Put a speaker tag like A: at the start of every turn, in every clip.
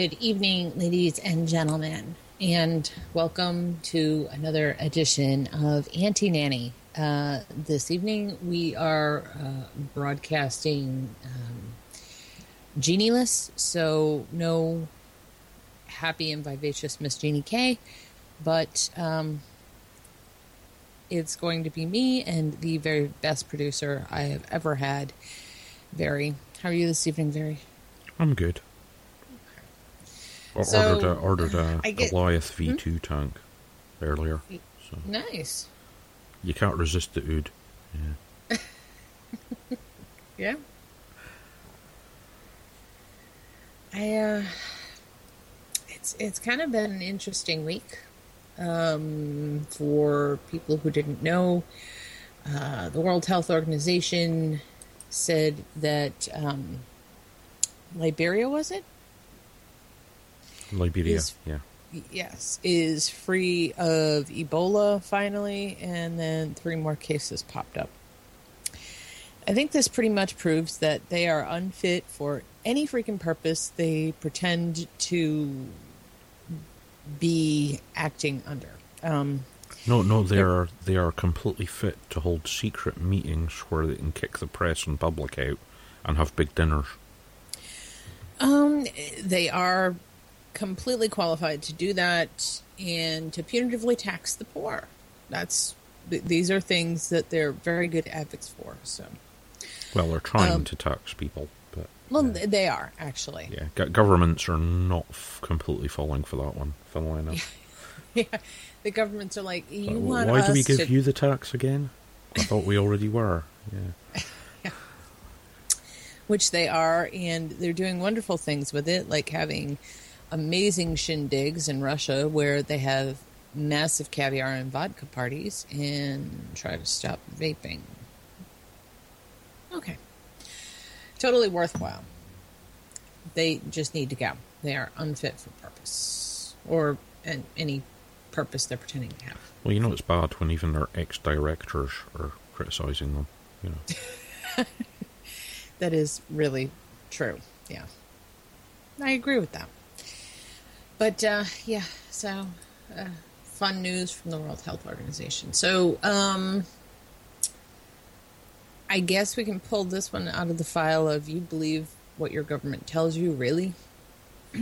A: Good
B: evening, ladies and gentlemen, and welcome to another edition of Anti-Nanny. Uh, this evening, we are uh, broadcasting um, genieless, so no happy and vivacious Miss Jeannie K, but um, it's going to be me and the very best producer I have ever had, Very. How are you this evening, Very?
C: I'm good.
B: So,
C: ordered a, ordered a
B: I get-
C: Goliath V2 tank earlier. So
B: Nice.
C: you can't resist the ood. Yeah.
B: Yeah. I uh it's it's kind of been an interesting week. Um for people who didn't know, uh the World Health Organization said that um Liberia was it?
C: Liberia.
B: Is-
C: yeah.
B: Yes, is free of Ebola finally, and then three more cases popped up. I think this pretty much proves that they are unfit for any freaking purpose they pretend to be acting under. Um,
C: No, no, they are they are completely fit to hold secret meetings where they can kick the press and public out and have big dinners.
B: Um, they are completely qualified to do that and to punitively tax the poor. That's th- these are things that they're very good advocates for. So,
C: Well, they're trying
B: Um,
C: to tax people, but
B: well,
C: yeah,
B: they are actually.
C: yeah. Go- governments are not f- completely falling for that one. Funnily enough,
B: Yeah, the governments are like, you
C: Like,
B: want
C: why do we give
B: to
C: you the tax again? I thought we already were. Yeah.
B: which they are, and they're doing wonderful things with it, like having amazing shindigs in Russia where they have massive caviar and vodka parties and try to stop vaping. Okay. Totally worthwhile. They just need to go. They are unfit for purpose or an, any purpose they're pretending to have.
C: Well, you know it's bad when even their ex-directors are criticising them. You know.
B: That is really true. Yeah. I agree with that. But uh, yeah, so uh, fun news from the World Health Organization. So um, I guess we can pull this one out of the file of you believe what your government tells you, really?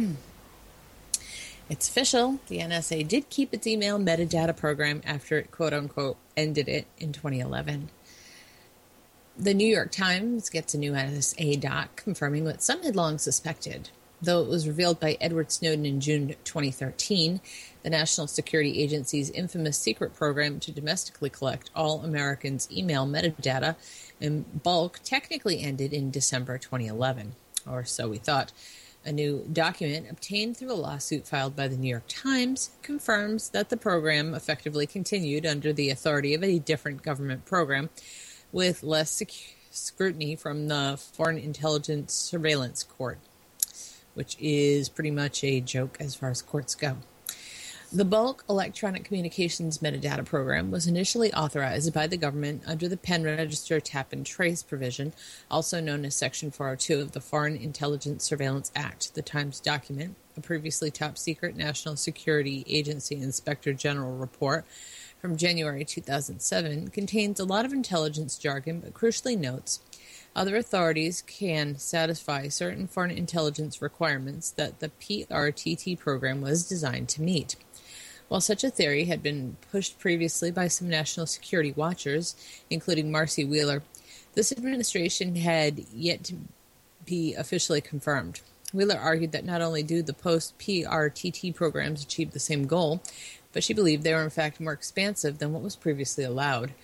B: it's official. The NSA did keep its email metadata program after it quote unquote ended it in 2011. The New York Times gets a new NSA doc confirming what some had long suspected. Though it was revealed by Edward Snowden in June 2013, the National Security Agency's infamous secret program to domestically collect all Americans' email metadata in bulk technically ended in December 2011, or so we thought. A new document obtained through a lawsuit filed by the New York Times confirms that the program effectively continued under the authority of a different government program with less sec- scrutiny from the Foreign Intelligence Surveillance Court, which is pretty much a joke as far as courts go. The Bulk Electronic Communications Metadata Program was initially authorized by the government under the Pen Register Trap and Trace provision, also known as Section 402 of the Foreign Intelligence Surveillance Act. The Times document, a previously top secret National Security Agency Inspector General report from January 2007, contains a lot of intelligence jargon but crucially notes other authorities can satisfy certain foreign intelligence requirements that the PRTT program was designed to meet. While such a theory had been pushed previously by some national security watchers, including Marcy Wheeler, this administration had yet to be officially confirmed. Wheeler argued that not only do the post PRTT programs achieve the same goal, but she believed they were in fact more expansive than what was previously allowed.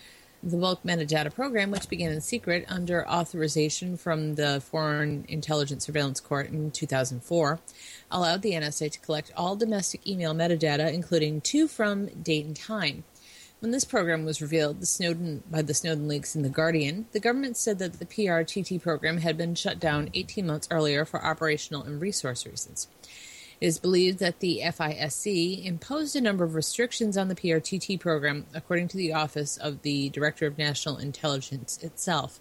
B: The bulk metadata program, which began in secret under authorization from the Foreign Intelligence Surveillance Court in 2004, allowed the NSA to collect all domestic email metadata, including to, from, date, and time. When this program was revealed the Snowden, by the Snowden leaks in The Guardian, the government said that the PRTT program had been shut down 18 months earlier for operational and resource reasons. It is believed that the FISC imposed a number of restrictions on the PRTT program, according to the Office of the Director of National Intelligence itself.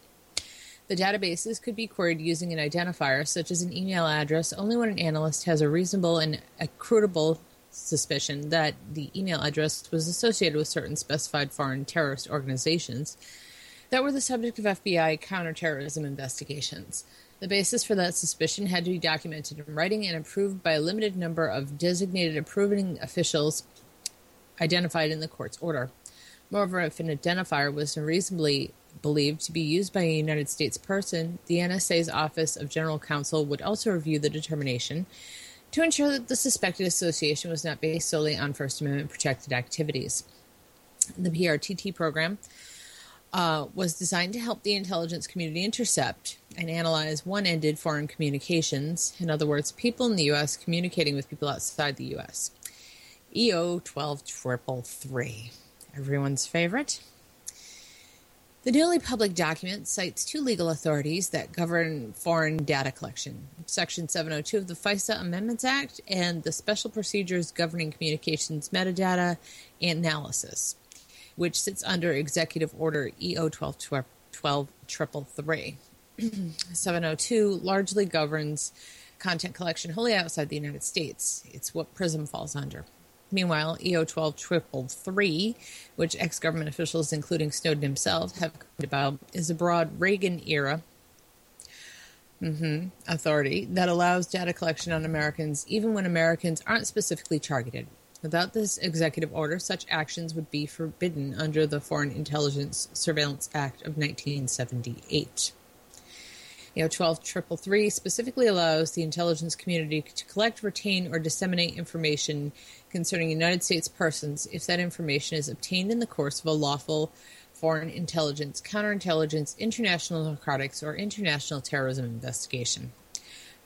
B: The databases could be queried using an identifier, such as an email address, only when an analyst has a reasonable and articulable suspicion that the email address was associated with certain specified foreign terrorist organizations that were the subject of FBI counterterrorism investigations. The basis for that suspicion had to be documented in writing and approved by a limited number of designated approving officials identified in the court's order. Moreover, if an identifier was reasonably believed to be used by a United States person, the NSA's Office of General Counsel would also review the determination to ensure that the suspected association was not based solely on First Amendment protected activities. The PRTT program uh, was designed to help the intelligence community intercept and analyze one ended foreign communications, in other words, people in the U.S. communicating with people outside the U.S. EO 12333, everyone's favorite. The newly public document cites two legal authorities that govern foreign data collection Section 702 of the FISA Amendments Act and the Special Procedures Governing Communications Metadata Analysis which sits under Executive Order EO 12333. 702 largely governs content collection wholly outside the United States. It's what PRISM falls under. Meanwhile, EO 12333, which ex government officials, including Snowden himself, have complained about, is a broad Reagan era mm-hmm, authority that allows data collection on Americans even when Americans aren't specifically targeted. Without this executive order, such actions would be forbidden under the Foreign Intelligence Surveillance Act of 1978. EO 12333 specifically allows the intelligence community to collect, retain, or disseminate information concerning United States persons if that information is obtained in the course of a lawful foreign intelligence, counterintelligence, international narcotics, or international terrorism investigation.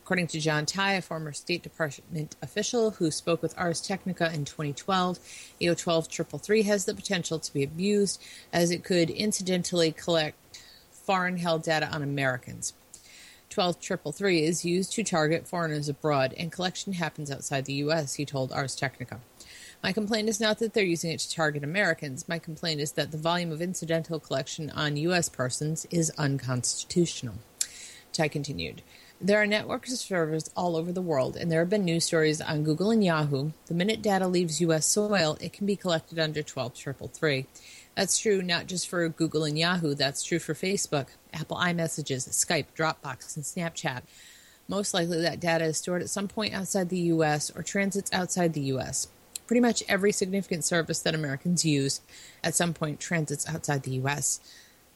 B: According to John Tye, a former State Department official who spoke with Ars Technica in 2012, EO 12333 has the potential to be abused as it could incidentally collect foreign held data on Americans. 12333 is used to target foreigners abroad, and collection happens outside the U.S., he told Ars Technica. My complaint is not that they're using it to target Americans. My complaint is that the volume of incidental collection on U.S. persons is unconstitutional. Tye continued. There are networks of servers all over the world, and there have been news stories on Google and Yahoo. The minute data leaves U.S. soil, it can be collected under 12333. That's true not just for Google and Yahoo, that's true for Facebook, Apple iMessages, Skype, Dropbox, and Snapchat. Most likely, that data is stored at some point outside the U.S. or transits outside the U.S. Pretty much every significant service that Americans use at some point transits outside the U.S.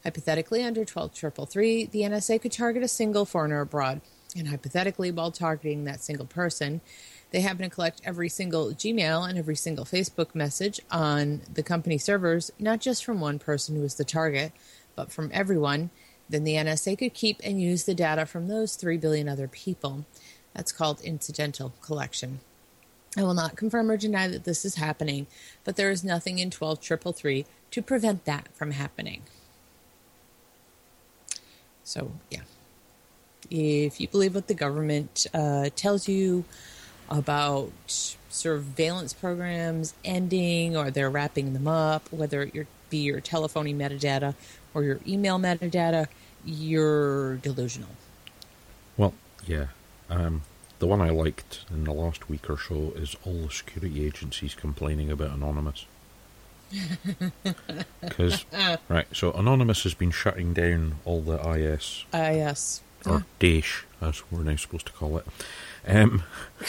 B: Hypothetically, under 12333, the NSA could target a single foreigner abroad. And hypothetically, while targeting that single person, they happen to collect every single Gmail and every single Facebook message on the company servers, not just from one person who is the target, but from everyone. Then the NSA could keep and use the data from those 3 billion other people. That's called incidental collection. I will not confirm or deny that this is happening, but there is nothing in 12333 to prevent that from happening. So, yeah. If you believe what the government uh, tells you about surveillance programs ending or they're wrapping them up, whether it be your telephony metadata or your email metadata, you're delusional.
C: Well, yeah. Um, the one I liked in the last week or so is all the security agencies complaining about Anonymous. Because, right, so Anonymous has been shutting down all the IS,
B: IS
C: or Daesh, as we're now supposed to call it. Um,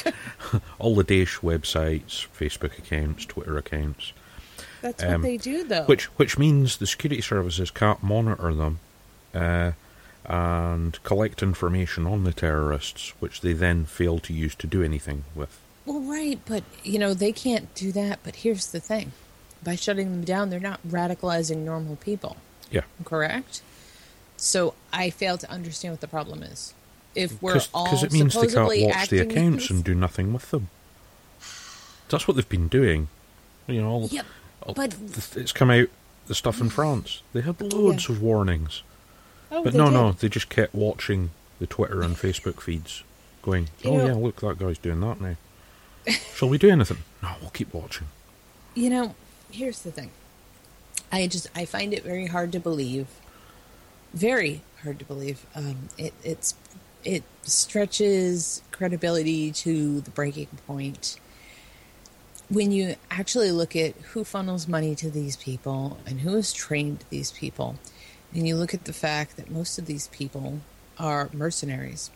C: all the Daesh websites, Facebook accounts, Twitter accounts,
B: That's
C: um,
B: what they do, though.
C: which which means the security services can't monitor them uh, and collect information on the terrorists, which they then fail to use to do anything with.
B: Well, right, but you know they can't do that. But here's the thing: by shutting them down, they're not radicalizing normal people.
C: Yeah,
B: Correct. So I fail to understand what the problem is. If we're all
C: because it means they can't watch the accounts and do nothing with them. That's what they've been doing. You know, all,
B: Yep,
C: all-
B: but-
C: it's come out the stuff in France. They had loads
B: Yeah.
C: of warnings,
B: Oh,
C: but no,
B: did.
C: no, they just kept watching the Twitter and Facebook feeds, going,
B: You
C: "Oh
B: know-
C: yeah, look, that guy's doing that now." Shall we do anything? No, we'll keep watching.
B: You know, here's the thing. I just I find it very hard to believe. Very hard to believe. Um, it it's it stretches credibility to the breaking point. When you actually look at who funnels money to these people and who has trained these people, and you look at the fact that most of these people are mercenaries,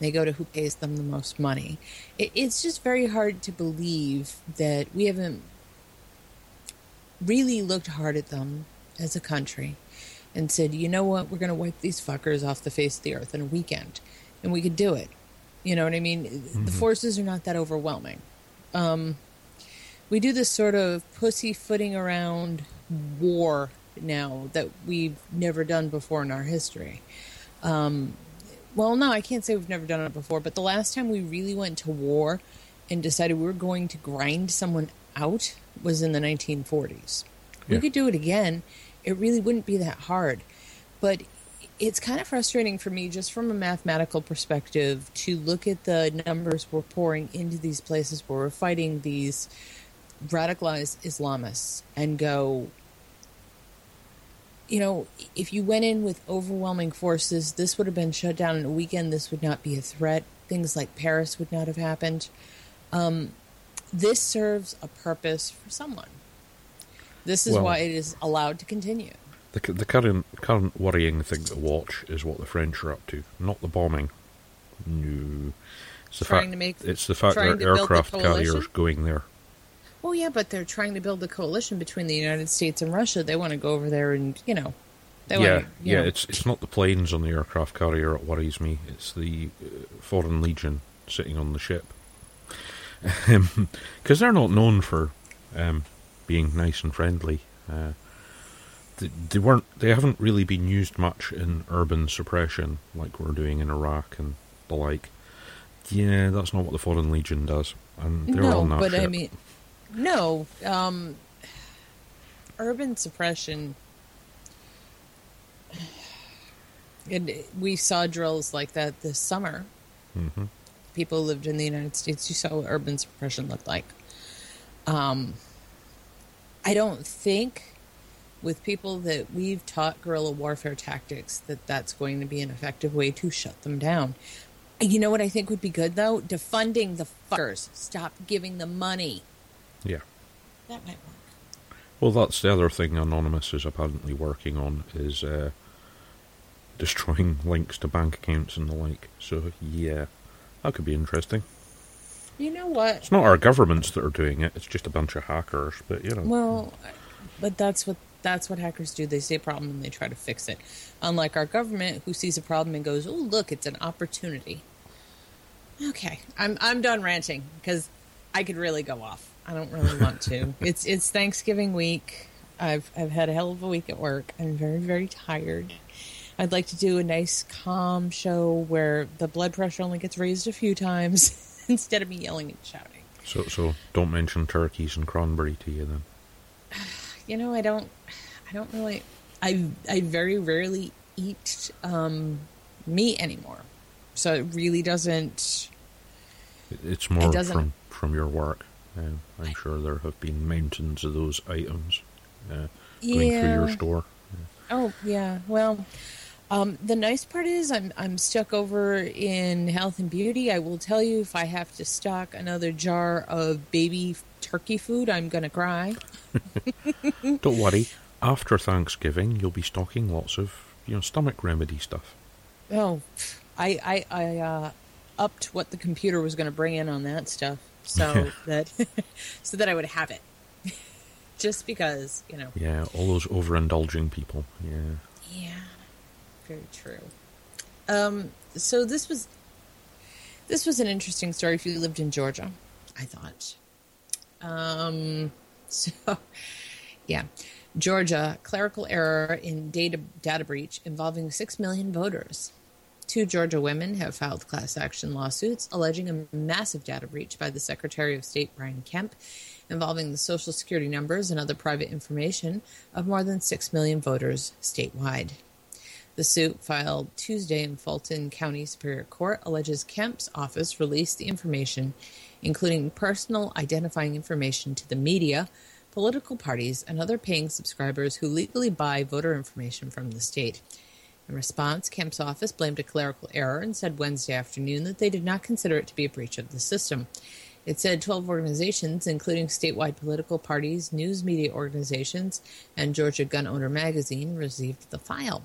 B: they go to who pays them the most money. It, it's just very hard to believe that we haven't really looked hard at them as a country and said, you know what, we're going to wipe these fuckers off the face of the earth in a weekend. And we could do it. You know what I mean? The forces are not that overwhelming. Um, we do this sort of pussyfooting around war now that we've never done before in our history. Um, well, no, I can't say we've never done it before, but the last time we really went to war and decided we were going to grind someone out was in the 1940s. We
C: Yeah.
B: could do it again. It really wouldn't be that hard. But it's kind of frustrating for me, just from a mathematical perspective, to look at the numbers we're pouring into these places where we're fighting these radicalized Islamists and go, you know, if you went in with overwhelming forces, this would have been shut down in a weekend. This would not be a threat. Things like Paris would not have happened. Um, this serves a purpose for someone. This is
C: Well-
B: why it is allowed to continue.
C: The, the current current worrying thing to watch is what the French are up to, not the bombing. No, it's the
B: Trying
C: fact
B: to make-
C: it's the fact
B: trying
C: that
B: to the
C: aircraft
B: coalition?
C: carriers going there.
B: Oh yeah, but they're trying to build a coalition between the United States and Russia. They want to go over there and you know, they
C: yeah,
B: want to, you
C: yeah.
B: know,
C: It's it's not the planes on the aircraft carrier that worries me. It's the uh, foreign legion sitting on the ship, because they're not known for um, being nice and friendly. Uh, they, they weren't. They haven't really been used much in urban suppression like we're doing in Iraq and the like. Yeah, that's not what the foreign legion does, and they're
B: no,
C: on that
B: but I mean, no, um, urban suppression. And we saw drills like that this summer.
C: Mhm.
B: People lived in the United States. You saw what urban suppression looked like. Um, I don't think with people that we've taught guerrilla warfare tactics that that's going to be an effective way to shut them down. You know what I think would be good though? Defunding the fuckers. Stop giving them money.
C: yeah.
B: That might work.
C: Well, that's the other thing Anonymous is apparently working on is uh, destroying links to bank accounts and the like. So yeah, that could be interesting.
B: You know what?
C: It's not our governments that are doing it; it's just a bunch of hackers. But you know,
B: Well, but that's what that's what hackers do. They see a problem and they try to fix it. Unlike our government, who sees a problem and goes, "Oh, look, it's an opportunity." Okay, I'm I'm done ranting because I could really go off. I don't really want to. it's it's Thanksgiving week. I've I've had a hell of a week at work. I'm very very tired. I'd like to do a nice calm show where the blood pressure only gets raised a few times instead of me yelling and shouting.
C: so so don't mention turkeys and cranberry to you then.
B: you know i don't i don't really i i very rarely eat um meat anymore so it really doesn't
C: It's more
B: doesn't-
C: from from your work. Um, I'm sure there have been mountains of those items uh, going through your store.
B: Oh yeah. Well, um, the nice part is I'm I'm stuck over in health and beauty. I will tell you if I have to stock another jar of baby turkey food, I'm gonna cry.
C: Don't worry. After Thanksgiving, you'll be stocking lots of you know stomach remedy stuff.
B: Oh, I I, I uh, upped what the computer was going to bring in on that stuff, so that so that I would have it. Just because you know.
C: Yeah, all those overindulging people. Yeah.
B: Yeah, very true. Um, so this was this was an interesting story if you lived in Georgia, I thought. Um, so yeah, Georgia clerical error in data data breach involving six million voters. Two Georgia women have filed class action lawsuits alleging a massive data breach by the Secretary of State Brian Kemp involving the social security numbers and other private information of more than 6 million voters statewide. The suit, filed Tuesday in Fulton County Superior Court, alleges Kemp's office released the information, including personal identifying information, to the media, political parties, and other paying subscribers who legally buy voter information from the state. In response, Kemp's office blamed a clerical error and said Wednesday afternoon that they did not consider it to be a breach of the system. It said 12 organizations, including statewide political parties, news media organizations, and Georgia Gun Owner Magazine, received the file.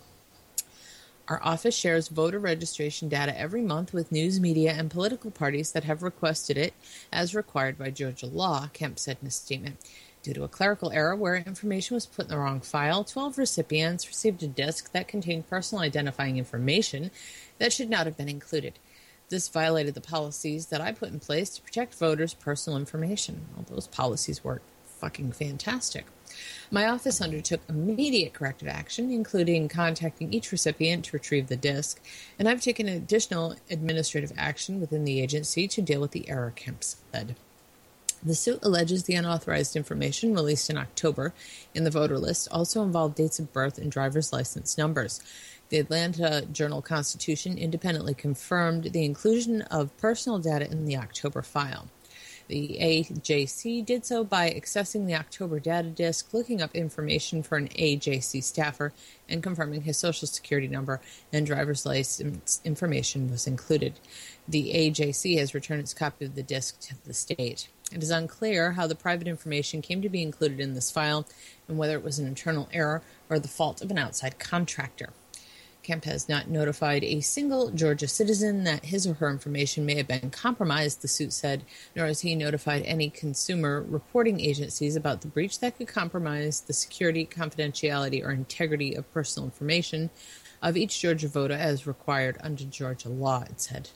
B: Our office shares voter registration data every month with news media and political parties that have requested it, as required by Georgia law, Kemp said in a statement. Due to a clerical error where information was put in the wrong file, 12 recipients received a disk that contained personal identifying information that should not have been included. This violated the policies that I put in place to protect voters' personal information. Well, those policies were fucking fantastic. My office undertook immediate corrective action, including contacting each recipient to retrieve the disk, and I've taken additional administrative action within the agency to deal with the error, Kemp said. The suit alleges the unauthorized information released in October in the voter list also involved dates of birth and driver's license numbers. The Atlanta Journal Constitution independently confirmed the inclusion of personal data in the October file. The AJC did so by accessing the October data disk, looking up information for an AJC staffer, and confirming his social security number and driver's license information was included. The AJC has returned its copy of the disk to the state. It is unclear how the private information came to be included in this file and whether it was an internal error or the fault of an outside contractor. Kemp has not notified a single Georgia citizen that his or her information may have been compromised, the suit said, nor has he notified any consumer reporting agencies about the breach that could compromise the security, confidentiality, or integrity of personal information of each Georgia voter as required under Georgia law, it said.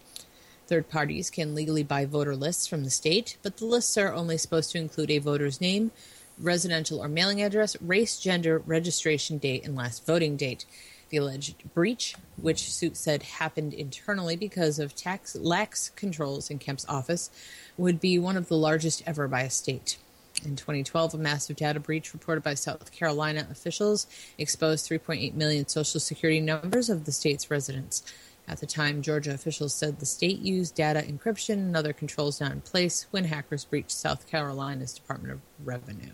B: Third parties can legally buy voter lists from the state, but the lists are only supposed to include a voter's name, residential or mailing address, race, gender, registration date, and last voting date. The alleged breach, which suit said happened internally because of tax lax controls in Kemp's office, would be one of the largest ever by a state. In 2012, a massive data breach reported by South Carolina officials exposed 3.8 million Social Security numbers of the state's residents. At the time, Georgia officials said the state used data encryption and other controls not in place when hackers breached South Carolina's Department of Revenue.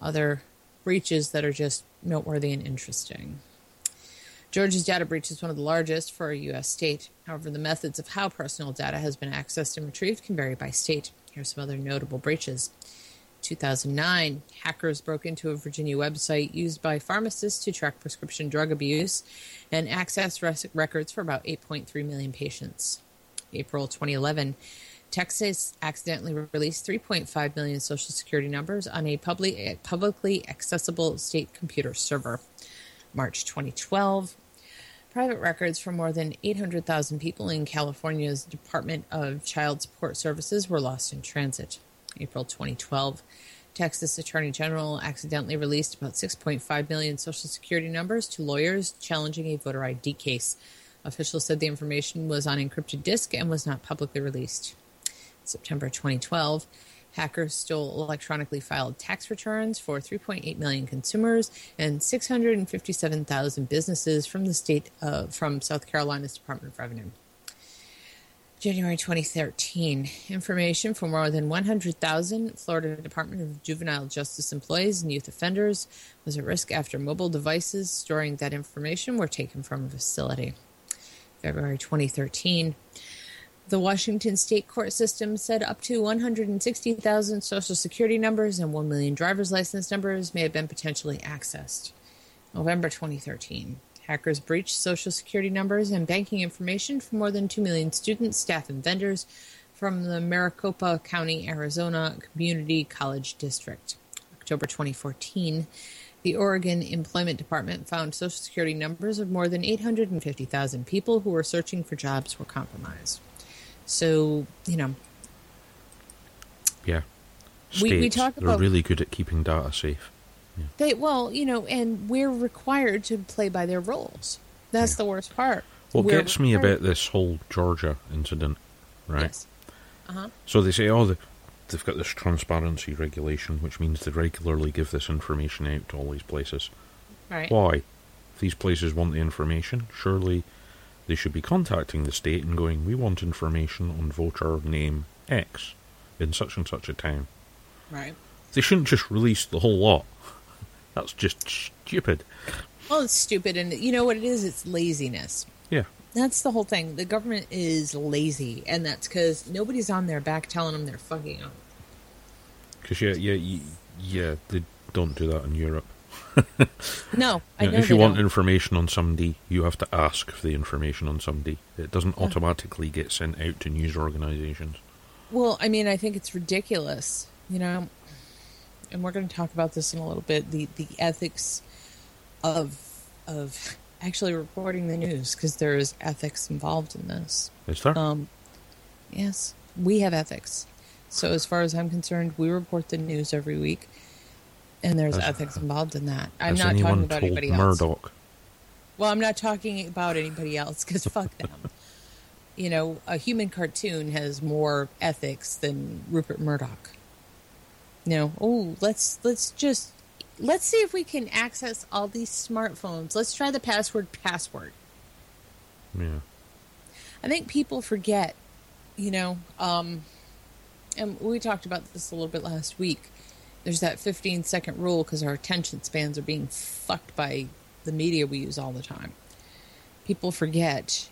B: Other breaches that are just noteworthy and interesting. Georgia's data breach is one of the largest for a U.S. state. However, the methods of how personal data has been accessed and retrieved can vary by state. Here are some other notable breaches. 2009, hackers broke into a Virginia website used by pharmacists to track prescription drug abuse and access res- records for about 8.3 million patients. April 2011, Texas accidentally released 3.5 million social security numbers on a public, publicly accessible state computer server. March 2012, private records for more than 800,000 people in California's Department of Child Support Services were lost in transit. April 2012, Texas Attorney General accidentally released about 6.5 million social security numbers to lawyers challenging a voter ID case. Officials said the information was on encrypted disk and was not publicly released. September 2012, hackers stole electronically filed tax returns for 3.8 million consumers and 657,000 businesses from the state uh, from South Carolina's Department of Revenue. January 2013. Information for more than 100,000 Florida Department of Juvenile Justice employees and youth offenders was at risk after mobile devices storing that information were taken from a facility. February 2013. The Washington state court system said up to 160,000 social security numbers and 1 million driver's license numbers may have been potentially accessed. November 2013. Hackers breached social security numbers and banking information for more than 2 million students, staff, and vendors from the Maricopa County, Arizona Community College District. October 2014. The Oregon Employment Department found social security numbers of more than 850,000 people who were searching for jobs were compromised. So, you know,
C: Yeah. States,
B: We- we talk
C: they're really good at keeping data safe.
B: they, well, you know, and we're required to play by their rules. That's the worst part.
C: What
B: We're
C: gets me about this whole Georgia incident, right?
B: Yes. Uh-huh.
C: So they say, oh, the, they've got this transparency regulation, which means they regularly give this information out to all these places.
B: Right.
C: Why? If these places want the information, surely they should be contacting the state and going, we want information on voter name X in such and such a town.
B: Right.
C: They shouldn't just release the whole lot. That's just stupid.
B: Well, it's stupid, and you know what it is? It's laziness.
C: Yeah.
B: That's the whole thing. The government is lazy, and that's because nobody's on their back telling them they're fucking up.
C: Because, yeah, yeah, yeah, yeah, they don't do that in Europe.
B: No, I
C: know, if you want
B: don't.
C: information on somebody, you have to ask for the information on somebody. It doesn't automatically get sent out to news organizations.
B: Well, I mean, I think it's ridiculous, you know. And we're going to talk about this in a little bit. The the ethics of of actually reporting the news because there is ethics involved in this.
C: Is there?
B: Um, yes, we have ethics. So as far as I'm concerned, we report the news every week, and there's
C: Has-
B: ethics involved in that. I'm not talking about anybody else.
C: Murdoch?
B: Well, I'm not talking about anybody else because fuck them. You know, a human cartoon has more ethics than Rupert Murdoch. You know, oh, let's let's just let's see if we can access all these smartphones. Let's try the password password.
C: Yeah.
B: I think people forget, you know, um, and we talked about this a little bit last week. There's that 15 second rule because our attention spans are being fucked by the media we use all the time. People forget,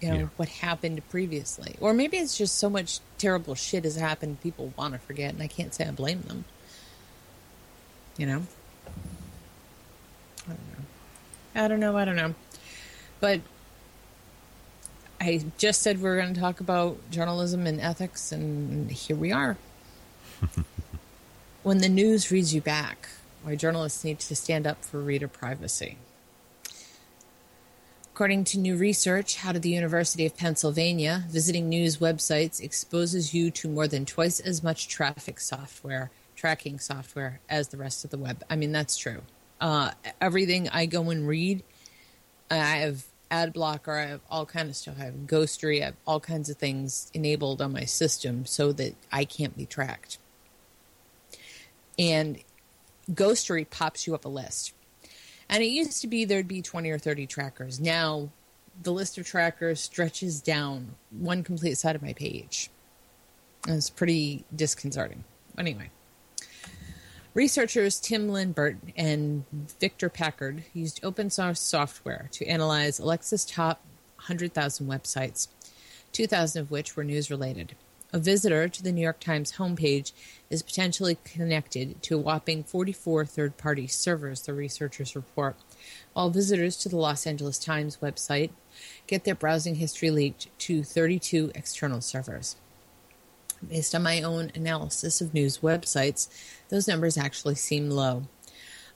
B: you know,
C: Yeah.
B: what happened previously. Or maybe it's just so much terrible shit has happened, people want to forget, and I can't say I blame them. You know? I don't know. I don't know. I don't know. But I just said we are going to talk about journalism and ethics, and here we are. when the news reads you back, why journalists need to stand up for reader privacy. According to new research out of the University of Pennsylvania, visiting news websites exposes you to more than twice as much traffic software, tracking software, as the rest of the web. I mean, that's true. Uh, everything I go and read, I have ad blocker, I have all kind of stuff. I have ghostery, I have all kinds of things enabled on my system so that I can't be tracked. And ghostery pops you up a list. And it used to be there'd be 20 or 30 trackers. Now the list of trackers stretches down one complete side of my page. And it's pretty disconcerting. Anyway, researchers Tim Libert and Victor Pickard used open source software to analyze Alexa's top 100,000 websites, 2,000 of which were news related. A visitor to the New York Times homepage is potentially connected to a whopping 44 third party servers, the researchers report, while visitors to the Los Angeles Times website get their browsing history leaked to 32 external servers. Based on my own analysis of news websites, those numbers actually seem low.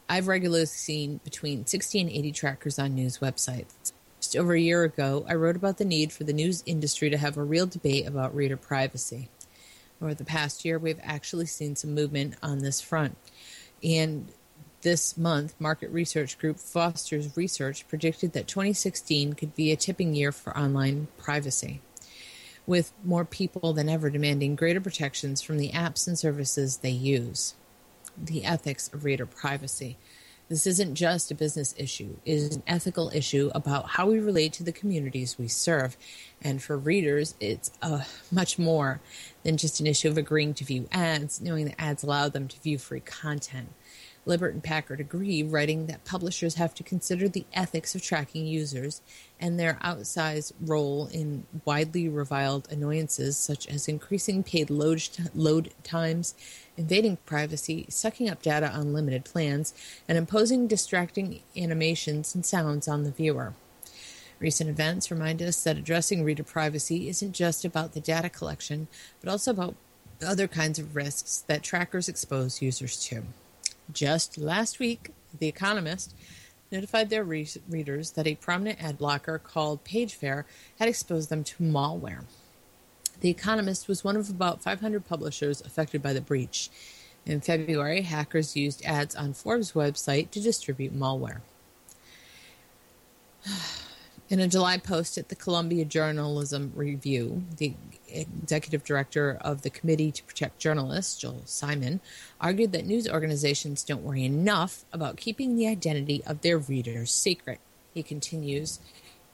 B: I've regularly seen between 60 and 80 trackers on news websites. Just over a year ago, I wrote about the need for the news industry to have a real debate about reader privacy. Over the past year, we've actually seen some movement on this front. And this month, market research group Forrester Research predicted that 2016 could be a tipping year for online privacy, with more people than ever demanding greater protections from the apps and services they use. The ethics of reader privacy. This isn't just a business issue, it is an ethical issue about how we relate to the communities we serve. And for readers, it's uh, much more than just an issue of agreeing to view ads, knowing that ads allow them to view free content. Libert and Pickard agree, writing that publishers have to consider the ethics of tracking users and their outsized role in widely reviled annoyances such as increasing paid load, load times, invading privacy, sucking up data on limited plans, and imposing distracting animations and sounds on the viewer. Recent events remind us that addressing reader privacy isn't just about the data collection, but also about other kinds of risks that trackers expose users to. Just last week, The Economist notified their re- readers that a prominent ad blocker called PageFair had exposed them to malware. The Economist was one of about 500 publishers affected by the breach. In February, hackers used ads on Forbes' website to distribute malware. In a July post at the Columbia Journalism Review, the executive director of the Committee to Protect Journalists, Joel Simon, argued that news organizations don't worry enough about keeping the identity of their readers secret. He continues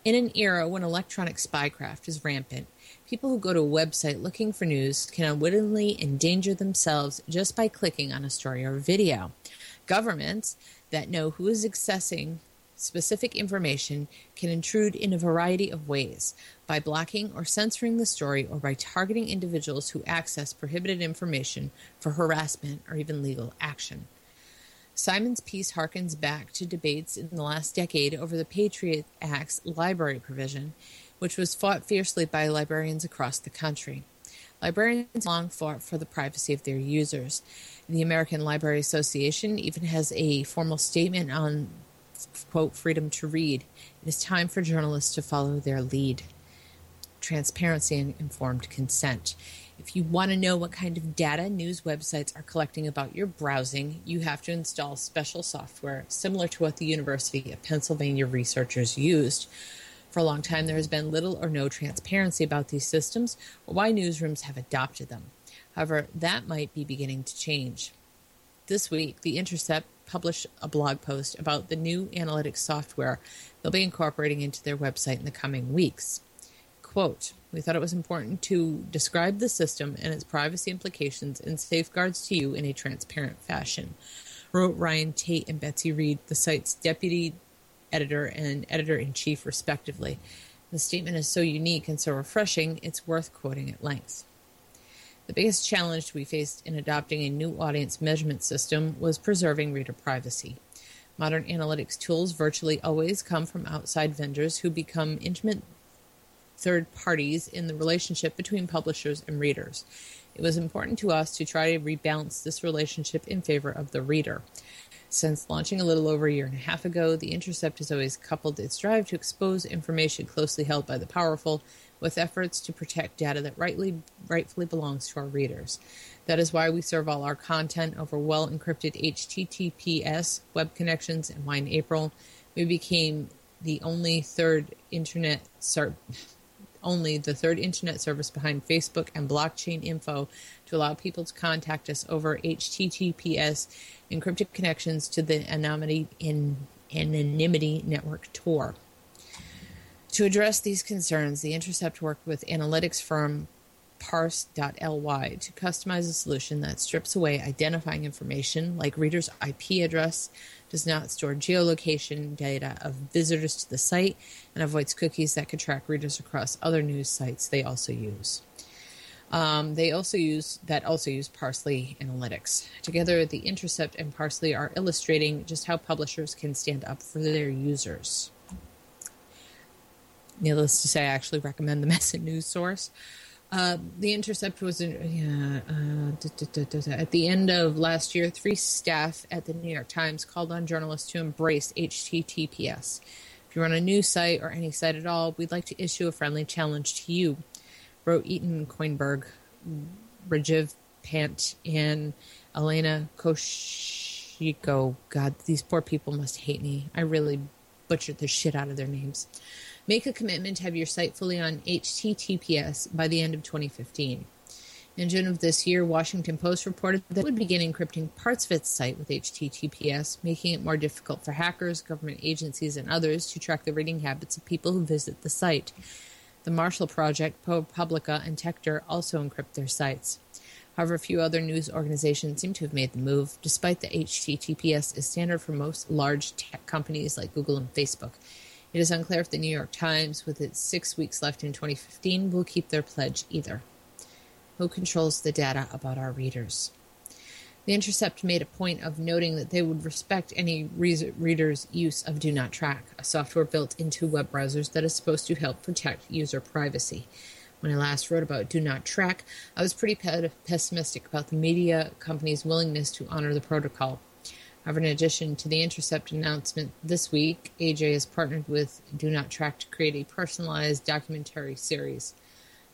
B: In an era when electronic spycraft is rampant, people who go to a website looking for news can unwittingly endanger themselves just by clicking on a story or video. Governments that know who is accessing specific information can intrude in a variety of ways by blocking or censoring the story or by targeting individuals who access prohibited information for harassment or even legal action. Simon's piece harkens back to debates in the last decade over the Patriot Act's library provision, which was fought fiercely by librarians across the country. Librarians long fought for the privacy of their users. The American Library Association even has a formal statement on quote, freedom to read. It is time for journalists to follow their lead. Transparency and informed consent. If you want to know what kind of data news websites are collecting about your browsing, you have to install special software similar to what the University of Pennsylvania researchers used. For a long time, there has been little or no transparency about these systems or why newsrooms have adopted them. However, that might be beginning to change. This week, The Intercept published a blog post about the new analytics software they'll be incorporating into their website in the coming weeks. Quote, we thought it was important to describe the system and its privacy implications and safeguards to you in a transparent fashion, wrote Ryan Tate and Betsy Reed, the site's deputy editor and editor in chief, respectively. The statement is so unique and so refreshing, it's worth quoting at length. The biggest challenge we faced in adopting a new audience measurement system was preserving reader privacy. Modern analytics tools virtually always come from outside vendors who become intimate third parties in the relationship between publishers and readers. It was important to us to try to rebalance this relationship in favor of the reader. Since launching a little over a year and a half ago, The Intercept has always coupled its drive to expose information closely held by the powerful with efforts to protect data that rightly, rightfully belongs to our readers. That is why we serve all our content over well encrypted HTTPS web connections, and why in April we became the only third internet ser- only the third internet service behind Facebook and blockchain info to allow people to contact us over HTTPS encrypted connections to the anonymity in anonymity network Tor. To address these concerns, the Intercept worked with analytics firm parse.ly to customize a solution that strips away identifying information like readers' IP address, does not store geolocation data of visitors to the site, and avoids cookies that could track readers across other news sites they also use. Um, they also use that also use Parse.ly Analytics. Together, the Intercept and Parse.ly are illustrating just how publishers can stand up for their users. Needless to say, I actually recommend them as news source. Uh, the Intercept was in, yeah, uh, da, da, da, at the end of last year. Three staff at the New York Times called on journalists to embrace HTTPS. If you run a news site or any site at all, we'd like to issue a friendly challenge to you. Wrote Eaton Coinberg, Rajiv Pant, and Elena Koshiko. God, these poor people must hate me. I really butchered the shit out of their names. Make a commitment to have your site fully on HTTPS by the end of 2015. In June of this year, Washington Post reported that it would begin encrypting parts of its site with HTTPS, making it more difficult for hackers, government agencies, and others to track the reading habits of people who visit the site. The Marshall Project, ProPublica, and Techdirt also encrypt their sites. However, few other news organizations seem to have made the move, despite the HTTPS is standard for most large tech companies like Google and Facebook. It is unclear if the New York Times, with its six weeks left in 2015, will keep their pledge either. Who controls the data about our readers? The Intercept made a point of noting that they would respect any re- reader's use of Do Not Track, a software built into web browsers that is supposed to help protect user privacy. When I last wrote about Do Not Track, I was pretty pe- pessimistic about the media company's willingness to honor the protocol. However, in addition to the Intercept announcement this week, AJ has partnered with Do Not Track to create a personalized documentary series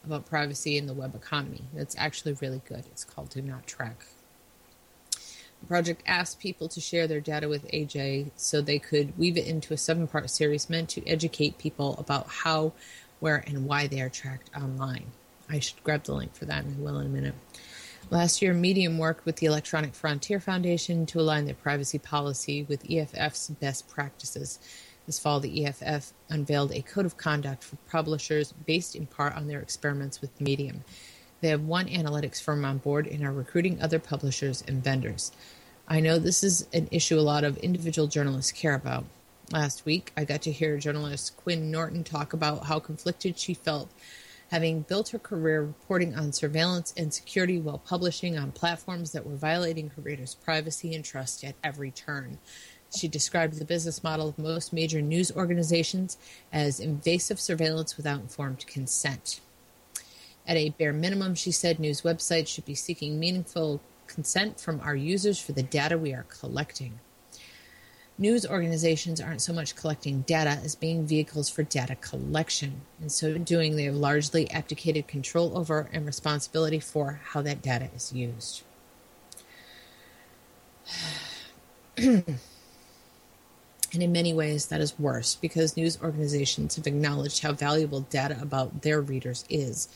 B: about privacy in the web economy. That's actually really good. It's called Do Not Track. The project asked people to share their data with AJ so they could weave it into a seven part series meant to educate people about how, where, and why they are tracked online. I should grab the link for that and I will in a minute. Last year, Medium worked with the Electronic Frontier Foundation to align their privacy policy with EFF's best practices. This fall, the EFF unveiled a code of conduct for publishers based in part on their experiments with Medium. They have one analytics firm on board and are recruiting other publishers and vendors. I know this is an issue a lot of individual journalists care about. Last week, I got to hear journalist Quinn Norton talk about how conflicted she felt having built her career reporting on surveillance and security while publishing on platforms that were violating her readers' privacy and trust at every turn. She described the business model of most major news organizations as invasive surveillance without informed consent. At a bare minimum, she said news websites should be seeking meaningful consent from our users for the data we are collecting. News organizations aren't so much collecting data as being vehicles for data collection. In so doing, they have largely abdicated control over and responsibility for how that data is used. And in many ways, that is worse because news organizations have acknowledged how valuable data about their readers is,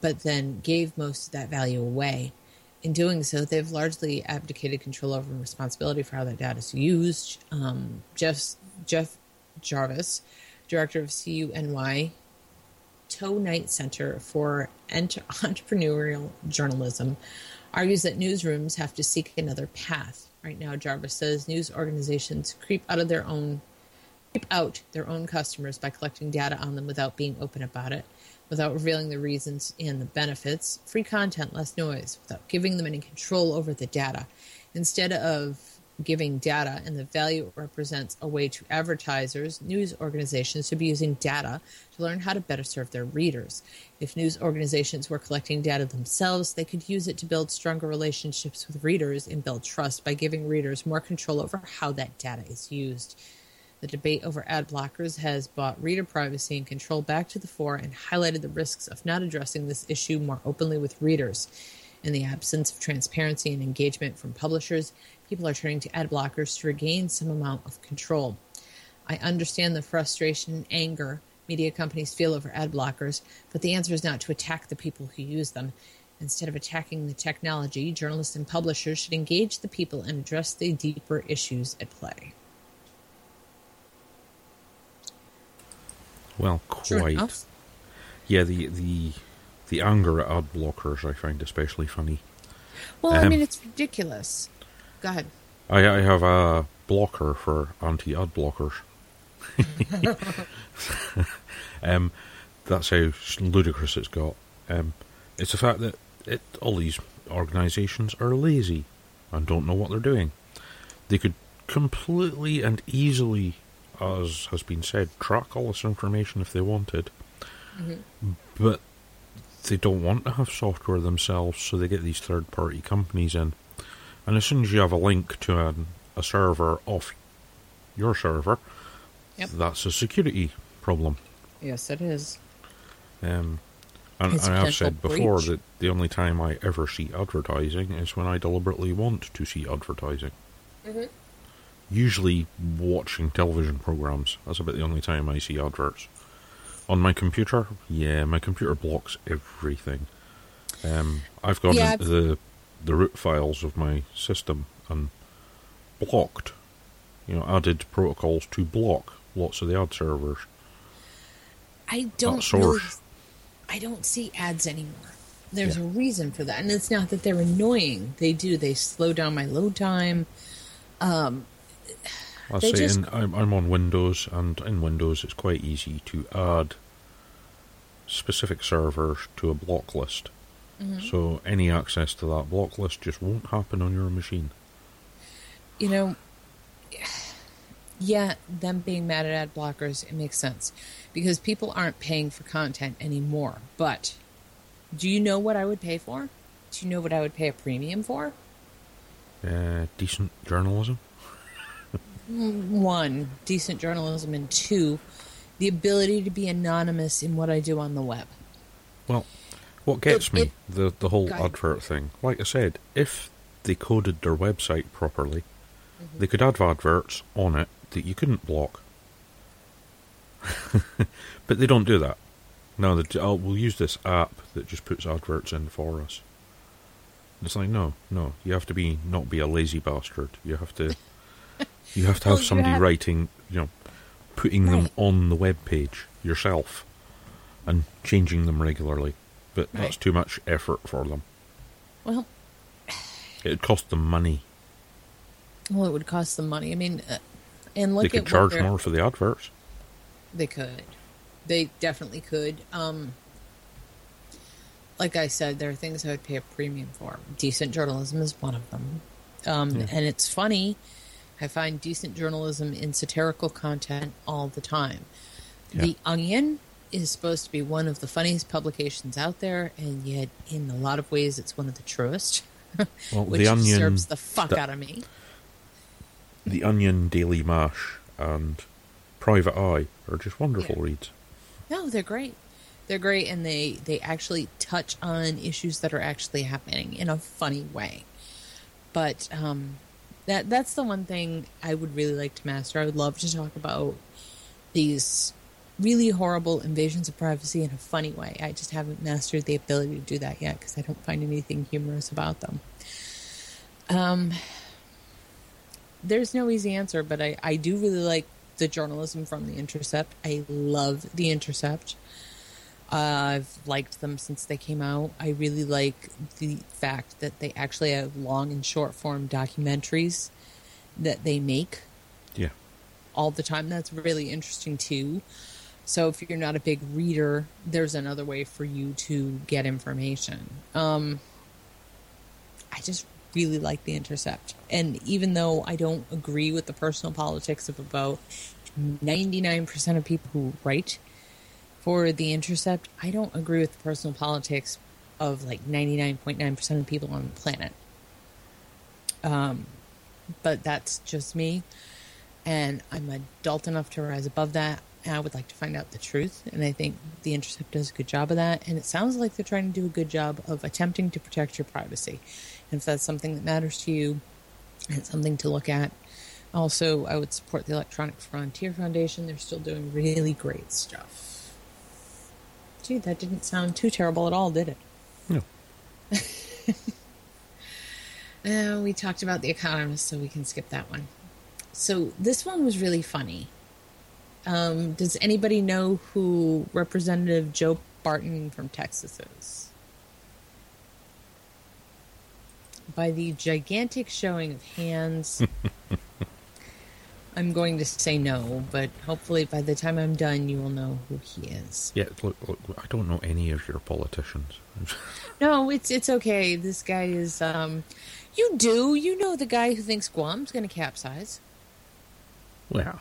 B: but then gave most of that value away. In doing so, they've largely abdicated control over and responsibility for how that data is used. Um, Jeff, Jeff Jarvis, director of CUNY Tow-Knight Center for Ent- Entrepreneurial Journalism, argues that newsrooms have to seek another path. Right now, Jarvis says news organizations creep out of their own creep out their own customers by collecting data on them without being open about it, without revealing the reasons and the benefits. Free content, less noise, without giving them any control over the data. Instead of giving data and the value it represents a way to advertisers, news organizations should be using data to learn how to better serve their readers. If news organizations were collecting data themselves, they could use it to build stronger relationships with readers and build trust by giving readers more control over how that data is used. The debate over ad blockers has brought reader privacy and control back to the fore and highlighted the risks of not addressing this issue more openly with readers. In the absence of transparency and engagement from publishers, people are turning to ad blockers to regain some amount of control. I understand the frustration and anger media companies feel over ad blockers, but the answer is not to attack the people who use them. Instead of attacking the technology, journalists and publishers should engage the people and address the deeper issues at play.
C: Well, quite.
B: enough.
C: Yeah, the the the anger at ad blockers I find especially funny.
B: Well, I
C: Um,
B: mean, it's ridiculous. Go ahead.
C: I, I have a blocker for anti ad blockers. um, that's how ludicrous it's got. Um, it's the fact that it, all these organisations are lazy and don't know what they're doing. They could completely and easily, as has been said, track all this information if they wanted, but they don't want to have software themselves, so they get these third party companies in. And as soon as you have a link to an, a server off your server,
B: Yep.
C: that's a security problem.
B: Yes, it is.
C: Um, and, and
B: a
C: I've said before
B: breach.
C: that the only time I ever see advertising is when I deliberately want to see advertising.
B: Mm-hmm.
C: Usually watching television programs. That's about the only time I see adverts. On my computer, yeah, my computer blocks everything. Um, I've gone
B: Yeah,
C: into the the root files of my system and blocked, you know, added protocols to block lots of the ad servers.
B: I don't really, I don't see ads anymore. There's
C: Yeah.
B: a reason for that, and it's not that they're annoying. They do. They slow down my load time. Um,
C: I say
B: just-
C: in, I'm, I'm on Windows, and in Windows it's quite easy to add specific servers to a block list.
B: Mm-hmm.
C: So any access to that block list just won't happen on your machine.
B: you know, yeah, them being mad at ad blockers, it makes sense because people aren't paying for content anymore. But do you know what I would pay for? Do you know what I would pay a premium for?
C: Uh, decent journalism.
B: One, decent journalism, and two, the ability to be anonymous in what I do on the web.
C: Well, what gets
B: It-
C: me
B: it-
C: the the whole advert thing, like I said, if they coded their website properly,
B: Mm-hmm.
C: they could have adverts on it that you couldn't block. but they don't do that. No, they d- oh, we'll use this app that just puts adverts in for us. It's like no, no. You have to be not be a lazy bastard. You have to. You have to have
B: you
C: somebody
B: have-
C: writing, you know, putting them on the web page yourself, and changing them regularly. But that's too much effort for them.
B: Well,
C: It'd cost them money.
B: well, it would cost them money. I mean, uh, and look
C: they could charge more for the adverts.
B: They could. They definitely could. Um, like I said, there are things I would pay a premium for. Decent journalism is one of them. Um,
C: Yeah.
B: And it's funny. I find decent journalism in satirical content all the time.
C: Yeah.
B: The Onion is supposed to be one of the funniest publications out there, and yet, in a lot of ways, it's one of the truest.
C: Well,
B: which
C: the Onion,
B: disturbs the fuck
C: the-
B: out of me.
C: the Onion, Daily Mash, and Private Eye are just wonderful
B: Yeah.
C: reads.
B: No, they're great. They're great, and they they actually touch on issues that are actually happening in a funny way. But um, that that's the one thing I would really like to master. I would love to talk about these really horrible invasions of privacy in a funny way. I just haven't mastered the ability to do that yet because I don't find anything humorous about them. Um, there's no easy answer, but I, I do really like the journalism from The Intercept. I love The Intercept. Uh, I've liked them since they came out. I really like the fact that they actually have long and short form documentaries that they make
C: Yeah.
B: all the time. That's really interesting too. So if you're not a big reader, there's another way for you to get information. Um, I just really like the Intercept, and even though I don't agree with the personal politics of about 99% of people who write for the Intercept, I don't agree with the personal politics of like 99.9% of people on the planet. Um, but that's just me and I'm adult enough to rise above that. And I would like to find out the truth, and I think the Intercept does a good job of that. And it sounds like they're trying to do a good job of attempting to protect your privacy. And if that's something that matters to you, and something to look at. Also, I would support the Electronic Frontier Foundation. They're still doing really great stuff. Gee, that didn't sound too terrible at all, did it?
C: No.
B: Uh, we talked about The Economist, so we can skip that one. So this one was really funny. Um, does anybody know who Representative Joe Barton from Texas is? By the gigantic showing of hands, I'm going to say no, but hopefully by the time I'm done, you will know who he is.
C: Yeah, look, look, I don't know any of your politicians.
B: No, it's it's okay. This guy is um you do. You know the guy who thinks Guam's going to capsize.
C: well,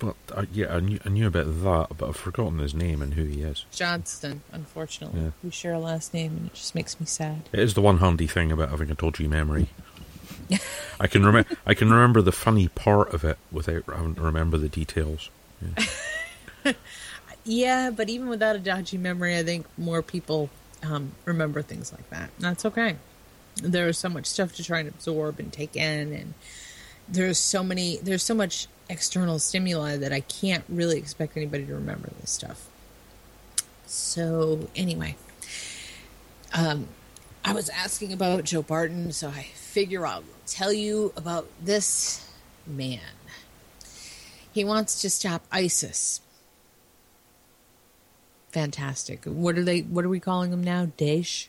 C: but uh, yeah, I knew, I knew about that, but I've forgotten his name and who he is.
B: Johnson, unfortunately.
C: Yeah.
B: We share a last name and it just makes me sad.
C: It is the one handy thing about having a dodgy memory. I can remember. I can remember the funny part of it without having to remember the details. Yeah.
B: Yeah, but even without a dodgy memory, I think more people um, remember things like that. That's okay. There's so much stuff to try and absorb and take in, and there's so many, there's so much external stimuli that I can't really expect anybody to remember this stuff. So anyway, um, I was asking about Joe Barton, so I figure I'll tell you about this man. He wants to stop ISIS. Fantastic. What are they? What are we calling them now? Daesh.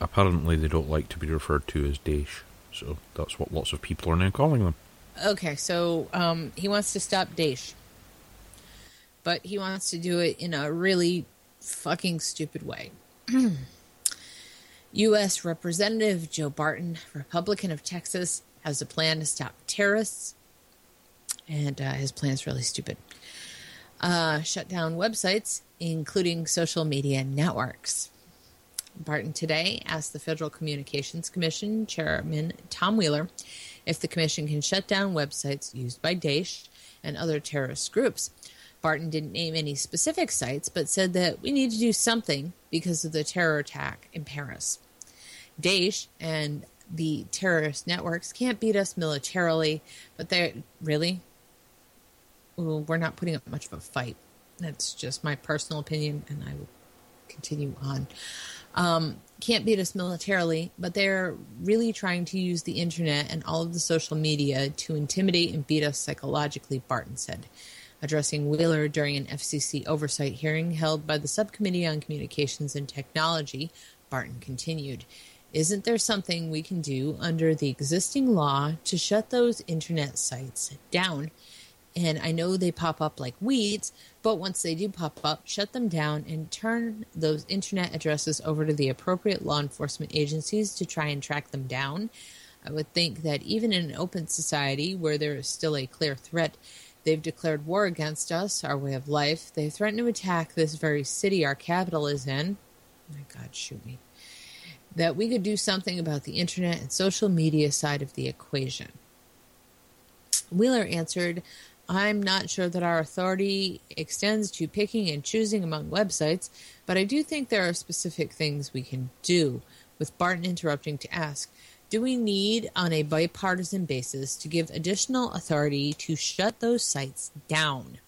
C: Apparently, they don't like to be referred to as Daesh, so that's what lots of people are now calling them.
B: Okay, so um, he wants to stop Daesh, but he wants to do it in a really fucking stupid way. U.S. Representative Joe Barton, Republican of Texas, has a plan to stop terrorists, and uh, his plan is really stupid. Uh, shut down websites, including social media networks. Barton today asked the Federal Communications Commission Chairman Tom Wheeler if the commission can shut down websites used by Daesh and other terrorist groups. Barton didn't name any specific sites, but said that we need to do something because of the terror attack in Paris. Daesh and the terrorist networks can't beat us militarily, but they're really, well, we're not putting up much of a fight. That's just my personal opinion, and I will continue on. Um, can't beat us militarily, but they're really trying to use the internet and all of the social media to intimidate and beat us psychologically, Barton said. Addressing Wheeler during an FCC oversight hearing held by the Subcommittee on Communications and Technology, Barton continued. Isn't there something we can do under the existing law to shut those internet sites down? And I know they pop up like weeds, but once they do pop up, shut them down and turn those internet addresses over to the appropriate law enforcement agencies to try and track them down. I would think that even in an open society where there is still a clear threat, they've declared war against us, our way of life. They threaten to attack this very city our capital is in. my God, shoot me. That we could do something about the internet and social media side of the equation. Wheeler answered, I'm not sure that our authority extends to picking and choosing among websites, but I do think there are specific things we can do. With Barton interrupting to ask, do we need, on a bipartisan basis, to give additional authority to shut those sites down?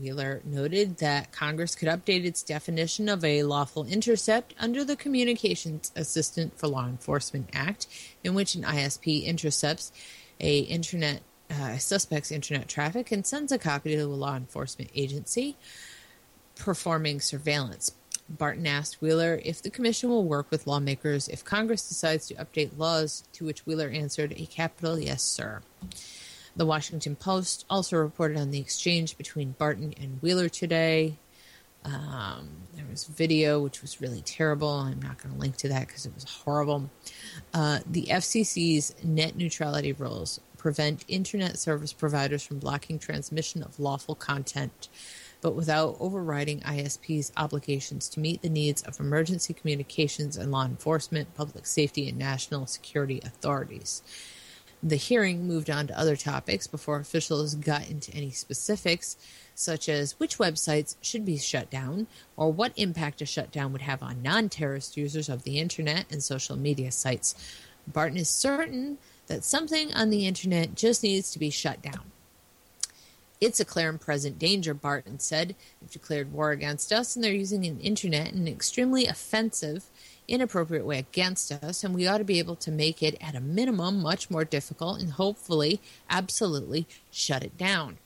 B: Wheeler noted that Congress could update its definition of a lawful intercept under the Communications Assistance for Law Enforcement Act, in which an ISP intercepts a internet uh, suspect's internet traffic and sends a copy to a law enforcement agency performing surveillance. Barton asked Wheeler if the commission will work with lawmakers if Congress decides to update laws, to which Wheeler answered a capital yes, sir. The Washington Post also reported on the exchange between Barton and Wheeler today. Um, there was video which was really terrible. I'm not going to link to that because it was horrible. Uh, the FCC's net neutrality rules prevent internet service providers from blocking transmission of lawful content, but without overriding ISP's obligations to meet the needs of emergency communications and law enforcement, public safety, and national security authorities. The hearing moved on to other topics before officials got into any specifics, such as which websites should be shut down or what impact a shutdown would have on non terrorist users of the internet and social media sites. Barton is certain that something on the internet just needs to be shut down. It's a clear and present danger, Barton said. They've declared war against us, and they're using an internet in an extremely offensive, inappropriate way against us, and we ought to be able to make it, at a minimum, much more difficult and hopefully, absolutely, shut it down.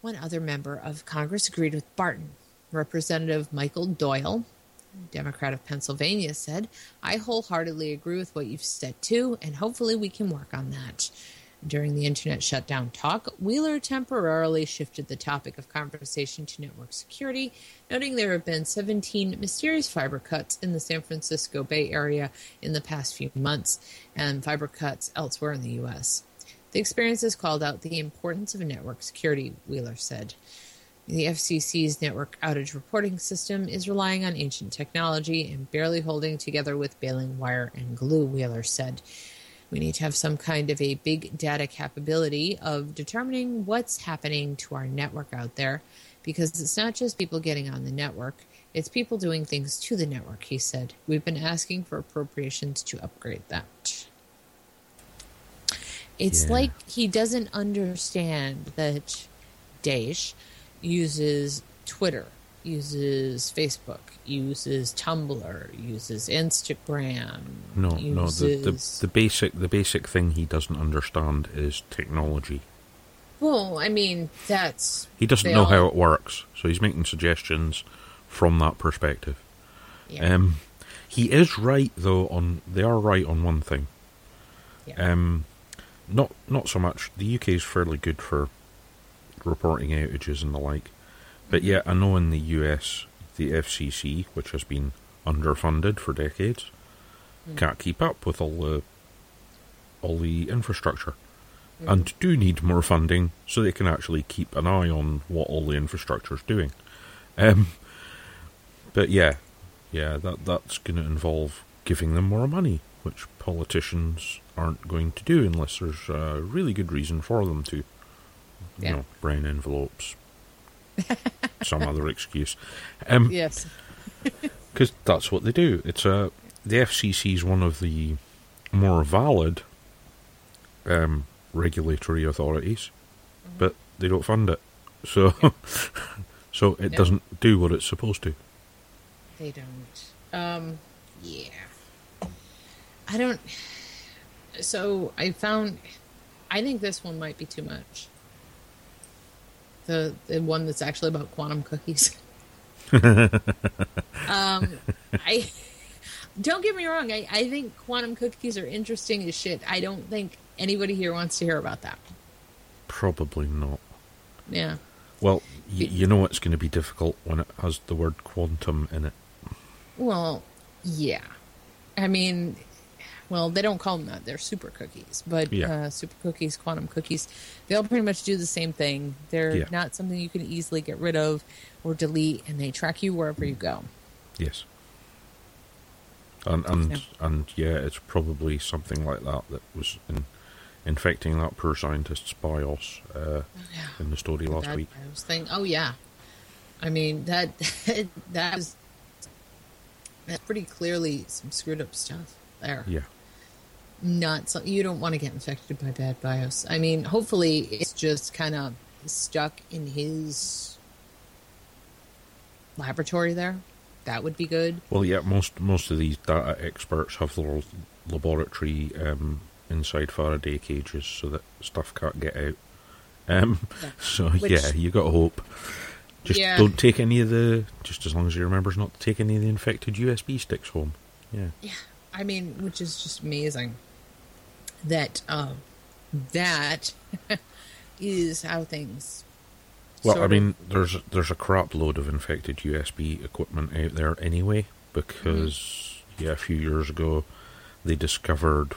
B: One other member of Congress agreed with Barton. Representative Michael Doyle, Democrat of Pennsylvania, said, I wholeheartedly agree with what you've said too, and hopefully we can work on that. During the internet shutdown talk, Wheeler temporarily shifted the topic of conversation to network security, noting there have been 17 mysterious fiber cuts in the San Francisco Bay Area in the past few months, and fiber cuts elsewhere in the U.S. The experience has called out the importance of network security, Wheeler said. The FCC's network outage reporting system is relying on ancient technology and barely holding together with baling wire and glue, Wheeler said. We need to have some kind of a big data capability of determining what's happening to our network out there because it's not just people getting on the network, it's people doing things to the network, he said. We've been asking for appropriations to upgrade that. It's
C: Yeah.
B: like he doesn't understand that Daesh uses Twitter uses Facebook, uses Tumblr, uses Instagram.
C: No, no. The, the the basic the basic thing he doesn't understand is technology.
B: Well, I mean, that's
C: He doesn't know
B: all-
C: how it works, so he's making suggestions from that perspective.
B: Yeah.
C: Um, he is right though on they are right on one thing.
B: yeah.
C: Um, not not so much. The UK is fairly good for reporting outages and the like, but yeah, I know in the US the FCC, which has been underfunded for decades, can't keep up with all the all the infrastructure, and do need more funding so they can actually keep an eye on what all the infrastructure is doing. Um, but yeah, yeah, that that's going to involve giving them more money, which politicians aren't going to do unless there's a really good reason for them to. You know, brain envelopes, some other excuse. Um,
B: yes.
C: because that's what they do. It's a the FCC is one of the more valid um, regulatory authorities, but they don't fund it, so so it doesn't do what it's supposed to.
B: They don't. Um, yeah. I don't. So I found. I think this one might be too much. The the one that's actually about quantum cookies. um, I don't get me wrong. I, I think quantum cookies are interesting as shit. I don't think anybody here wants to hear about that.
C: Probably not.
B: Yeah.
C: Well, y- you know it's going to be difficult when it has the word quantum in it.
B: Well, yeah. I mean, well, they don't call them that. They're super cookies, but
C: Yeah.
B: uh, super cookies, quantum cookies, they all pretty much do the same thing. They're
C: Yeah.
B: not something you can easily get rid of or delete, and they track you wherever you go.
C: Yes. And and
B: Yeah.
C: and yeah, it's probably something like that that was in, infecting that poor scientist's BIOS uh,
B: Yeah.
C: in the story last
B: that
C: week.
B: Thing. Oh yeah. I mean that that is that's pretty clearly some screwed up stuff there.
C: Yeah.
B: Not so you don't want to get infected by bad bios. I mean, hopefully it's just kind of stuck in his laboratory there. That would be good.
C: Well, yeah, most most of these data experts have their laboratory um, inside Faraday cages so that stuff can't get out. Um,
B: Yeah.
C: So
B: Which-
C: yeah, you got to hope. Just
B: Yeah.
C: don't take any of the. Just as long as you remembers not to take any of the infected USB sticks home. Yeah.
B: Yeah, I mean, which is just amazing that um, that is how things.
C: Well, I mean, there's there's a crap load of infected USB equipment out there anyway because yeah, a few years ago they discovered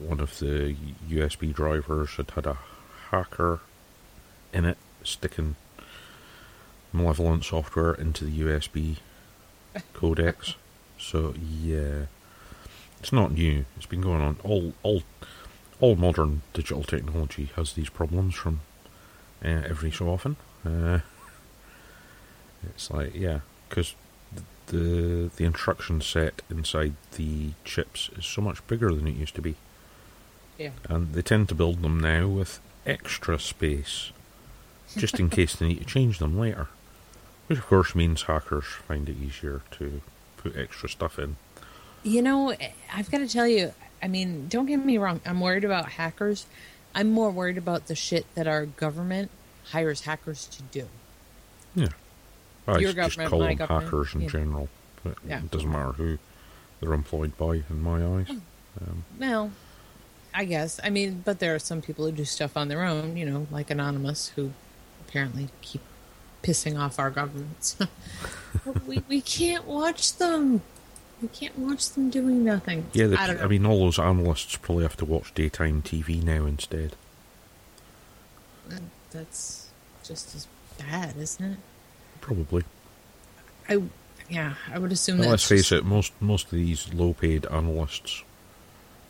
C: one of the USB drivers had had a hacker in it sticking malevolent software into the USB codecs. So yeah, it's not new. It's been going on. All all all modern digital technology has these problems from uh, every so often. Uh, it's like yeah, because the the instruction set inside the chips is so much bigger than it used to be,
B: yeah,
C: and they tend to build them now with extra space, just in case they need to change them later. Which of course means hackers find it easier to put extra stuff in.
B: You know, I've got to tell you, I mean, don't get me wrong. I'm worried about hackers. I'm more worried about the shit that our government hires hackers to do.
C: Yeah, I
B: Your
C: to just
B: government,
C: call
B: my
C: them
B: government,
C: hackers in
B: yeah.
C: general, but
B: Yeah.
C: it doesn't matter who they're employed by in my eyes. Um,
B: Well, I guess. I mean, but there are some people who do stuff on their own, you know, like Anonymous, who apparently keep pissing off our governments. We, we can't watch them. We can't watch them doing nothing.
C: Yeah,
B: I.
C: I mean, all those analysts probably have to watch daytime TV now instead.
B: That's just as bad, isn't it?
C: Probably.
B: I, yeah, I would assume
C: Well,
B: that.
C: let's face it, most most of these low-paid analysts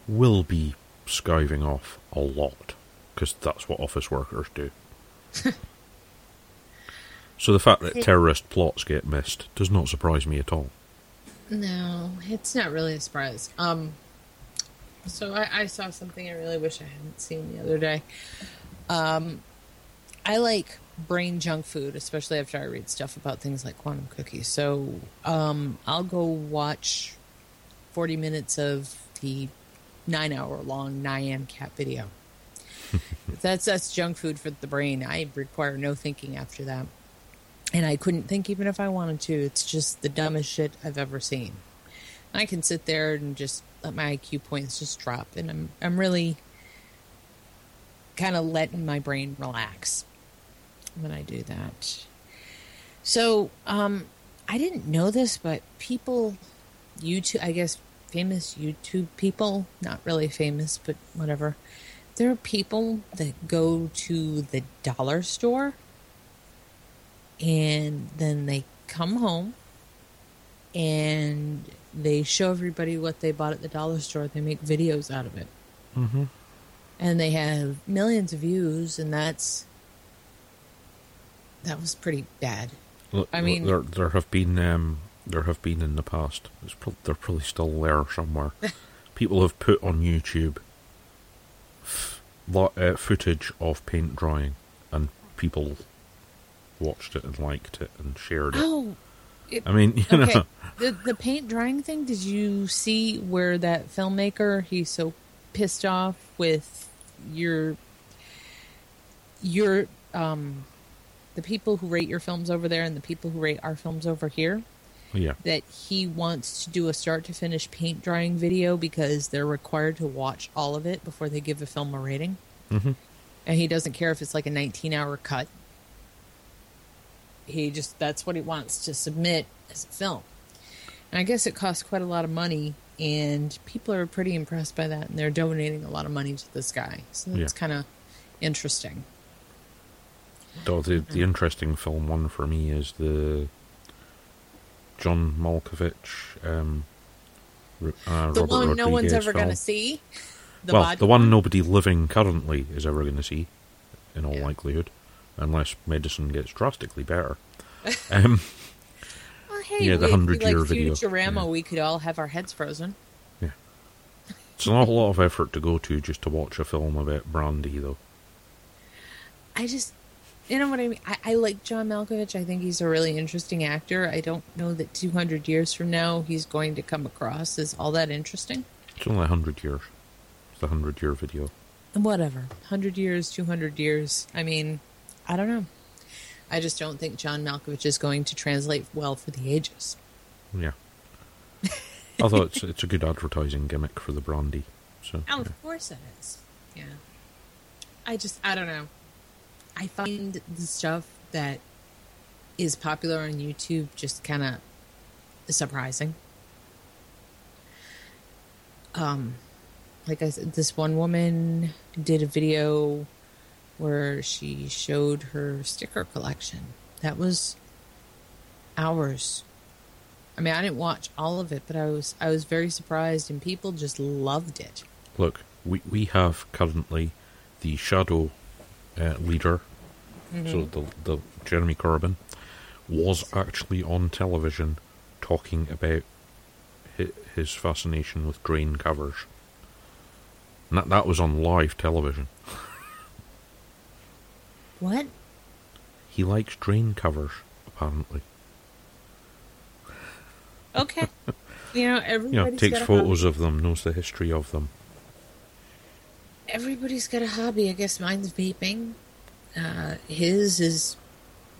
C: will be skiving off a lot because that's what office workers do. so the fact that terrorist plots get missed does not surprise me at all.
B: No, it's not really a surprise. Um, so I, I saw something I really wish I hadn't seen the other day. Um, I like brain junk food, especially after I read stuff about things like quantum cookies. So um, I'll go watch 40 minutes of the nine hour long Nyan cat video. that's that's junk food for the brain. I require no thinking after that. And I couldn't think even if I wanted to. It's just the dumbest shit I've ever seen. I can sit there and just let my IQ points just drop and I'm I'm really kind of letting my brain relax when I do that. So, um, I didn't know this, but people, YouTube, I guess famous YouTube people, not really famous, but whatever. There are people that go to the dollar store and then they come home and they show everybody what they bought at the dollar store. They make videos out of it.
C: Mm-hmm.
B: And they have millions of views, and that's that was pretty bad.
C: Look,
B: I mean-
C: there there have been um, there have been in the past. It's pro- they're probably still there somewhere. People have put on YouTube f- uh, footage of paint drying, and people watched it and liked it and shared it.
B: Oh, it,
C: I mean, you
B: okay.
C: know,
B: the the paint drying thing. Did you see where that filmmaker he's so pissed off with your your um the people who rate your films over there and the people who rate our films over here
C: yeah,
B: that he wants to do a start to finish paint drying video because they're required to watch all of it before they give a film a rating.
C: hmm
B: and he doesn't care if it's like a 19 hour cut. He just that's what he wants to submit as a film. And I guess it costs quite a lot of money and people are pretty impressed by that and they're donating a lot of money to this guy. So that's
C: Yeah.
B: kind of interesting.
C: Though the the interesting film one for me is the John Malkovich, um, uh,
B: The
C: Robert
B: one no one's ever going to see. The
C: well,
B: body
C: the one nobody living currently is ever going to see, in all
B: Yeah.
C: likelihood, unless medicine gets drastically better. um,
B: Well, hey,
C: yeah, the 100-year
B: like
C: video,
B: Futurama,
C: yeah.
B: we could all have our heads frozen.
C: yeah, it's not a lot of effort to go to just to watch a film about brandy, though.
B: I just, you know what I mean? I, I like John Malkovich. I think he's a really interesting actor. I don't know that 200 years from now he's going to come across as all that interesting.
C: It's only hundred years. It's a hundred-year video.
B: Whatever. 100 years, 200 years. I mean, I don't know. I just don't think John Malkovich is going to translate well for the ages.
C: Yeah. Although it's it's a good advertising gimmick for the brandy. So
B: Oh,
C: yeah.
B: of course it is. Yeah. I just, I don't know. I find the stuff that is popular on YouTube just kind of surprising. Um, like I said, this one woman did a video where she showed her sticker collection. That was hours. I mean, I didn't watch all of it, but I was I was very surprised, and people just loved it.
C: Look, we we have currently the shadow uh, leader, so the the Jeremy Corbyn was actually on television talking about his, his fascination with drain covers. And that that was on live television.
B: What?
C: He likes drain covers, apparently.
B: Okay. you know, everybody.
C: You know, takes photos
B: hobby.
C: of them, knows the history of them.
B: Everybody's got a hobby. I guess mine's vaping. Uh, his is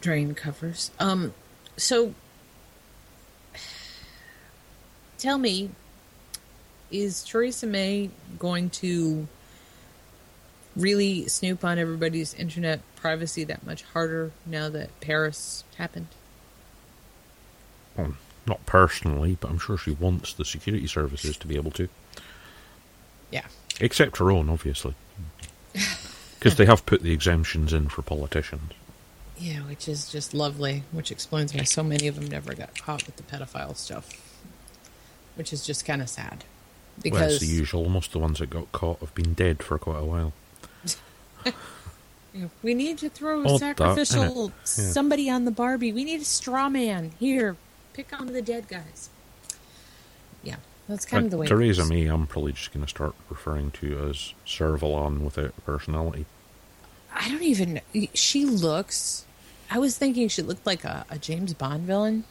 B: drain covers. Um, so tell me, is Theresa May going to really snoop on everybody's internet privacy that much harder now that Paris happened?
C: Well, not personally, but I'm sure she wants the security services to be able to.
B: Yeah.
C: Except her own, obviously. Because they have put the exemptions in for politicians.
B: Yeah, which is just lovely, which explains why so many of them never got caught with the pedophile stuff. Which is just kind of sad.
C: well,
B: Because
C: it's the usual. Most of the ones that got caught have been dead for quite a while.
B: we need to throw a sacrificial?
C: Yeah.
B: somebody on the Barbie. We need a straw man. Here, pick on the dead guys. Yeah, that's kind of the uh, way. it
C: Theresa. May, I'm probably just going to start referring to as Servalan without personality.
B: I don't even. She looks. I was thinking she looked like a, a James Bond villain.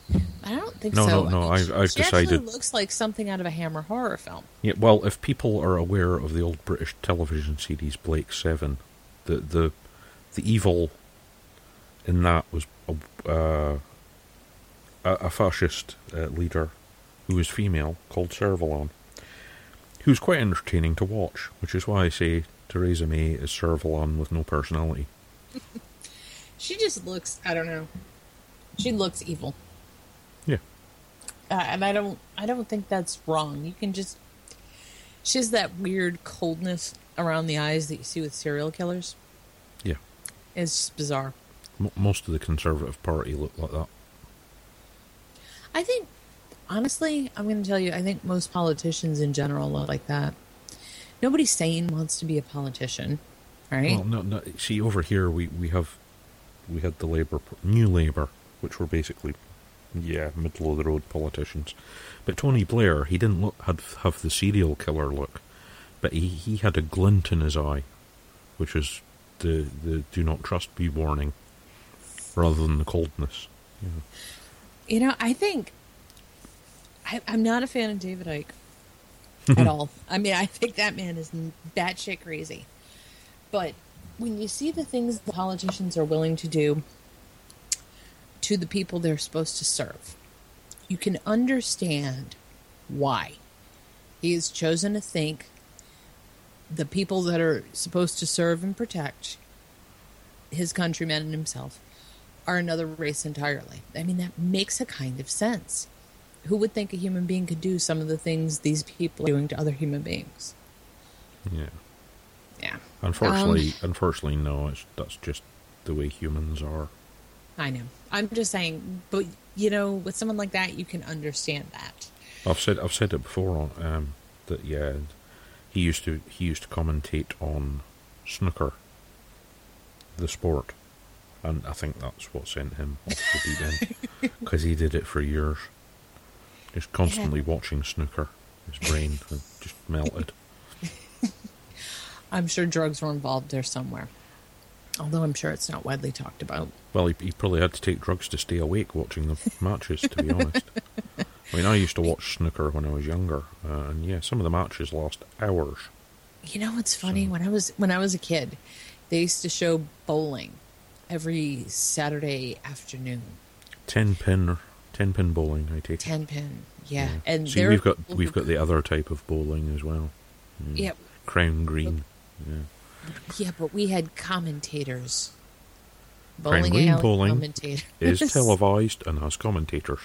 B: I don't think
C: No,
B: so.
C: no, no,
B: I mean,
C: I've-
B: she,
C: I've
B: she actually looks like something out of a Hammer horror film.
C: Yeah, well, if people are aware of the old British television series Blake Seven, the the the evil in that was a, uh, a, a fascist uh, leader who was female called Servalan, who's quite entertaining to watch, which is why I say Theresa May is Servalan with no personality.
B: She just looks. I don't know. She looks evil,
C: Yeah,
B: uh, and I don't. I don't think that's wrong. You can just. She has that weird coldness around the eyes that you see with serial killers.
C: yeah.
B: It's just bizarre.
C: M- most of the Conservative Party look like that.
B: I think, honestly, I'm going to tell you, I think most politicians in general look like that. Nobody sane wants to be a politician, right?
C: Well, no, no. See, over here we, we have we had the Labour, New Labour, which were basically, yeah, middle of the road politicians. But Tony Blair, he didn't look had have the serial killer look, but he, he had a glint in his eye, which was the the do not trust me warning, rather than the coldness. Yeah.
B: You know, I think I, I'm not a fan of David Icke at all. I mean, I think that man is batshit crazy. But when you see the things the politicians are willing to do to the people they're supposed to serve, you can understand why he has chosen to think the people that are supposed to serve and protect his countrymen and himself are another race entirely. I mean, that makes a kind of sense. Who would think a human being could do some of the things these people are doing to other human beings?
C: Yeah.
B: Yeah.
C: Unfortunately,
B: Um,
C: unfortunately, no. It's that's just the way humans are.
B: I know. I'm just saying, but you know, with someone like that, you can understand that.
C: I've said I've said it before um, that yeah, he used to he used to commentate on snooker, the sport, and I think that's what sent him off the deep end because he did it for years, just constantly watching snooker. His brain just melted.
B: I'm sure drugs were involved there somewhere. Although I'm sure it's not widely talked about.
C: Well, he, he probably had to take drugs to stay awake watching the matches. To be honest, I mean, I used to watch snooker when I was younger, uh, and yeah, some of the matches last hours.
B: You know what's funny? When I was when I was a kid, they used to show bowling every Saturday afternoon.
C: Ten pin, ten pin bowling. I take.
B: Ten pin. Yeah. And
C: See, we've got we've got the other type of bowling as well. Mm.
B: Yeah.
C: Crown green. Yeah.
B: Yeah, but we had commentators.
C: Crown
B: Bowling
C: green bowling
B: commentators.
C: is televised and has commentators.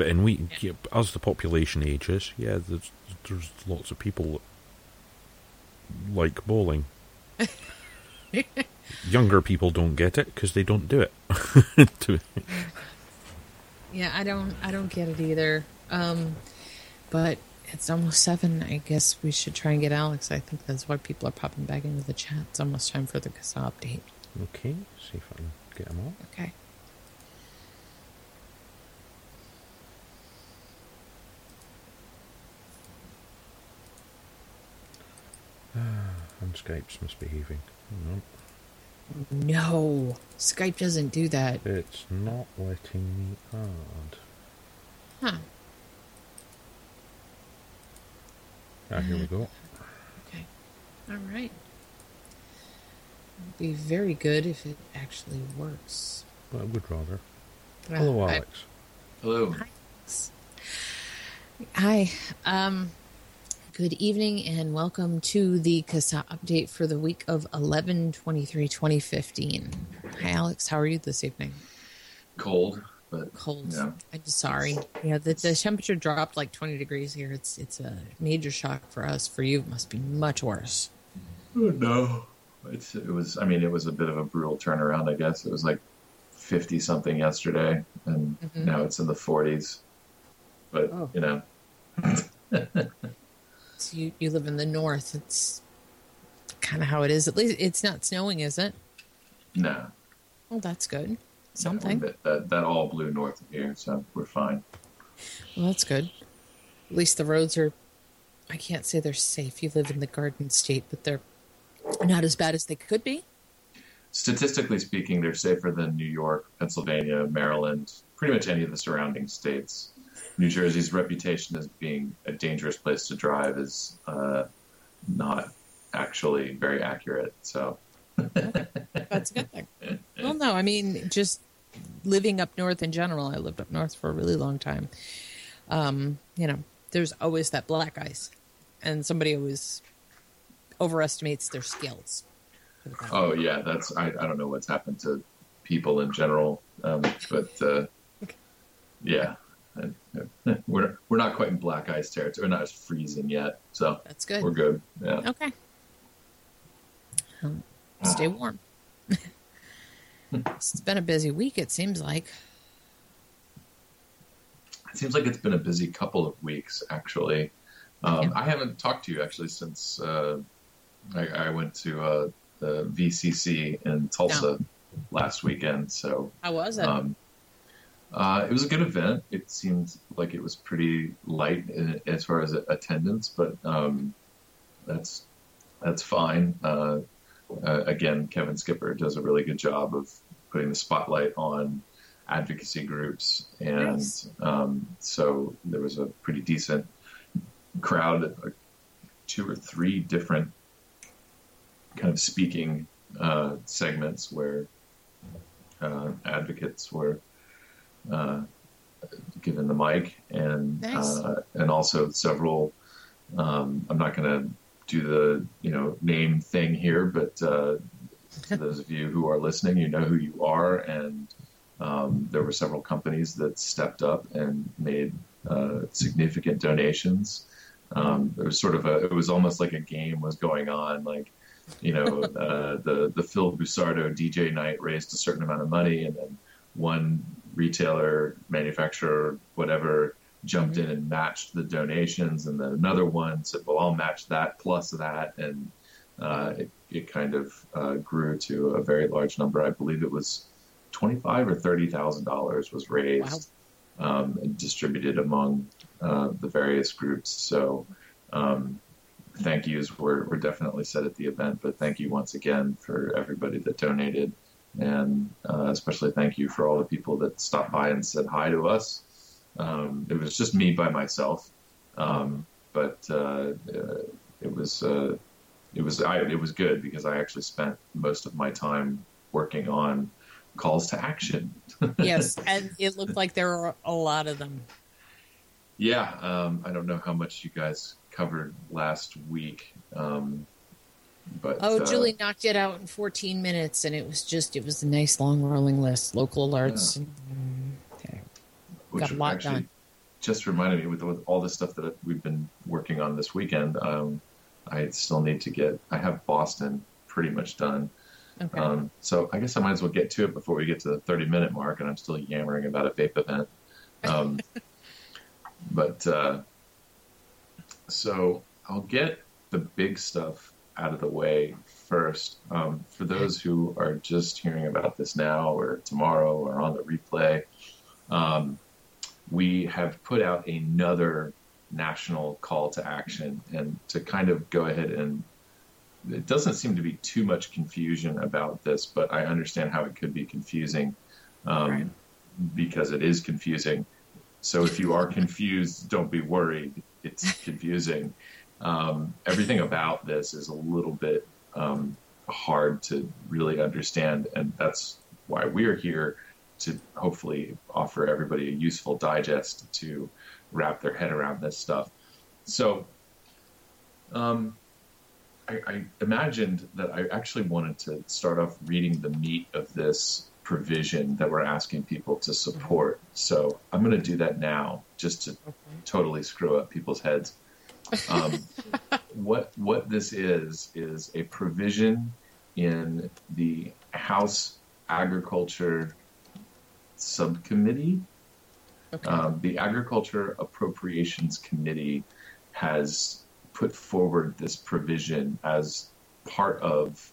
C: But in we yeah, as the population ages, yeah, there's there's lots of people that like bowling. Younger people don't get it because they don't do it.
B: Yeah, I don't I don't get it either. Um but it's almost seven. I guess we should try and get Alex. I think that's why people are popping back into the chat. It's almost time for the Casa update.
C: okay, see if I can get them all.
B: Okay.
C: Skype's misbehaving. No,
B: No. Skype doesn't do that.
C: it's not letting me add.
B: Huh.
C: Ah, here we go.
B: Okay. All right. It'd be very good if it actually works.
C: But I would rather.
B: Uh,
C: Hello,
B: I-
C: Alex.
A: Hello.
B: Hi. Um, good evening and welcome to the CASA update for the week of 11 23 2015. Hi, Alex. How are you this evening?
A: Cold, but
B: Cold.
A: Yeah.
B: I'm just sorry. Yeah, the, the temperature dropped like 20 degrees here. It's it's a major shock for us. For you, it must be much worse.
A: Oh, no. It's, it was. I mean, it was a bit of a brutal turnaround. I guess it was like fifty something yesterday, and
B: Mhm.
A: now it's in the forties. But
B: Oh.
A: you know,
B: You, you live in the north. It's kind of how it is. At least it's not snowing, is it?
A: no.
B: Well, that's good. Something.
A: That, that that all blew north of here, so we're fine.
B: Well, that's good. At least the roads are. I can't say they're safe. You live in the Garden State, but they're Not as bad as they could be.
A: Statistically speaking, they're safer than New York, Pennsylvania, Maryland, pretty much any of the surrounding states. New Jersey's reputation as being a dangerous place to drive is uh, not actually very accurate. So,
B: That's a good thing. Well, no, I mean, just living up north in general, I lived up north for a really long time. Um, you know, there's always that black ice, and somebody always overestimates their skills.
A: oh yeah, that's I, I don't know what's happened to people in general, um, but uh, yeah, I- we're we're not quite in black ice territory. We're not as freezing yet, so
B: That's good.
A: we're good. Yeah.
B: Okay. Um, stay warm. it's been a busy week, it seems like.
A: It seems like it's been a busy couple of weeks, actually. Um,
B: Yeah.
A: I haven't talked to you actually since uh, I, I went to uh, the VCC in Tulsa last weekend. So
B: How was it?
A: um, uh, it was a good event. It seemed like it was pretty light in, as far as attendance, but um, that's that's fine. Uh, uh, again, Kevin Skipper does a really good job of putting the spotlight on advocacy groups, and
B: Nice.
A: um, so there was a pretty decent crowd, uh, two or three different kind of speaking uh, segments where uh, advocates were uh, given the mic, and
B: Nice.
A: uh, and also several. Um, I'm not going to do the you know name thing here, but uh, for those of you who are listening, you know who you are, and um, there were several companies that stepped up and made uh, significant donations. Um, there was sort of a, it was almost like a game was going on, like you know, uh, the the Phil Busardo DJ night raised a certain amount of money, and then one retailer, manufacturer, whatever, jumped in and matched the donations, and then another one said, "Well, I'll match that plus that," and uh, it, it kind of uh, grew to a very large number. I believe it was twenty-five or thirty thousand dollars was raised um, and distributed among uh, the various groups. So. Um, thank yous were, were definitely said at the event, but thank you once again for everybody that donated. And uh, especially thank you for all the people that stopped by and said hi to us. Um, it was just me by myself, um, but uh, uh, it was uh, it was I, it was good because I actually spent most of my time working on calls to action.
B: yes, and it looked like there were a lot of them.
A: Yeah, um, I don't know how much you guys covered last week, um, but
B: Oh,
A: uh,
B: Julie knocked it out in 14 minutes, and it was just, it was a nice long rolling list. Local alerts. and- okay.
A: which
B: got a lot
A: actually
B: done.
A: just reminded me with, with all the stuff that we've been working on this weekend. Um, I still need to get. I have Boston pretty much done.
B: Okay.
A: Um, so I guess I might as well get to it before we get to the 30 minute mark, and I'm still yammering about a vape event. Um, but uh, so I'll get the big stuff out of the way first. Um, for those who are just hearing about this now or tomorrow or on the replay, um, we have put out another national call to action and to kind of go ahead and it doesn't seem to be too much confusion about this, but I understand how it could be confusing um,
B: Right.
A: because it is confusing. So if you are confused, don't be worried. It's confusing. Um, everything about this is a little bit um, hard to really understand, and that's why we're here to hopefully offer everybody a useful digest to wrap their head around this stuff. So, um, I, I imagined that I actually wanted to start off reading the meat of this provision that we're asking people to support. So I'm going to do that now, just to totally screw up people's heads. Um, what what this is is a provision in the House Agriculture Subcommittee.
B: Okay.
A: Um, the Agriculture Appropriations Committee has put forward this provision as part of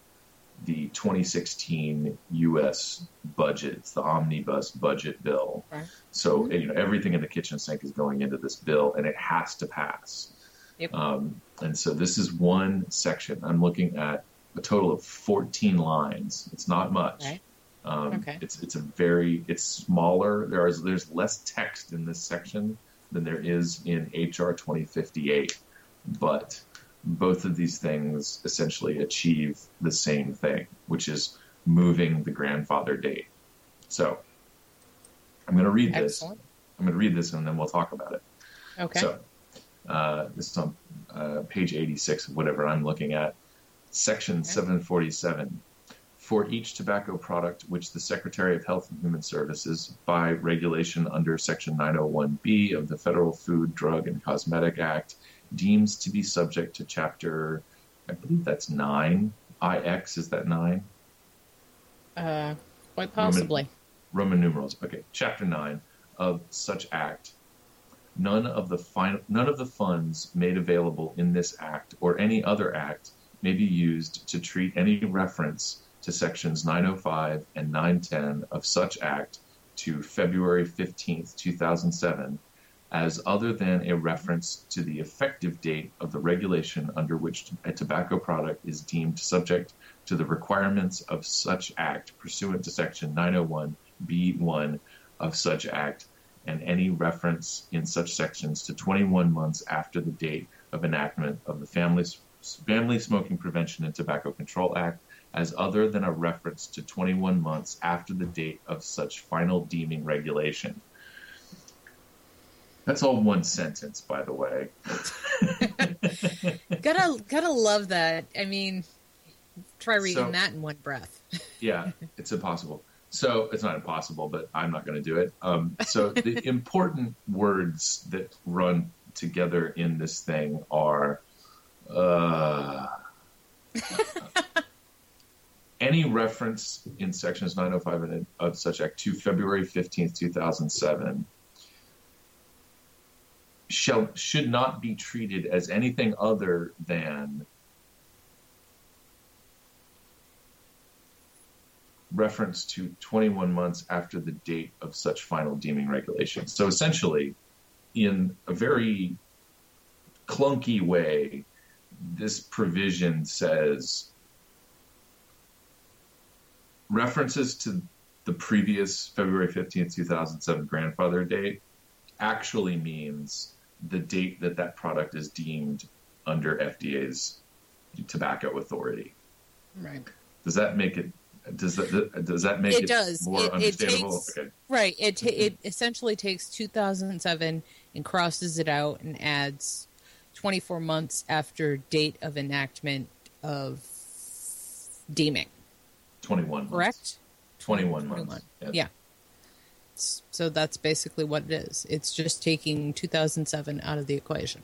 A: the 2016 U.S. budget. The omnibus budget bill.
B: Right.
A: So you know everything in the kitchen sink is going into this bill, and it has to pass.
B: Yep.
A: Um, and so this is one section. I'm looking at a total of 14 lines. It's not much.
B: Okay.
A: Um,
B: Okay.
A: It's it's a very it's smaller. There is there's less text in this section than there is in HR 2058, but both of these things essentially achieve the same thing, which is moving the grandfather date. So I'm going to read this.
B: Excellent.
A: I'm going to read this and then we'll talk about it.
B: Okay.
A: So, uh, this is on uh, page 86 of whatever I'm looking at. Section 747. For each tobacco product which the Secretary of Health and Human Services, by regulation under Section 901B of the Federal Food, Drug, and Cosmetic Act, deems to be subject to Chapter, I believe that's 9. IX, is that 9?
B: uh, quite possibly.
A: Roman numerals. Okay, Chapter nine of such act. None of the fin- none of the funds made available in this act or any other act may be used to treat any reference to sections 905 and 910 of such act to February 15th, 2007 as other than a reference to the effective date of the regulation under which a tobacco product is deemed subject to the requirements of such act pursuant to section 901b1 of such act and any reference in such sections to 21 months after the date of enactment of the Family, Family Smoking Prevention and Tobacco Control Act as other than a reference to 21 months after the date of such final deeming regulation. That's all one sentence, by the way.
B: gotta gotta love that. I mean, try reading
A: So-
B: that in one breath.
A: yeah, it's impossible. So it's not impossible, but I'm not going to do it. Um, so the important words that run together in this thing are uh, any reference in sections 905 and of such act to February 15th, 2007 shall should not be treated as anything other than reference to 21 months after the date of such final deeming regulation. So essentially, in a very clunky way, this provision says references to the previous February 15th, 2007 grandfather date actually means the date that that product is deemed under FDA's tobacco authority.
B: Right.
A: Does that make it? Does that does that make it,
B: It does.
A: more
B: It- it
A: understandable?
B: takes-
A: okay.
B: Right. It ta- it essentially takes 2007 and crosses it out and adds 24 months after date of enactment of deeming.
A: Twenty-one. months.
B: Correct.
A: 21
B: 21.
A: months.
B: Yeah. So that's basically what it is. It's just taking 2007 out of the equation.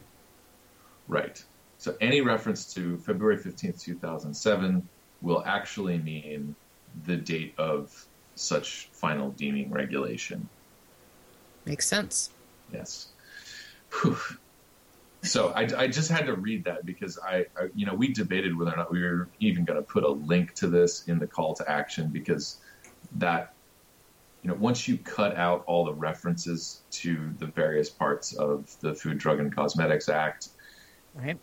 A: Right. So any reference to February 15th, 2007 will actually mean the date of such final deeming regulation.
B: Makes sense.
A: Yes. Whew. So I, I just had to read that because I, I, you know, we debated whether or not we were even going to put a link to this in the call to action because that, you know, once you cut out all the references to the various parts of the Food, Drug, and Cosmetics Act,
B: Right.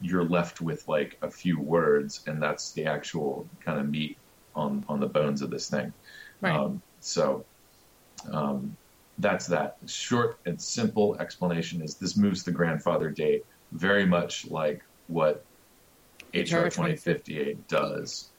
A: you're left with like a few words, and that's the actual kind of meat on on the bones of this thing.
B: Right.
A: Um, so um, that's that. Short and simple explanation is this moves the grandfather date very much like what HR 2058 does.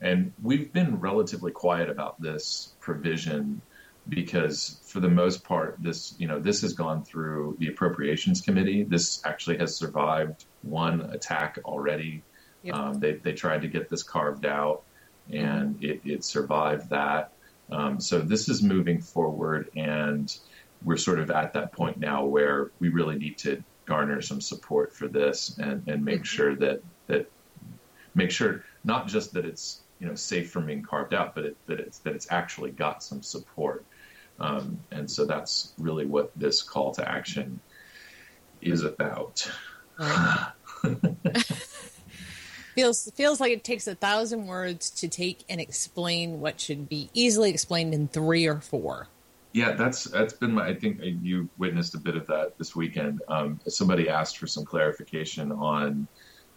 A: And we've been relatively quiet about this provision because for the most part this you know this has gone through the appropriations committee this actually has survived one attack already
B: Yep.
A: um, they, they tried to get this carved out and it, it survived that um, so this is moving forward and we're sort of at that point now where we really need to garner some support for this and, and make
B: Mhm.
A: sure that that make sure not just that it's you know safe from being carved out, but it, that it's that it's actually got some support. Um, and so that's really what this call to action is about.
B: Right. feels feels like it takes a thousand words to take and explain what should be easily explained in three or four.
A: Yeah, that's that's been my. I think you witnessed a bit of that this weekend. Um, somebody asked for some clarification on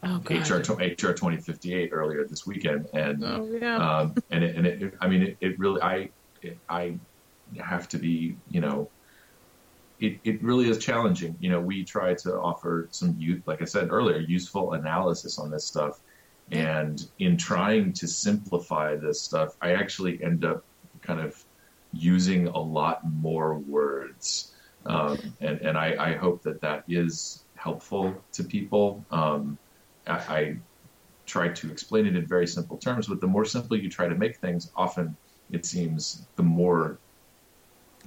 B: Oh
A: HR HR twenty fifty eight earlier this weekend, and
B: Oh yeah.
A: um, and it, and it, I mean, it, it really, I, it, I have to be, you know, it, it really is challenging. You know, we try to offer some youth, like I said earlier, useful analysis on this stuff. And in trying to simplify this stuff, I actually end up kind of using a lot more words. Um, and, and I, I hope that that is helpful to people. Um, I, I try to explain it in very simple terms, but the more simple you try to make things, often it seems the more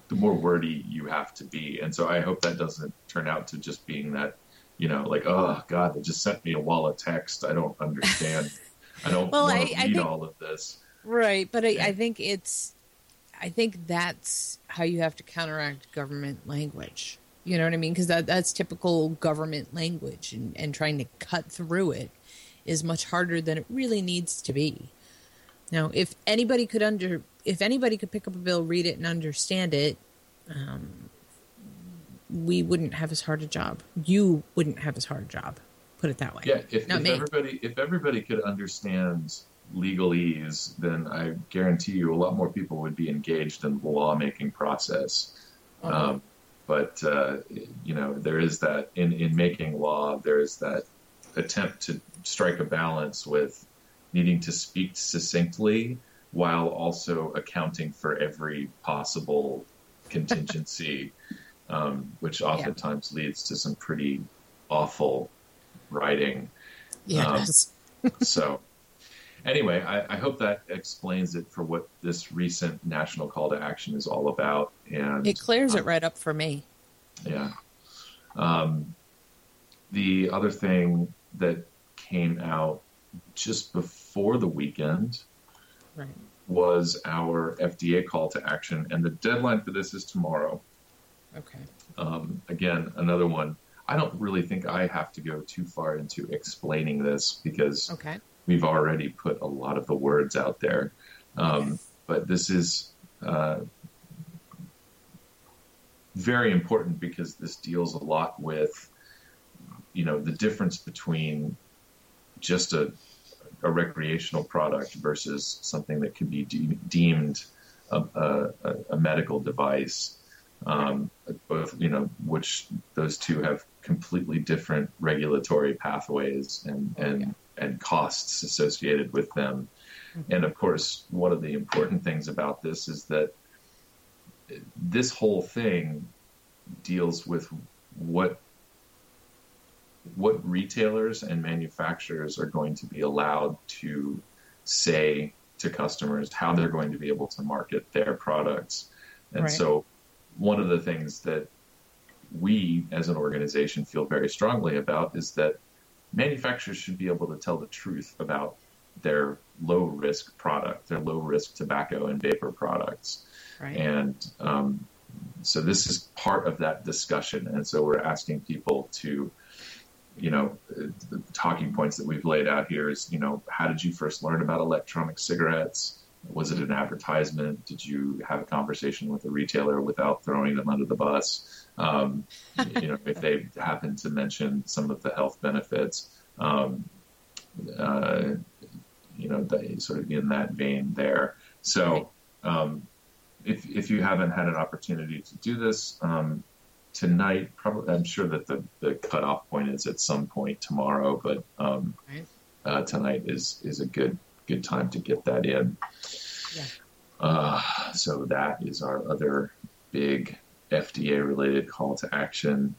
A: the more wordy you have to be. And so I hope that doesn't turn out to just being that, you know, like, oh God, they just sent me a wall of text. I don't understand. I don't
B: Well,
A: want to
B: I
A: read
B: think-
A: all of this.
B: Right, but I, I think it's, I think that's how you have to counteract government language. You know what I mean? Because that that's typical government language, and, and trying to cut through it is much harder than it really needs to be. Now, if anybody could under, if anybody could pick up a bill, read it, and understand it, um, we wouldn't have as hard a job. You wouldn't have as hard a job. Put it that way.
A: Yeah, if, if everybody if everybody could understand legalese, then I guarantee you a lot more people would be engaged in the lawmaking process.
B: Uh-huh.
A: Um, but uh, you know, there is that in in making law, there is that attempt to strike a balance with needing to speak succinctly while also accounting for every possible contingency, um, which oftentimes leads to some pretty awful writing.
B: Yeah.
A: Um, so anyway, I, I hope that explains it for what this recent national call to action is all about. And
B: It clears it right up for me.
A: yeah. Um, the other thing that came out just before the weekend
B: Right.
A: was our FDA call to action, and the deadline for this is tomorrow.
B: Okay.
A: Um, again, another one. I don't really think I have to go too far into explaining this because
B: Okay.
A: we've already put a lot of the words out there. Um, but this is uh, very important because this deals a lot with, you know, the difference between just a, a recreational product versus something that could be de- deemed a, a, a medical device. Um, both, you know, which those two have completely different regulatory pathways and, and, and costs associated with them. And of course, one of the important things about this is that this whole thing deals with what what retailers and manufacturers are going to be allowed to say to customers how they're going to be able to market their products. And
B: Right.
A: so one of the things that we as an organization feel very strongly about is that manufacturers should be able to tell the truth about their low risk product, their low risk tobacco and vapor products.
B: Right.
A: And um, so this is part of that discussion. And so we're asking people to, you know, the talking points that we've laid out here is, you know, how did you first learn about electronic cigarettes? Was it an advertisement? Did you have a conversation with a retailer without throwing them under the bus? Um, you know, if they happen to mention some of the health benefits, um, uh, you know, they sort of in that vein there. So, um, if if you haven't had an opportunity to do this um, tonight, probably I'm sure that the the cutoff point is at some point tomorrow, but um,
B: Right.
A: uh, tonight is is a good good time to get that in.
B: Yeah.
A: Uh, so that is our other big FDA related call to action.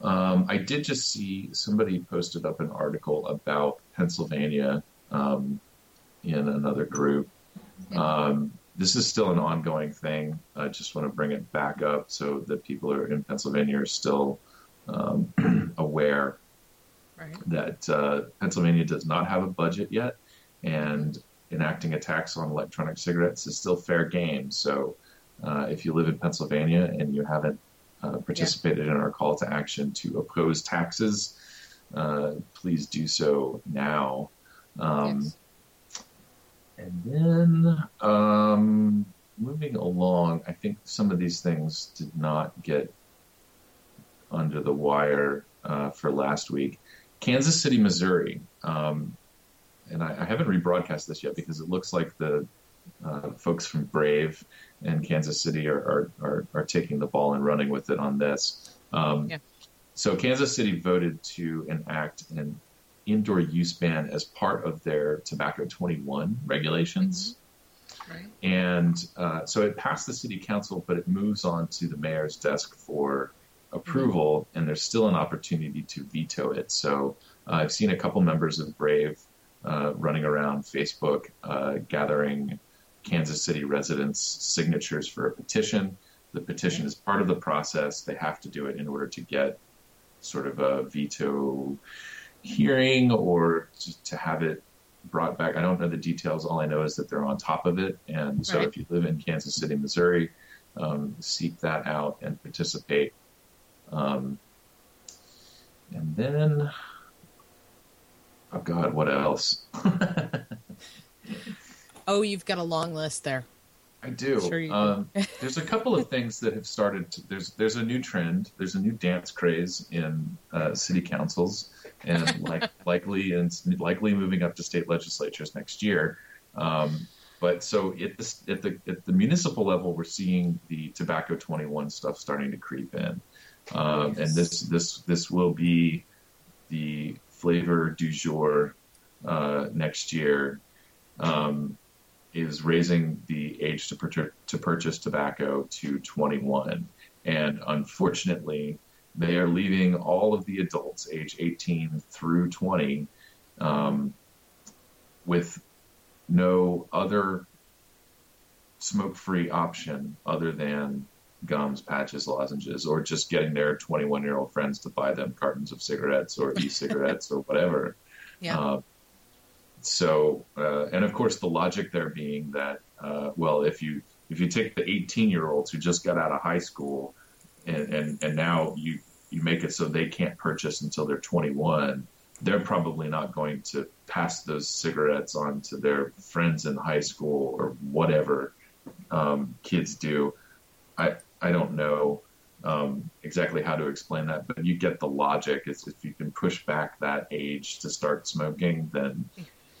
A: Um, I did just see somebody posted up an article about Pennsylvania um, in another group. Um, this is still an ongoing thing. I just want to bring it back up so that people who are in Pennsylvania are still um, aware
B: Right.
A: that uh, Pennsylvania does not have a budget yet, and enacting a tax on electronic cigarettes is still fair game. So, uh, if you live in Pennsylvania and you haven't uh, participated in our call to action to oppose taxes, uh, please do so now. Um,
B: Yes.
A: And then um, moving along, I think some of these things did not get under the wire uh, for last week. Kansas City, Missouri, um, and I, I haven't rebroadcast this yet because it looks like the uh, folks from Brave and Kansas City are, are, are, are taking the ball and running with it on this. Um,
B: Yeah.
A: So Kansas City voted to enact an indoor use ban as part of their Tobacco 21 regulations.
B: Right.
A: And uh, so it passed the city council, but it moves on to the mayor's desk for approval, and there's still an opportunity to veto it. So uh, I've seen a couple members of Brave uh, running around Facebook uh, gathering Kansas City residents' signatures for a petition. The petition is part of the process. They have to do it in order to get sort of a veto hearing or to, to have it brought back. I don't know the details. All I know is that they're on top of it. And so
B: Right.
A: if you live in Kansas City, Missouri, um, seek that out and participate. Um, and then, oh God, what else?
B: Oh, you've got a long list there.
A: I do.
B: Sure
A: um, there's a couple of things that have started. To, there's there's a new trend. There's a new dance craze in uh, city councils, and like likely and likely moving up to state legislatures next year. Um, but so at the at the at the municipal level, we're seeing the tobacco 21 stuff starting to creep in, um, and this this this will be the flavor du jour uh, next year. Um, is raising the age to, pur- to purchase tobacco to 21. And unfortunately, they are leaving all of the adults age 18 through 20 um, with no other smoke free option other than gums, patches, lozenges, or just getting their 21 year old friends to buy them cartons of cigarettes or e cigarettes or whatever.
B: Yeah.
A: Uh, so, uh, and of course, the logic there being that, uh, well, if you if you take the 18 year olds who just got out of high school, and, and and now you you make it so they can't purchase until they're 21, they're probably not going to pass those cigarettes on to their friends in high school or whatever um, kids do. I I don't know um, exactly how to explain that, but you get the logic. Is if you can push back that age to start smoking, then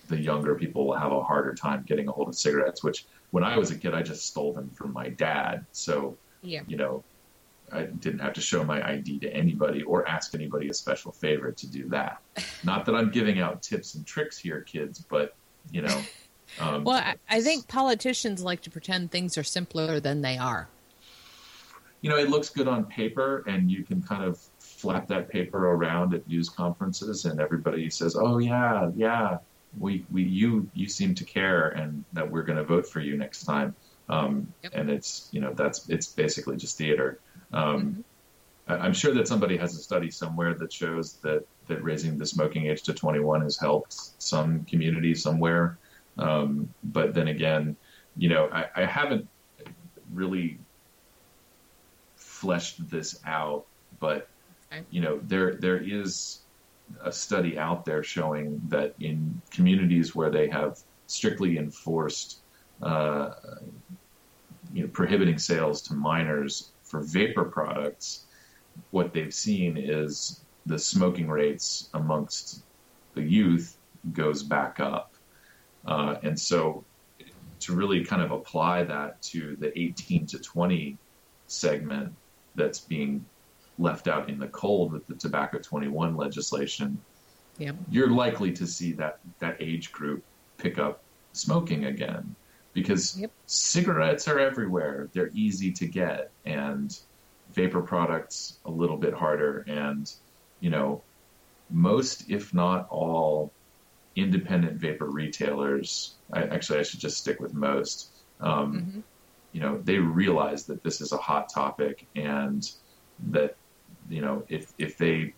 A: the younger people will have a harder time getting a hold of cigarettes. Which when I was a kid, I just stole them from my dad. So
B: Yeah.
A: you know, I didn't have to show my ID to anybody or ask anybody a special favor to do that. Not that I'm giving out tips and tricks here, kids, but you know. Um,
B: Well, I, I think politicians like to pretend things are simpler than they are.
A: you know, it looks good on paper, and you can kind of flap that paper around at news conferences, and everybody says, "Oh yeah, yeah, we, we you you seem to care, and that we're going to vote for you next time." Um,
B: Yep.
A: And it's you know that's it's basically just theater. Um, I- I'm sure that somebody has a study somewhere that shows that that raising the smoking age to 21 has helped some community somewhere. Um, but then again, you know, I, I haven't really fleshed this out, but
B: Okay.
A: you know, there there is a study out there showing that in communities where they have strictly enforced, uh, you know, prohibiting sales to minors for vapor products, what they've seen is the smoking rates amongst the youth goes back up, uh, and so to really kind of apply that to the 18 to 20 segment that's being left out in the cold with the tobacco 21 legislation
B: Yep.
A: you're likely to see that that age group pick up smoking again because
B: Yep.
A: cigarettes are everywhere. They're easy to get and vapor products a little bit harder. And you know most if not all independent vapor retailers I, actually i should just stick with most um,
B: hmm
A: you know they realize that this is a hot topic and that you know if if they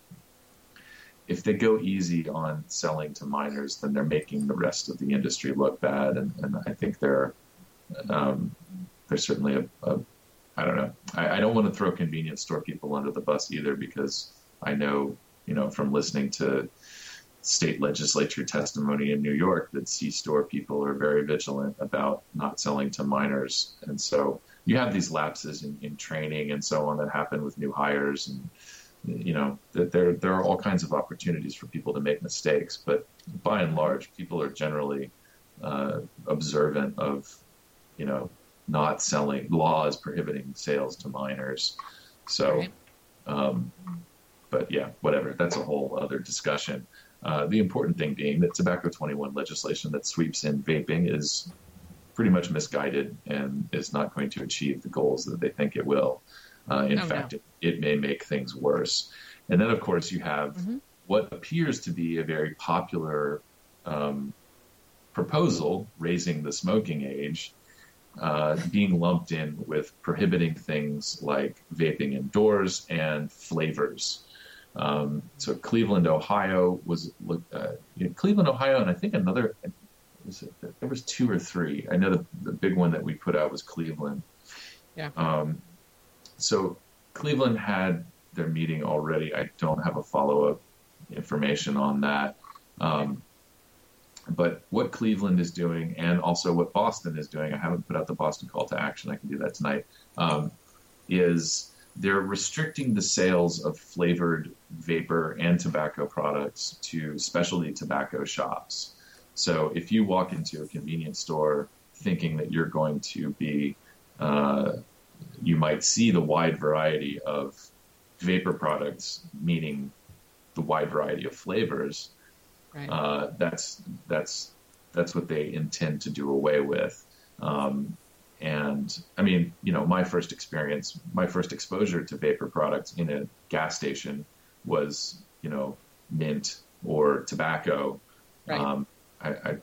A: if they go easy on selling to minors then they're making the rest of the industry look bad and, and I think they're um, there's certainly a, a I don't know I, I don't want to throw convenience store people under the bus either because I know you know from listening to state legislature testimony in New York that C store people are very vigilant about not selling to minors. And so you have these lapses in, in training and so on that happen with new hires and you know, that there there are all kinds of opportunities for people to make mistakes, but by and large, people are generally uh, observant of, you know, not selling laws prohibiting sales to minors. So,
B: Right.
A: um, but yeah, whatever. That's a whole other discussion. Uh, the important thing being that Tobacco 21 legislation that sweeps in vaping is pretty much misguided and is not going to achieve the goals that they think it will. Uh, in
B: Oh, no.
A: fact, it, it may make things worse. And then, of course, you have
B: Mhm.
A: what appears to be a very popular um, proposal, raising the smoking age, uh, being lumped in with prohibiting things like vaping indoors and flavors. Um, so Cleveland, Ohio was uh, you know, Cleveland, Ohio, and I think another. Was it, there was two or three. I know the, the big one that we put out was Cleveland.
B: Yeah.
A: Um, so Cleveland had their meeting already. I don't have a follow up information on that. Um, but what Cleveland is doing, and also what Boston is doing, I haven't put out the Boston call to action. I can do that tonight. Um, is they're restricting the sales of flavored vapor and tobacco products to specialty tobacco shops. So if you walk into a convenience store thinking that you're going to be, uh, you might see the wide variety of vapor products, meaning the wide variety of flavors.
B: Right.
A: Uh, that's that's that's what they intend to do away with. Um, and I mean, you know, my first experience, my first exposure to vapor products in a gas station was, you know, mint or tobacco.
B: Right.
A: Um, I, I,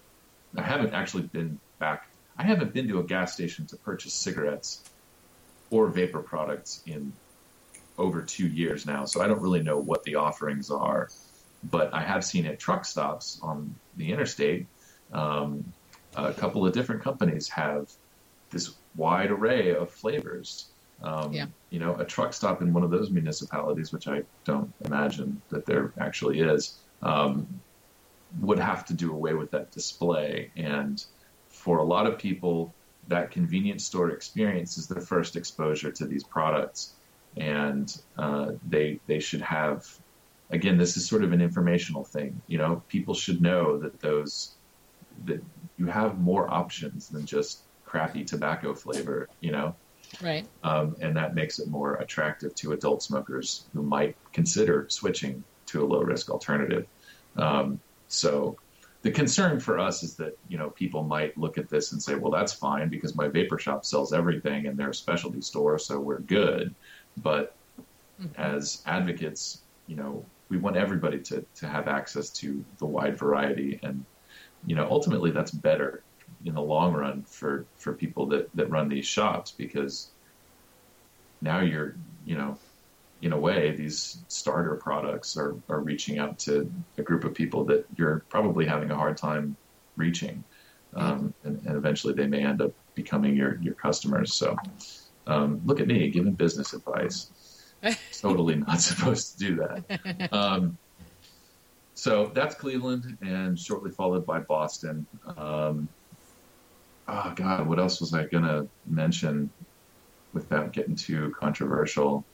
A: I haven't actually been back. I haven't been to a gas station to purchase cigarettes or vapor products in over two years now, so I don't really know what the offerings are. But I have seen at truck stops on the interstate, um, a couple of different companies have this wide array of flavors. Um,
B: Yeah.
A: You know, a truck stop in one of those municipalities, which I don't imagine that there actually is, um, would have to do away with that display. And for a lot of people, that convenience store experience is their first exposure to these products, and uh, they they should have. Again, this is sort of an informational thing. You know, people should know that those that you have more options than just crappy tobacco flavor. You know,
B: right.
A: um, and that makes it more attractive to adult smokers who might consider switching to a low risk alternative. Um, so the concern for us is that you know people might look at this and say, well, that's fine because my vapor shop sells everything and they're a specialty store, so we're good. But mm-hmm. as advocates, you know, we want everybody to to have access to the wide variety, and you know, ultimately that's better in the long run for for people that that run these shops because now you're you know in a way these starter products are are reaching out to a group of people that you're probably having a hard time reaching um, and, and eventually they may end up becoming your your customers so um, look at me giving business advice totally not supposed to do that um, so that's Cleveland, and shortly followed by Boston. Um, oh God, what else was I gonna mention without getting too controversial?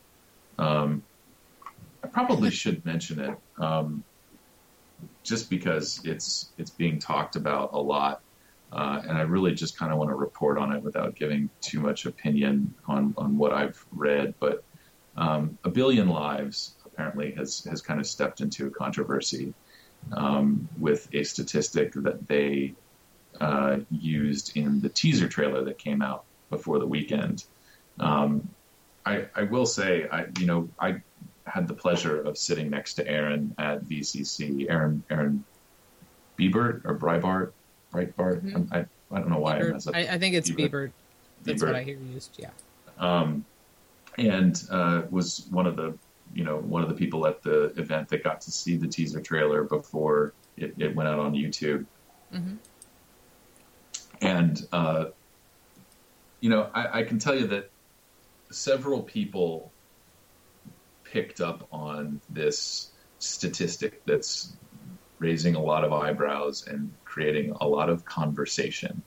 A: Um, I probably should mention it, um, just because it's it's being talked about a lot, uh, and I really just kind of want to report on it without giving too much opinion on on what I've read. But um, a billion lives apparently has has kind of stepped into a controversy um, with a statistic that they uh, used in the teaser trailer that came out before the weekend. Um, I, I will say, I you know, I had the pleasure of sitting next to Aaron at VCC. Aaron Aaron Biebert or Breitbart, Breitbart.
B: Mhm.
A: I, I don't know why I
B: Bieber.
A: mess up.
B: I, I think it's
A: Bieber.
B: Bieber. That's
A: Bieber.
B: what I hear used. Yeah.
A: um, and uh, was one of the you know one of the people at the event that got to see the teaser trailer before it, it went out on YouTube.
B: hmm
A: And uh, you know, I, I can tell you that several people picked up on this statistic that's raising a lot of eyebrows and creating a lot of conversation.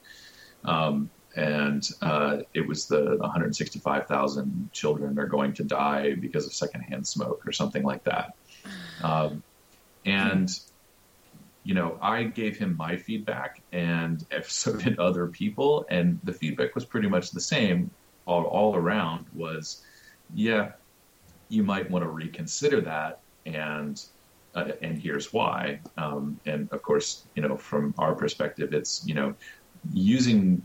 A: Um, and uh, it was the 165,000 children are going to die because of secondhand smoke or something like that. Um, and you know, I gave him my feedback, and so did other people, and the feedback was pretty much the same all, all around. Was yeah, you might want to reconsider that, and uh, and here's why. Um, and of course, you know, from our perspective, it's you know, using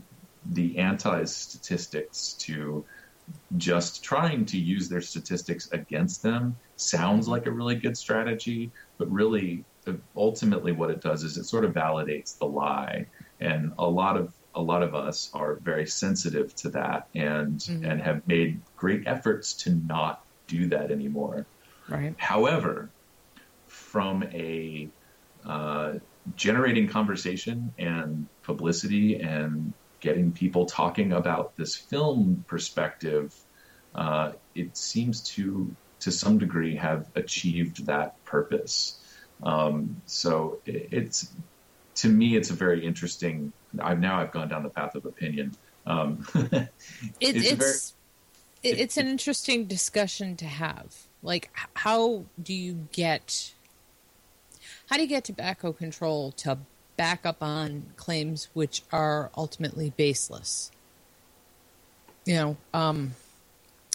A: the anti statistics to just trying to use their statistics against them sounds like a really good strategy, but really, ultimately, what it does is it sort of validates the lie, and a lot of a lot of us are very sensitive to that, and mm-hmm. and have made great efforts to not do that anymore.
B: Right.
A: However, from a uh, generating conversation and publicity and getting people talking about this film perspective, uh, it seems to to some degree have achieved that purpose. Um, so it, it's to me, it's a very interesting. I've now I've gone down the path of opinion. Um,
B: it, it's it's, very, it, it's an interesting discussion to have. Like, how do you get how do you get tobacco control to back up on claims which are ultimately baseless? You know, um,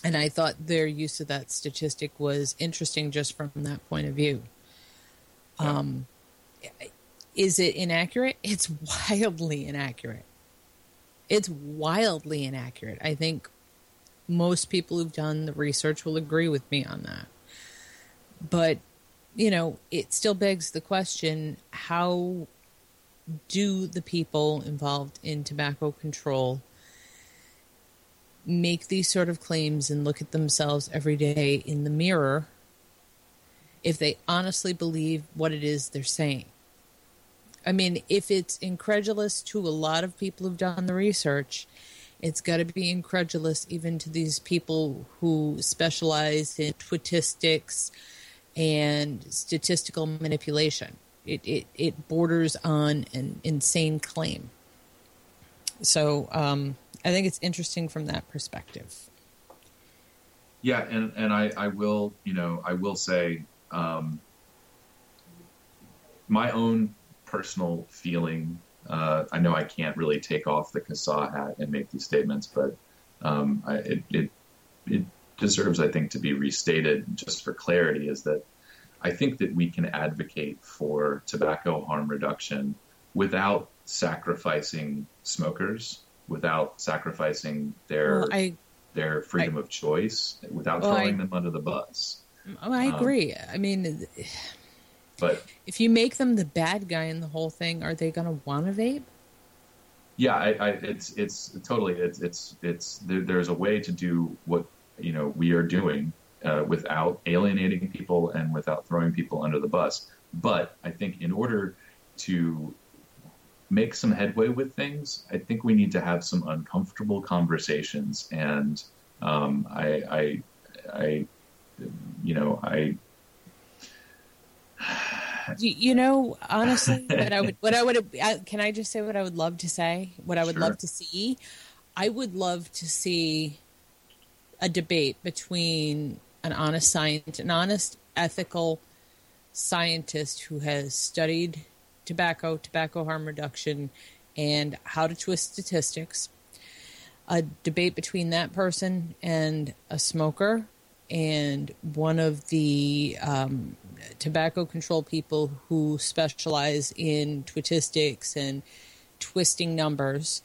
B: and I thought their use of that statistic was interesting just from that point of view. Um, is it inaccurate? It's wildly inaccurate. It's wildly inaccurate. I think most people who've done the research will agree with me on that. But you know, it still begs the question how do the people involved in tobacco control make these sort of claims and look at themselves every day in the mirror if they honestly believe what it is they're saying? I mean, if it's incredulous to a lot of people who've done the research, it's got to be incredulous even to these people who specialize in twitistics and statistical manipulation. It, it, it borders on an insane claim. So um, I think it's interesting from that perspective.
A: Yeah, and, and I, I will, you know, I will say um, my own personal feeling. Uh, I know I can't really take off the CASAA hat and make these statements, but um, I, it, it, it deserves, I think, to be restated just for clarity is that I think that we can advocate for tobacco harm reduction without sacrificing smokers, without sacrificing their well, I, their freedom I, of choice, without well, throwing I, them under the bus.
B: I agree. Um, I mean,
A: but
B: if you make them the bad guy in the whole thing, are they going to want to vape?
A: Yeah, I, it's it's totally it's it's it's there, there's a way to do what you know we are doing uh, without alienating people and without throwing people under the bus. But I think in order to make some headway with things, I think we need to have some uncomfortable conversations. And um, I, I, I, you know, I.
B: You know, honestly, what I would, what I would, can I just say what I would love to say? What I would sure. love to see? I would love to see a debate between an honest scientist, an honest ethical scientist who has studied tobacco, tobacco harm reduction, and how to twist statistics. A debate between that person and a smoker, and one of the um, tobacco control people who specialize in twitistics and twisting numbers,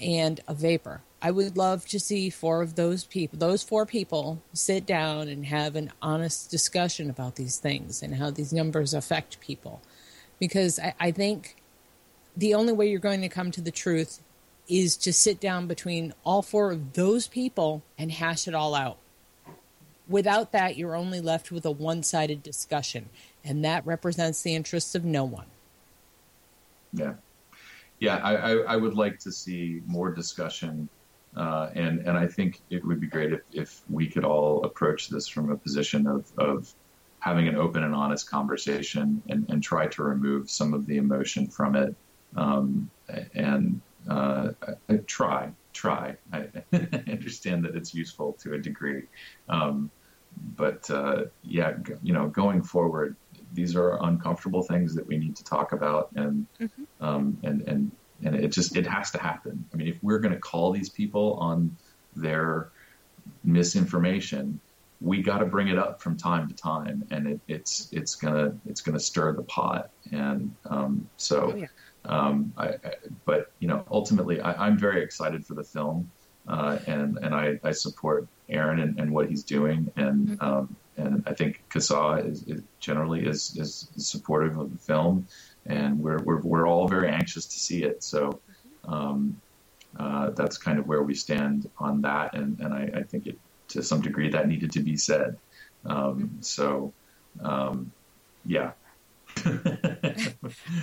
B: and a vapor. I would love to see four of those people, those four people, sit down and have an honest discussion about these things and how these numbers affect people. Because I, I think the only way you're going to come to the truth is to sit down between all four of those people and hash it all out. Without that, you're only left with a one sided discussion, and that represents the interests of no one.
A: Yeah. Yeah, I, I, I would like to see more discussion uh, and and I think it would be great if, if we could all approach this from a position of, of having an open and honest conversation and, and try to remove some of the emotion from it. Um, and uh, I, I try, try. I, I understand that it's useful to a degree, um, but uh, yeah, g- you know, going forward, these are uncomfortable things that we need to talk about, and um, and and and it just it has to happen. I mean, if we're going to call these people on their misinformation, we got to bring it up from time to time, and it, it's it's gonna it's gonna stir the pot, and um, so.
B: Oh, yeah.
A: Um, I, I, but you know, ultimately, I, I'm very excited for the film, uh, and and I, I support Aaron and, and what he's doing, and um, and I think CASA is, is generally is, is supportive of the film, and we're we're we're all very anxious to see it. So. Um, uh, that's kind of where we stand on that, and, and I, I think it, to some degree that needed to be said. Um, so, um, yeah,
B: I,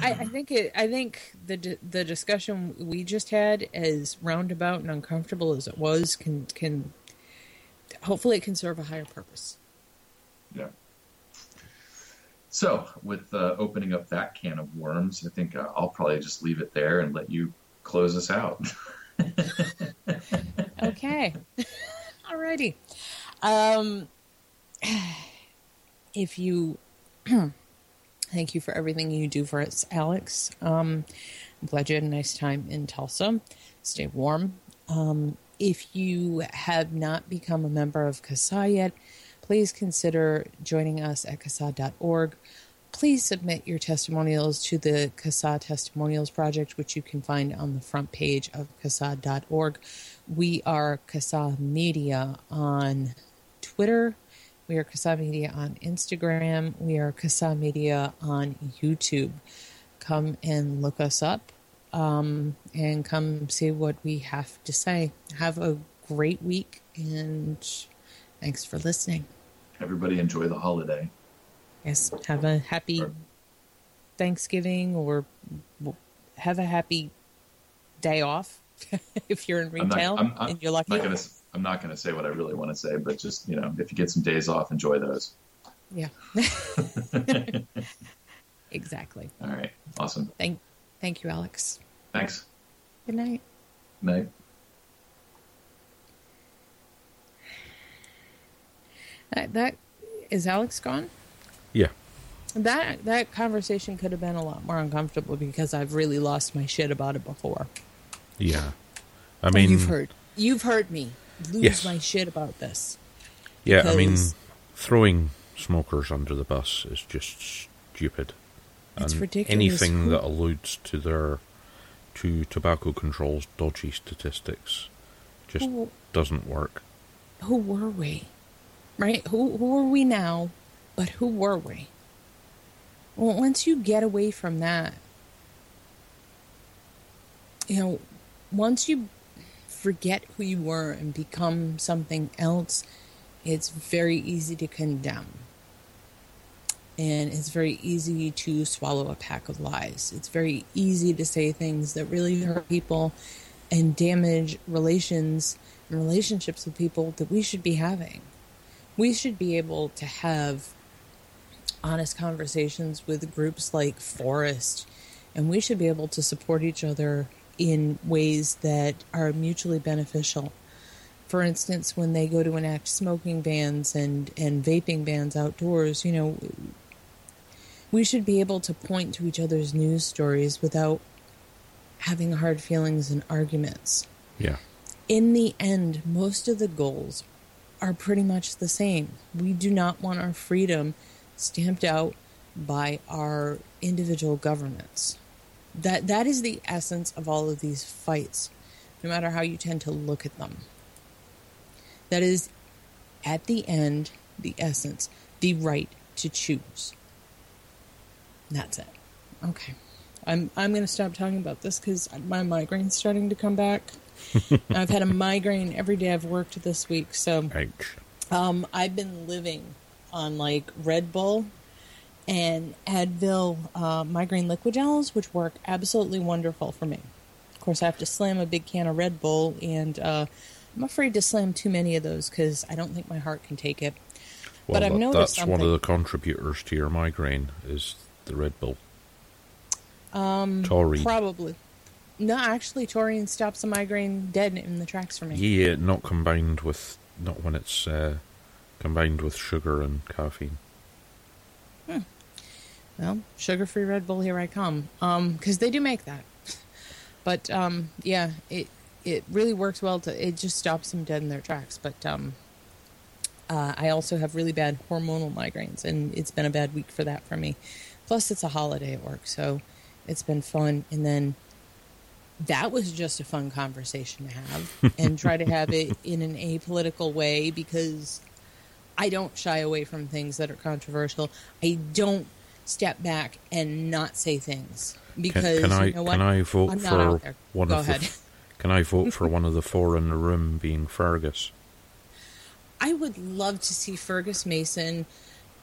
B: I think it. I think the the discussion we just had, as roundabout and uncomfortable as it was, can can hopefully it can serve a higher purpose.
A: Yeah. So, with uh, opening up that can of worms, I think uh, I'll probably just leave it there and let you close us out.
B: Okay. Alrighty. Um, if you thank you for everything you do for us, Alex. Um, I'm glad you had a nice time in Tulsa. Stay warm. Um, if you have not become a member of CASA yet, please consider joining us at CASA.org. Please submit your testimonials to the CASA Testimonials Project, which you can find on the front page of CASA.org. We are CASA Media on Twitter. We are CASA Media on Instagram. We are CASA Media on YouTube. Come and look us up um, and come see what we have to say. Have a great week and thanks for listening.
A: Everybody enjoy the holiday.
B: Yes, have a happy. Thanksgiving or have a happy day off if you're in
A: I'm not,
B: retail
A: I'm, I'm
B: and you're lucky.
A: not gonna. I'm not gonna say what I really want to say, but just you know, if you get some days off, enjoy those.
B: Yeah. exactly.
A: All right, awesome.
B: Thank thank you, Alex.
A: Thanks.
B: Good night.
A: Night.
B: That, that is Alex gone?
C: Yeah.
B: That that conversation could have been a lot more uncomfortable because I've really lost my shit about it before.
C: Yeah. I mean,
B: you've heard you've heard me lose
C: Yes.
B: my shit about this.
C: yeah, I mean, throwing smokers under the bus is just stupid.
B: It's ridiculous.
C: anything
B: Who-
C: that alludes to their to tobacco control's dodgy statistics just
B: Who-
C: doesn't work.
B: Who were we? Right? Who who are we now? But who were we? Well, once you get away from that, you know, once you forget who you were and become something else, it's very easy to condemn. And it's very easy to swallow a pack of lies. It's very easy to say things that really hurt people and damage relations and relationships with people that we should be having. We should be able to have honest conversations with groups like Forest, and we should be able to support each other in ways that are mutually beneficial. For instance, when they go to enact smoking bans and, and vaping bans outdoors, you know, we should be able to point to each other's news stories without having hard feelings and arguments.
C: Yeah.
B: In the end, most of the goals are pretty much the same. We do not want our freedom stamped out by our individual governments. That that is the essence of all of these fights, no matter how you tend to look at them. That is at the end the essence, the right to choose. That's it. Okay. I'm I'm going to stop talking about this cuz my migraine's starting to come back. I've had a migraine every day I've worked this week, so um, I've been living on like Red Bull and Advil uh, migraine liquid gels, which work absolutely wonderful for me. Of course, I have to slam a big can of Red Bull, and uh, I'm afraid to slam too many of those because I don't think my heart can take it.
C: Well,
B: but I've
C: that-
B: noticed
C: that's one of the contributors to your migraine is the Red Bull. Um, Tory.
B: Probably, No, actually, taurine stops a migraine dead in the tracks for me.
C: Yeah, not combined with not when it's uh, combined with sugar and caffeine.
B: Well, sugar-free Red Bull, here I come. Um, because they do make that. But um, yeah, it it really works well. To it just stops them dead in their tracks. But um, uh, I also have really bad hormonal migraines, and it's been a bad week for that for me. Plus, it's a holiday at work, so it's been fun. And then that was just a fun conversation to have, and try to have it in an apolitical way because I don't shy away from things that are controversial. I don't step back and not say things because
C: can I
B: you know what?
C: can I vote
B: I'm
C: for one
B: Go
C: of the
B: ahead.
C: f- Can I vote for one of the four in the room being Fergus?
B: I would love to see Fergus Mason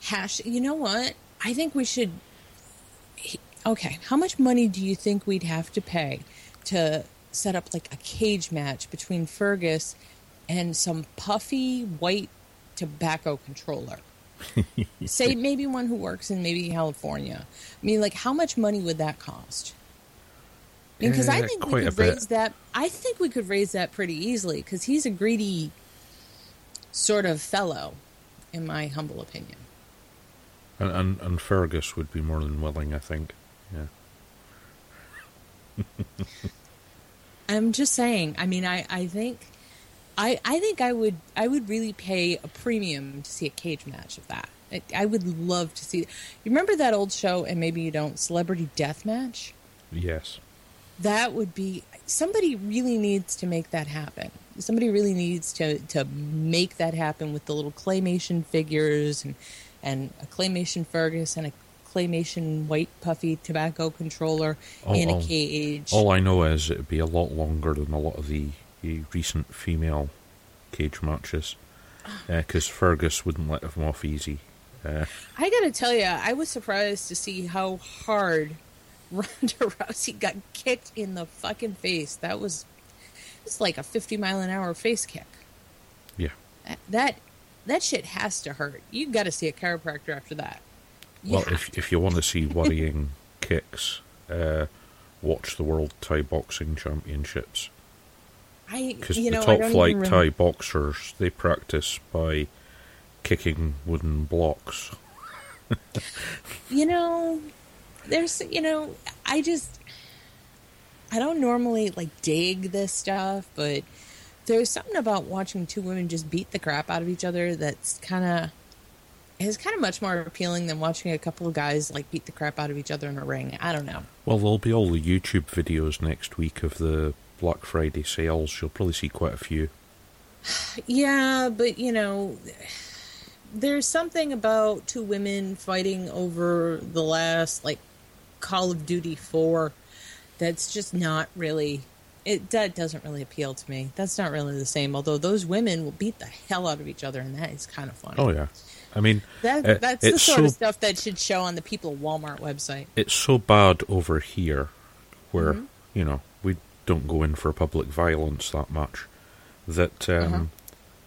B: hash. You know what? I think we should. He- Okay, how much money do you think we'd have to pay to set up like a cage match between Fergus and some puffy white tobacco controller? Say maybe one who works in maybe California. I mean, like, how much money would that cost? Because I
C: Uh,
B: think we could
C: bit.
B: raise that. I think we could raise that pretty easily because he's a greedy sort of fellow, in my humble opinion.
C: And, and and Fergus would be more than willing, I think. Yeah.
B: I'm just saying. I mean, I, I think, I I think I would I would really pay a premium to see a cage match of that. I, I would love to see. You remember that old show, and maybe you don't, Celebrity Death Match.
C: Yes.
B: That would be somebody really needs to make that happen. Somebody really needs to to make that happen with the little claymation figures and and a claymation Fergus and a claymation white puffy tobacco controller
C: Oh,
B: in a cage.
C: All I know is it'd be a lot longer than a lot of the, the recent female cage matches, because Fergus wouldn't let them off easy. Uh,
B: I gotta tell you, I was surprised to see how hard Ronda Rousey got kicked in the fucking face. That was it's like a fifty mile an hour face kick.
C: yeah.
B: That that, shit has to hurt. You've got to see a chiropractor after that. You
C: Well, if if you want to see worrying kicks, uh, watch the World Thai Boxing Championships.
B: I
C: Because the
B: know
C: top flight Thai boxers they practice by kicking wooden blocks.
B: You know, there's you know I just I don't normally like dig this stuff, but there's something about watching two women just beat the crap out of each other that's kind of is kind of much more appealing than watching a couple of guys like beat the crap out of each other in a ring. I don't know.
C: Well, there'll be all the YouTube videos next week of the Black Friday sales. You'll probably see quite a few.
B: Yeah, but you know, there's something about two women fighting over the last like Call of Duty 4 that's just not really it that doesn't really appeal to me. That's not really the same. Although those women will beat the hell out of each other, and that is kind of funny.
C: Oh yeah, I mean,
B: that,
C: uh,
B: that's the sort
C: so
B: of stuff that should show on the People Walmart website.
C: it's so bad over here, where
B: Mm-hmm.
C: you know we don't go in for public violence that much, that um,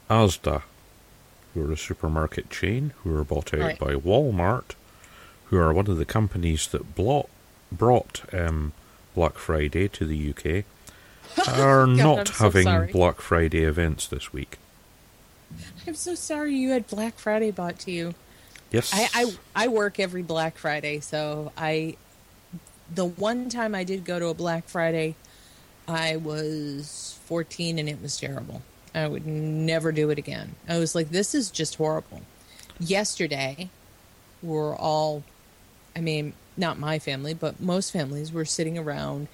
B: Uh-huh.
C: ASDA, who are a supermarket chain, who are bought out
B: Right.
C: by Walmart, who are one of the companies that brought brought um, Black Friday to the UK, are
B: God,
C: not
B: so
C: having
B: sorry.
C: Black Friday events this week.
B: I'm so sorry you had Black Friday bought to you.
C: Yes,
B: I, I I work every Black Friday, so I the one time I did go to a Black Friday, I was 14 and it was terrible. I would never do it again. I was like, this is just horrible. Yesterday, we're all, I mean, not my family, but most families were sitting around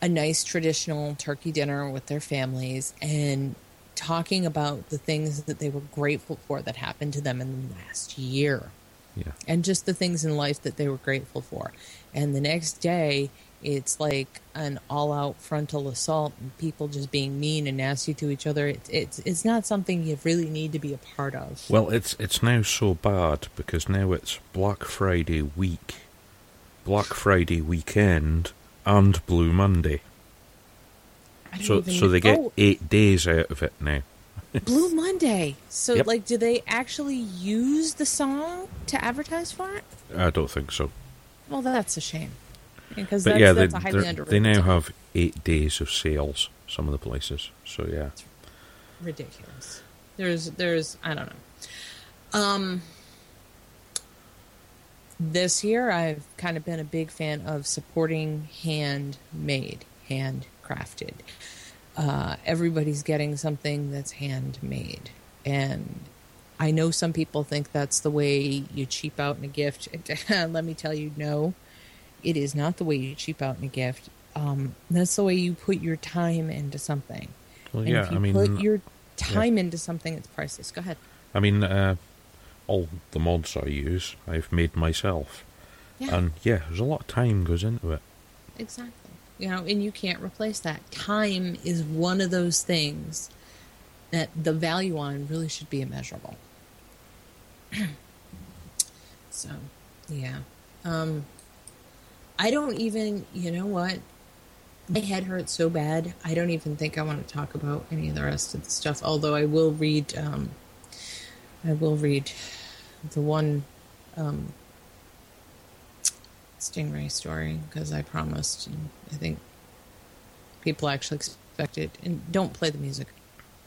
B: a nice traditional turkey dinner with their families and talking about the things that they were grateful for that happened to them in the last year
C: yeah.
B: and just the things in life that they were grateful for. And the next day, it's like an all-out frontal assault and people just being mean and nasty to each other. It's it's it's not something you really need to be a part of.
C: Well, it's it's now so bad because now it's Black Friday week, Black Friday weekend, and Blue Monday. So so they get
B: Oh,
C: eight days out of it now.
B: Blue Monday. So
C: Yep.
B: like, do they actually use the song to advertise for it?
C: I don't think so.
B: Well, that's a shame. because that's,
C: yeah,
B: that's
C: they,
B: a highly
C: they're-
B: underrated.
C: they now have eight days of sales. Some of the places. So yeah.
B: ridiculous. There's there's I don't know. Um this year I've kind of been a big fan of supporting handmade, handcrafted. Uh, everybody's getting something that's handmade. And I know some people think that's the way you cheap out in a gift. Let me tell you, no, it is not the way you cheap out in a gift. Um, that's the way you put your time into something.
C: Well, yeah.
B: if you
C: I mean,
B: put your time into something, it's priceless. Go ahead.
C: I mean, uh, all the mods I use, I've made myself,
B: Yeah,
C: and yeah, there's a lot of time goes into it.
B: exactly. You know, and you can't replace that. Time is one of those things that the value on really should be immeasurable. so, yeah. Um, I don't even, you know what? My head hurts so bad. I don't even think I want to talk about any of the rest of the stuff. Although I will read, um, I will read the one um, Stingray story because I promised. And I think people actually expect it. And don't play the music.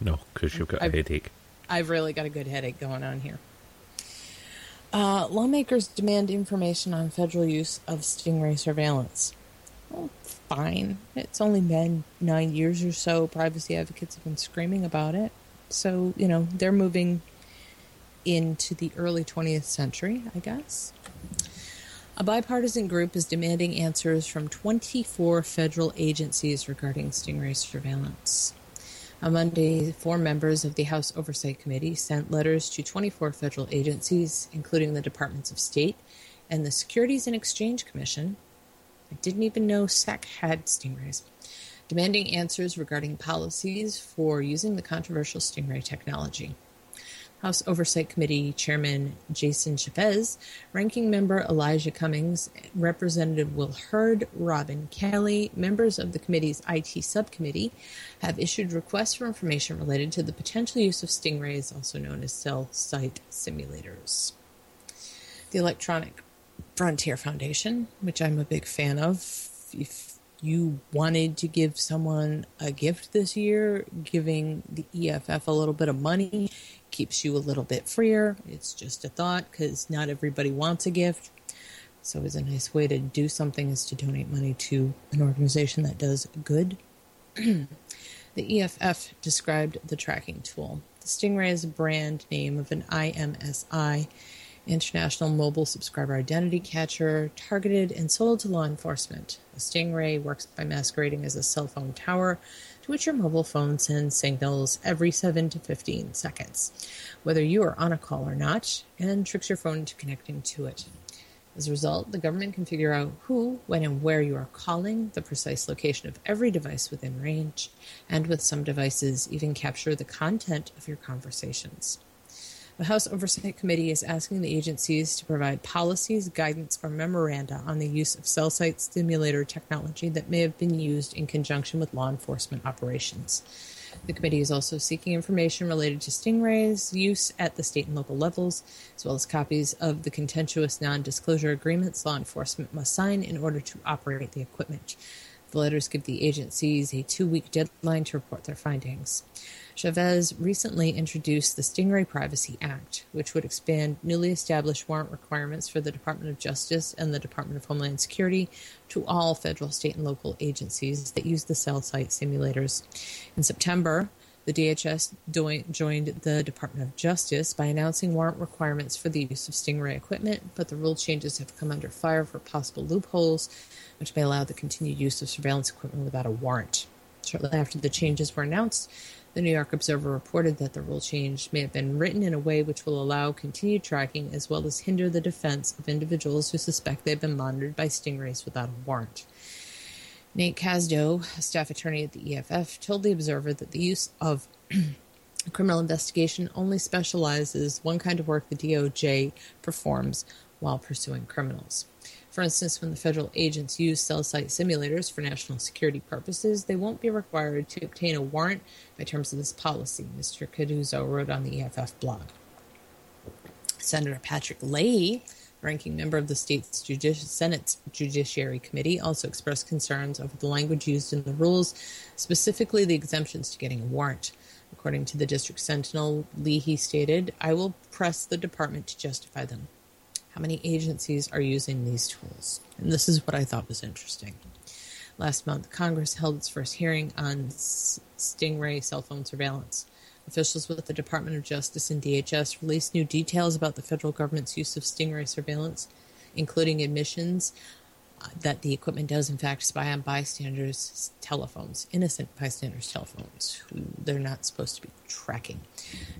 C: No, because you've got a
B: I've-
C: headache.
B: I've really got a good headache going on here. Uh, lawmakers demand information on federal use of stingray surveillance. Well, fine. It's only been nine years or so. Privacy advocates have been screaming about it. So, you know, they're moving into the early 20th century, I guess. A bipartisan group is demanding answers from 24 federal agencies regarding stingray surveillance. On Monday, four members of the House Oversight Committee sent letters to 24 federal agencies, including the Departments of State and the Securities and Exchange Commission. I didn't even know SEC had stingrays. Demanding answers regarding policies for using the controversial stingray technology. House Oversight Committee Chairman Jason Chaffetz, Ranking Member Elijah Cummings, Representative Will Hurd, Robin Kelly, members of the committee's IT subcommittee have issued requests for information related to the potential use of stingrays, also known as cell site simulators. The Electronic Frontier Foundation, which I'm a big fan of, if you wanted to give someone a gift this year, giving the EFF a little bit of money keeps you a little bit freer. It's just a thought because not everybody wants a gift. So, it's a nice way to do something is to donate money to an organization that does good. the EFF described the tracking tool. The Stingray is a brand name of an IMSI, International Mobile Subscriber Identity Catcher, targeted and sold to law enforcement. The Stingray works by masquerading as a cell phone tower to which your mobile phone sends signals every 7 to 15 seconds, whether you are on a call or not, and tricks your phone into connecting to it. As a result, the government can figure out who, when, and where you are calling, the precise location of every device within range, and with some devices, even capture the content of your conversations. The House Oversight Committee is asking the agencies to provide policies, guidance, or memoranda on the use of cell site stimulator technology that may have been used in conjunction with law enforcement operations. The committee is also seeking information related to stingrays' use at the state and local levels, as well as copies of the contentious non disclosure agreements law enforcement must sign in order to operate the equipment. The letters give the agencies a two week deadline to report their findings. Chaffetz recently introduced the Stingray Privacy Act, which would expand newly established warrant requirements for the Department of Justice and the Department of Homeland Security to all federal, state, and local agencies that use the cell site simulators. In September, the DHS joined the Department of Justice by announcing warrant requirements for the use of Stingray equipment, but the rule changes have come under fire for possible loopholes, which may allow the continued use of surveillance equipment without a warrant. Shortly after the changes were announced, the New York Observer reported that the rule change may have been written in a way which will allow continued tracking as well as hinder the defense of individuals who suspect they've been monitored by stingrays without a warrant. Nate Cardozo, a staff attorney at the EFF, told the Observer that the use of criminal investigation only specializes one kind of work the DOJ performs while pursuing criminals. For instance, when the federal agents use cell site simulators for national security purposes, they won't be required to obtain a warrant by terms of this policy, Mr. Cardozo wrote on the EFF blog. Senator Patrick Leahy, ranking member of the state's Senate's Judiciary Committee also expressed concerns over the language used in the rules, specifically the exemptions to getting a warrant. According to the District Sentinel, Leahy stated, I will press the department to justify them. How many agencies are using these tools? And this is what I thought was interesting. Last month, Congress held its first hearing on Stingray cell phone surveillance. Officials with the Department of Justice and DHS released new details about the federal government's use of Stingray surveillance, including admissions that the equipment does, in fact, spy on bystanders' telephones, innocent bystanders' telephones, who they're not supposed to be tracking.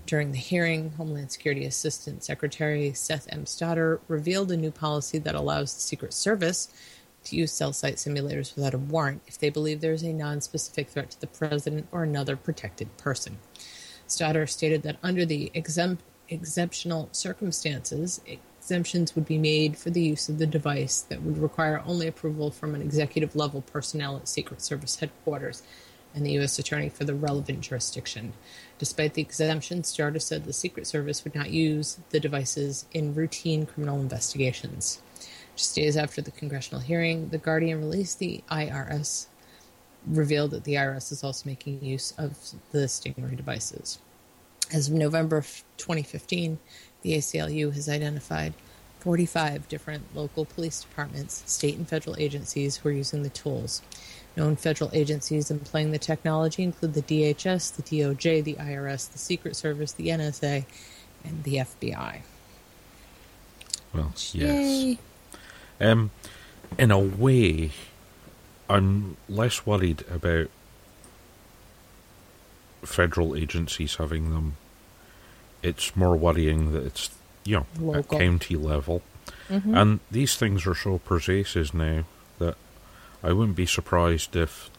B: During the hearing, Homeland Security Assistant Secretary Seth M. Stodder revealed a new policy that allows the Secret Service to use cell site simulators without a warrant if they believe there is a non-specific threat to the president or another protected person. Stodder stated that under the exempt, exceptional circumstances, exemptions would be made for the use of the device that would require only approval from an executive level personnel at Secret Service headquarters and the U.S. Attorney for the relevant jurisdiction. Despite the exemption, Stodder said the Secret Service would not use the devices in routine criminal investigations. Just days after the congressional hearing, The Guardian released the IRS revealed that the IRS is also making use of the Stingray devices. As of November 2015, the ACLU has identified 45 different local police departments, state and federal agencies who are using the tools. Known federal agencies employing the technology include the DHS, the DOJ, the IRS, the Secret Service, the NSA, and the FBI.
C: Well, yes.
B: Yay.
C: Um, in a way, I'm less worried about federal agencies having them. It's more worrying that it's you know at county level,
B: Mhm.
C: and these things are so pervasive now that I wouldn't be surprised if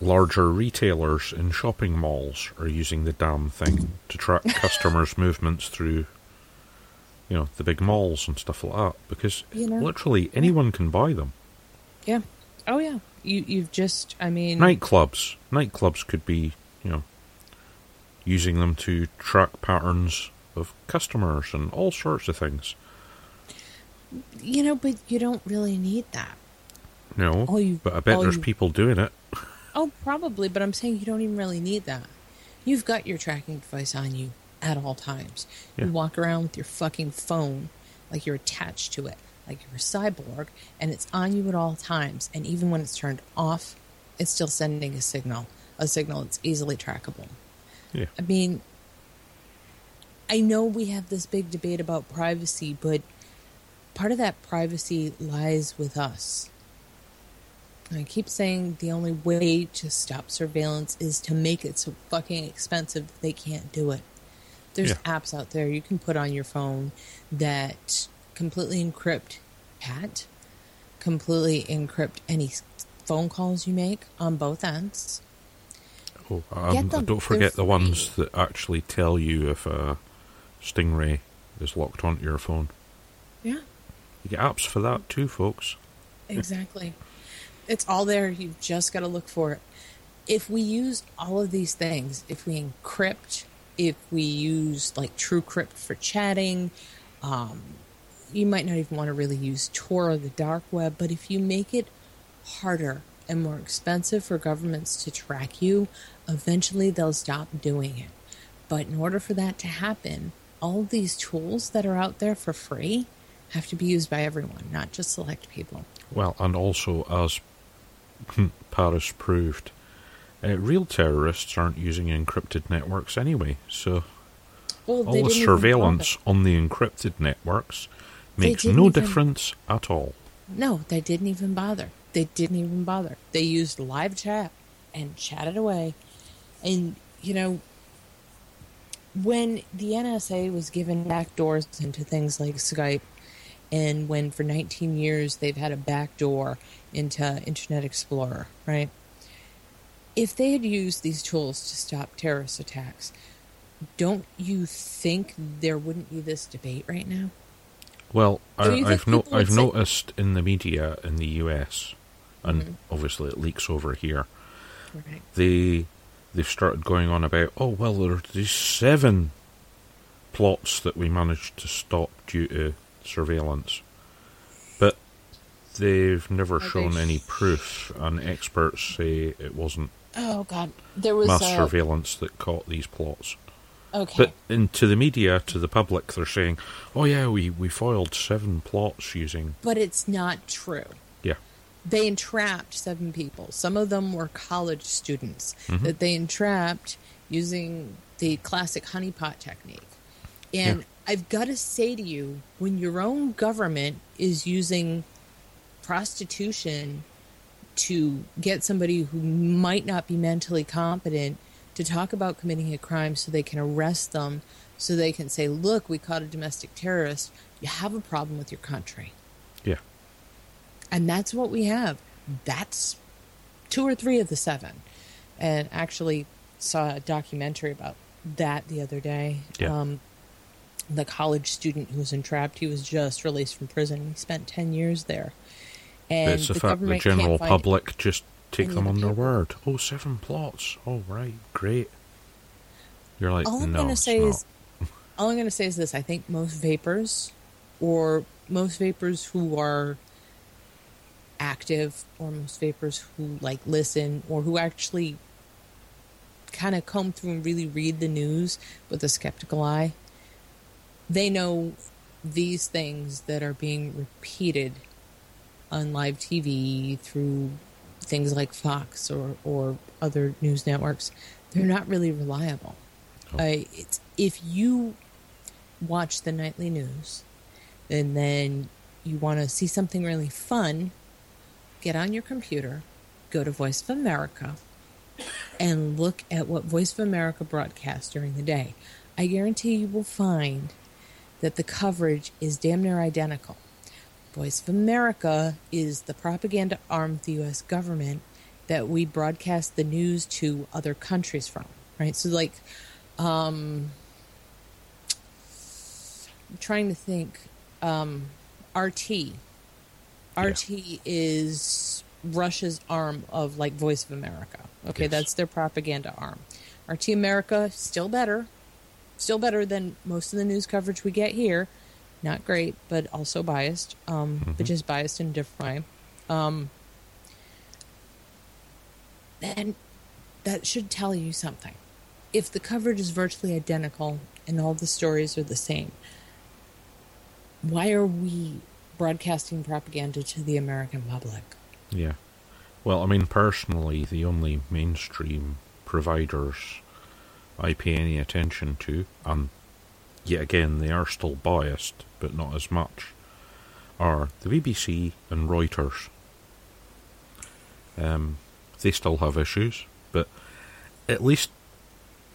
C: larger retailers in shopping malls are using the damn thing to track customers' movements through you know the big malls and stuff like that because
B: You know.
C: literally anyone can buy them
B: Yeah. Oh yeah. You you've just I mean
C: nightclubs nightclubs could be using them to track patterns of customers and all sorts of things
B: you know, but you don't really need that.
C: no
B: All you-
C: but i bet there's
B: you-
C: people doing it
B: Oh, probably, but I'm saying you don't even really need that. You've got your tracking device on you at all times.
C: Yeah.
B: You walk around with your fucking phone like you're attached to it, like you're a cyborg, and it's on you at all times. And even when it's turned off, it's still sending a signal, a signal that's easily trackable.
C: Yeah
B: I mean, I know we have this big debate about privacy, but part of that privacy lies with us. I keep saying the only way to stop surveillance is to make it so fucking expensive that they can't do it. There's
C: Yeah.
B: apps out there you can put on your phone that completely encrypt Pat, completely encrypt any phone calls you make on both ends.
C: Oh, um, don't forget
B: They're
C: the ones that actually tell you if a stingray is locked onto your phone
B: Yeah.
C: you get apps for that too folks
B: Exactly. It's all there. You've just got to look for it. If we use all of these things, if we encrypt, if we use like TrueCrypt for chatting, um, you might not even want to really use Tor or the dark web, but if you make it harder and more expensive for governments to track you, eventually they'll stop doing it. But in order for that to happen, all these tools that are out there for free have to be used by everyone, not just select people.
C: Well, and also, as Paris proved, uh, real terrorists aren't using encrypted networks anyway, so
B: Well,
C: all the surveillance on the encrypted networks makes no
B: even-
C: difference at all.
B: No, they didn't even bother. They didn't even bother. They used live chat and chatted away. And, you know, when the NSA was given back doors into things like Skype, and when for 19 years they've had a back door into Internet Explorer, right? If they had used these tools to stop terrorist attacks, don't you think there wouldn't be this debate right now?
C: Well, I, I've, no, I've noticed in the media in the US, and
B: Mhm.
C: obviously it leaks over here.
B: Right.
C: They they've started going on about oh well, there are these seven plots that we managed to stop due to surveillance, but they've never
B: Are they
C: shown any proof, and experts say it wasn't
B: Oh God, there was
C: mass
B: uh,
C: surveillance that caught these plots.
B: Okay,
C: But in, to the media, to the public, they're saying, "Oh yeah, we, we foiled seven plots using
B: but it's not true. They entrapped seven people. Some of them were college students
C: Mm-hmm.
B: that they entrapped using the classic honeypot technique. And
C: Yeah.
B: I've got to say to you, when your own government is using prostitution to get somebody who might not be mentally competent to talk about committing a crime so they can arrest them, so they can say, look, we caught a domestic terrorist, you have a problem with your country. And that's what we have. That's two or three of the seven. And actually saw a documentary about that the other day.
C: Yeah.
B: Um, the college student who was entrapped, he was just released from prison. He spent 10 years there. And
C: it's the,
B: the,
C: fact the general public just take them on their word. Oh, seven plots. Oh, right, great. You're like,
B: all I'm
C: no,
B: going to say
C: not.
B: is, all I'm going to say is this: I think most vapors, or most vapors who are active, or most vapors who like listen, or who actually kind of comb through and really read the news with a skeptical eye, they know these things that are being repeated on live TV through things like Fox or, or other news networks, they're not really reliable.
C: Oh.
B: Uh, it's if you watch the nightly news and then you want to see something really fun, get on your computer, go to Voice of America, and look at what Voice of America broadcasts during the day. I guarantee you will find that the coverage is damn near identical. Voice of America is the propaganda arm of the U.S. government that we broadcast the news to other countries from, right? So, like, um, I'm trying to think, um, RT. RT is Russia's arm of like Voice of America. Okay,
C: Yes.
B: that's their propaganda arm. RT America still better, still better than most of the news coverage we get here. Not great, but also biased, um, but just biased in a different way. Um, and that should tell you something. If the coverage is virtually identical and all the stories are the same, why are we broadcasting propaganda to the American public?
C: Yeah. Well, I mean, personally, the only mainstream providers I pay any attention to, and yet again, they are still biased, but not as much, are the BBC and Reuters. Um, they still have issues, but at least,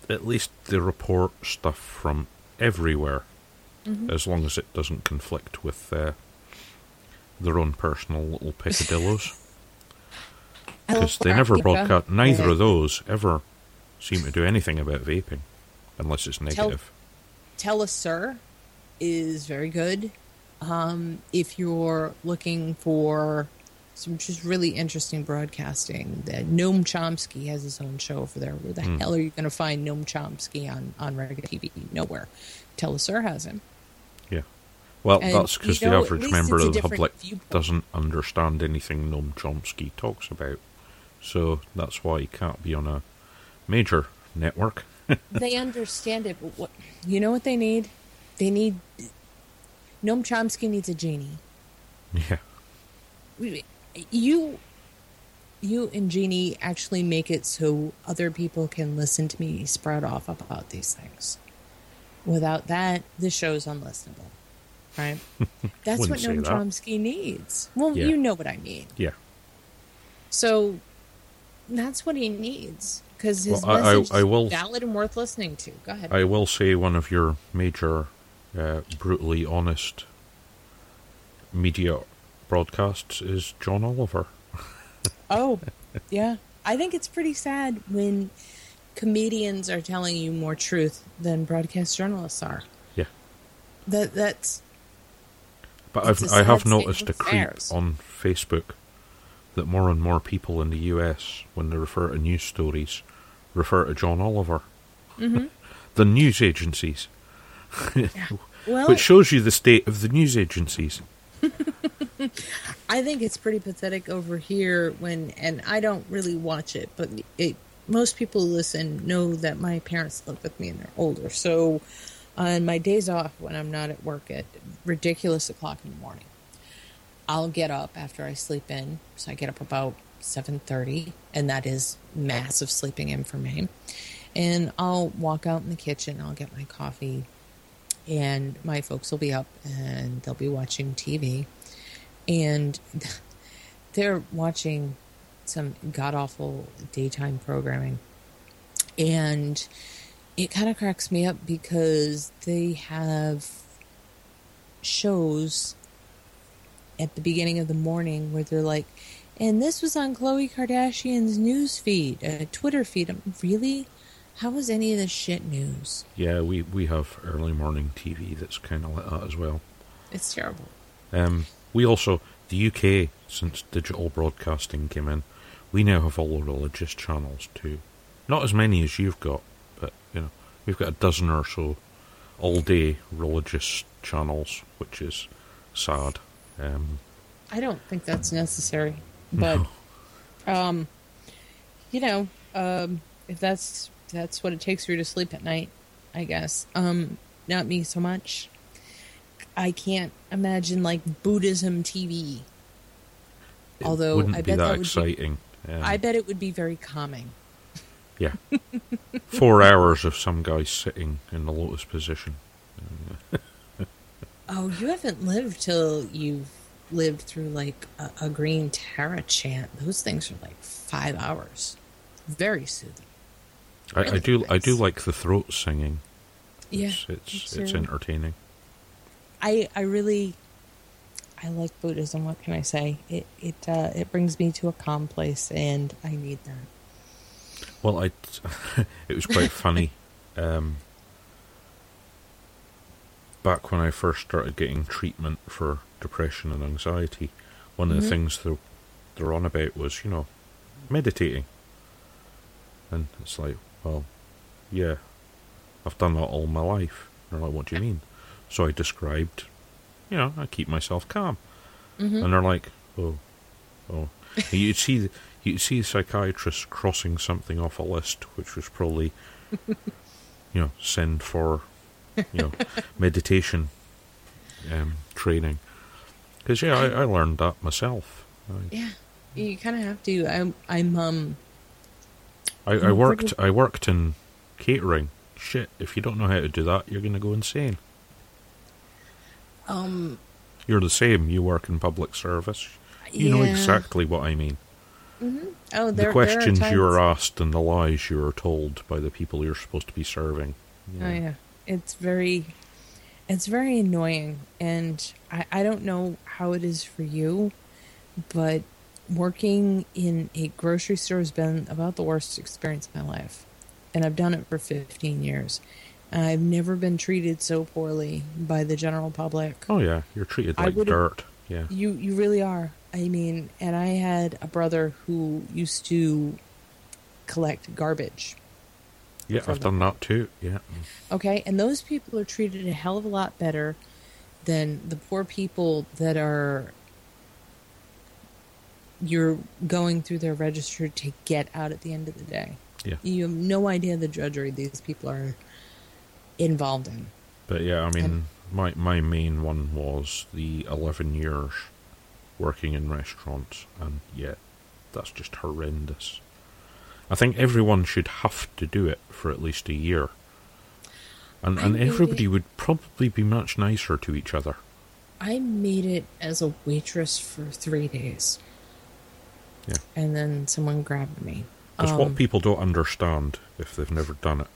C: at least they report stuff from everywhere, as long as it doesn't conflict with uh, their own personal little peccadillos because they never broadcast. Neither
B: Yeah.
C: of those ever seem to do anything about vaping, unless it's negative.
B: teleSUR, is very good. Um, if you're looking for some just really interesting broadcasting, that Noam Chomsky has his own show over there. Where the
C: Hmm.
B: hell are you going to find Noam Chomsky on on regular TV? Nowhere. teleSUR, has him.
C: Well,
B: And,
C: that's because
B: you
C: the
B: know,
C: average member of the public
B: viewpoint.
C: doesn't understand anything Noam Chomsky talks about, so that's why he can't be on a major network.
B: they understand it, but what you know what they need? They need Noam Chomsky needs a genie.
C: yeah.
B: You you and Jeannie actually make it so other people can listen to me sprout off about these things. Without that, the show's unlistenable. Right? That's what Noam
C: that.
B: Chomsky needs. Well,
C: Yeah.
B: you know what I mean.
C: Yeah.
B: So that's what he needs because his
C: Well, I- I-
B: message
C: I will-
B: is valid and worth listening to. Go ahead.
C: I will say one of your major, uh, brutally honest media broadcasts is John Oliver.
B: Oh, yeah. I think it's pretty sad when comedians are telling you more truth than broadcast journalists are.
C: Yeah.
B: That that's
C: But I've I have noticed a creep
B: affairs.
C: on Facebook that more and more people in the US, when they refer to news stories, refer to John Oliver.
B: Mm-hmm.
C: the news agencies
B: Well,
C: Which shows you the state of the news agencies.
B: I think it's pretty pathetic over here when, and I don't really watch it, but it most people who listen know that my parents live with me and they're older. So on my days off when I'm not at work at ridiculous o'clock in the morning, I'll get up after I sleep in. So I get up about seven thirty, and that is massive sleeping in for me. And I'll walk out in the kitchen. I'll get my coffee, and my folks will be up and they'll be watching TV, and they're watching some god awful daytime programming, and it kind of cracks me up because they have shows at the beginning of the morning where they're like, and this was on Khloe Kardashian's news feed, uh, Twitter feed. I'm, really? How is any of this shit news?
C: Yeah, we, we have early morning TV that's kind of like that as well.
B: It's terrible.
C: Um, we also, the UK, since digital broadcasting came in, we now have all the religious channels too. Not as many as you've got, but you know, we've got a dozen or so all day religious channels, which is sad. Um,
B: I don't think that's necessary, but um, you know, um, if that's that's what it takes for you to sleep at night, I guess. Um, not me so much. I can't imagine like Buddhism TV.
C: it
B: Although I bet
C: that
B: that would be-
C: exciting. Um,
B: I bet it would be very calming.
C: Yeah, four hours of some guy sitting in the lotus position.
B: Oh, you haven't lived till you've lived through like a, a green Tara chant. Those things are like five hours. Very soothing.
C: I, I
B: Really
C: do I do like the throat singing.
B: Yeah,
C: It's it's,
B: it's,
C: entertaining.
B: I I really I like Buddhism. What can I say? It it uh, it brings me to a calm place, and I need that.
C: Well, I it was quite funny. Um, back when I first started getting treatment for depression and anxiety, one of the
B: Mhm.
C: things they're, they're on about was, you know, meditating. And it's like, well, yeah, I've done that all my life. And they're like, what do you mean? So I described, you know, I keep myself calm.
B: Mhm.
C: And they're like, oh, oh. And you'd see, you'd see a psychiatrist crossing something off a list, which was probably, you know, send for, you know, meditation um, training. Because yeah, I, I learned that myself.
B: Yeah, you kind of have to. I'm I'm um
C: I, I worked, I worked in catering. Shit, if you don't know how to do that, you're going to go insane.
B: um
C: You're the same. You work in public service. You know exactly what I mean. Mm-hmm.
B: Oh, there,
C: the questions you are asked and the lies you are told by the people you're supposed to be serving.
B: Oh yeah, it's very, it's very annoying, and I I don't know how it is for you, but working in a grocery store has been about the worst experience of my life, and I've done it for fifteen years. And I've never been treated so poorly by the general public.
C: Oh yeah, you're treated like dirt. Yeah.
B: You you really are. I mean, and I had a brother who used to collect garbage.
C: Yeah, I've done that too. Yeah.
B: Okay, and those people are treated a hell of a lot better than the poor people that are you're going through their register to get out at the end of the day.
C: Yeah.
B: You have no idea the drudgery these people are involved in.
C: But yeah, I mean,
B: And-
C: my my main one was the 11 years working in restaurants, and yeah, that's just horrendous. I think everyone should have to do it for at least a year. And,
B: I
C: and everybody
B: it-
C: would probably be much nicer to each other.
B: I made it as a waitress for three days.
C: Yeah.
B: And then someone grabbed me.
C: Because
B: Um,
C: what people don't understand if they've never done it,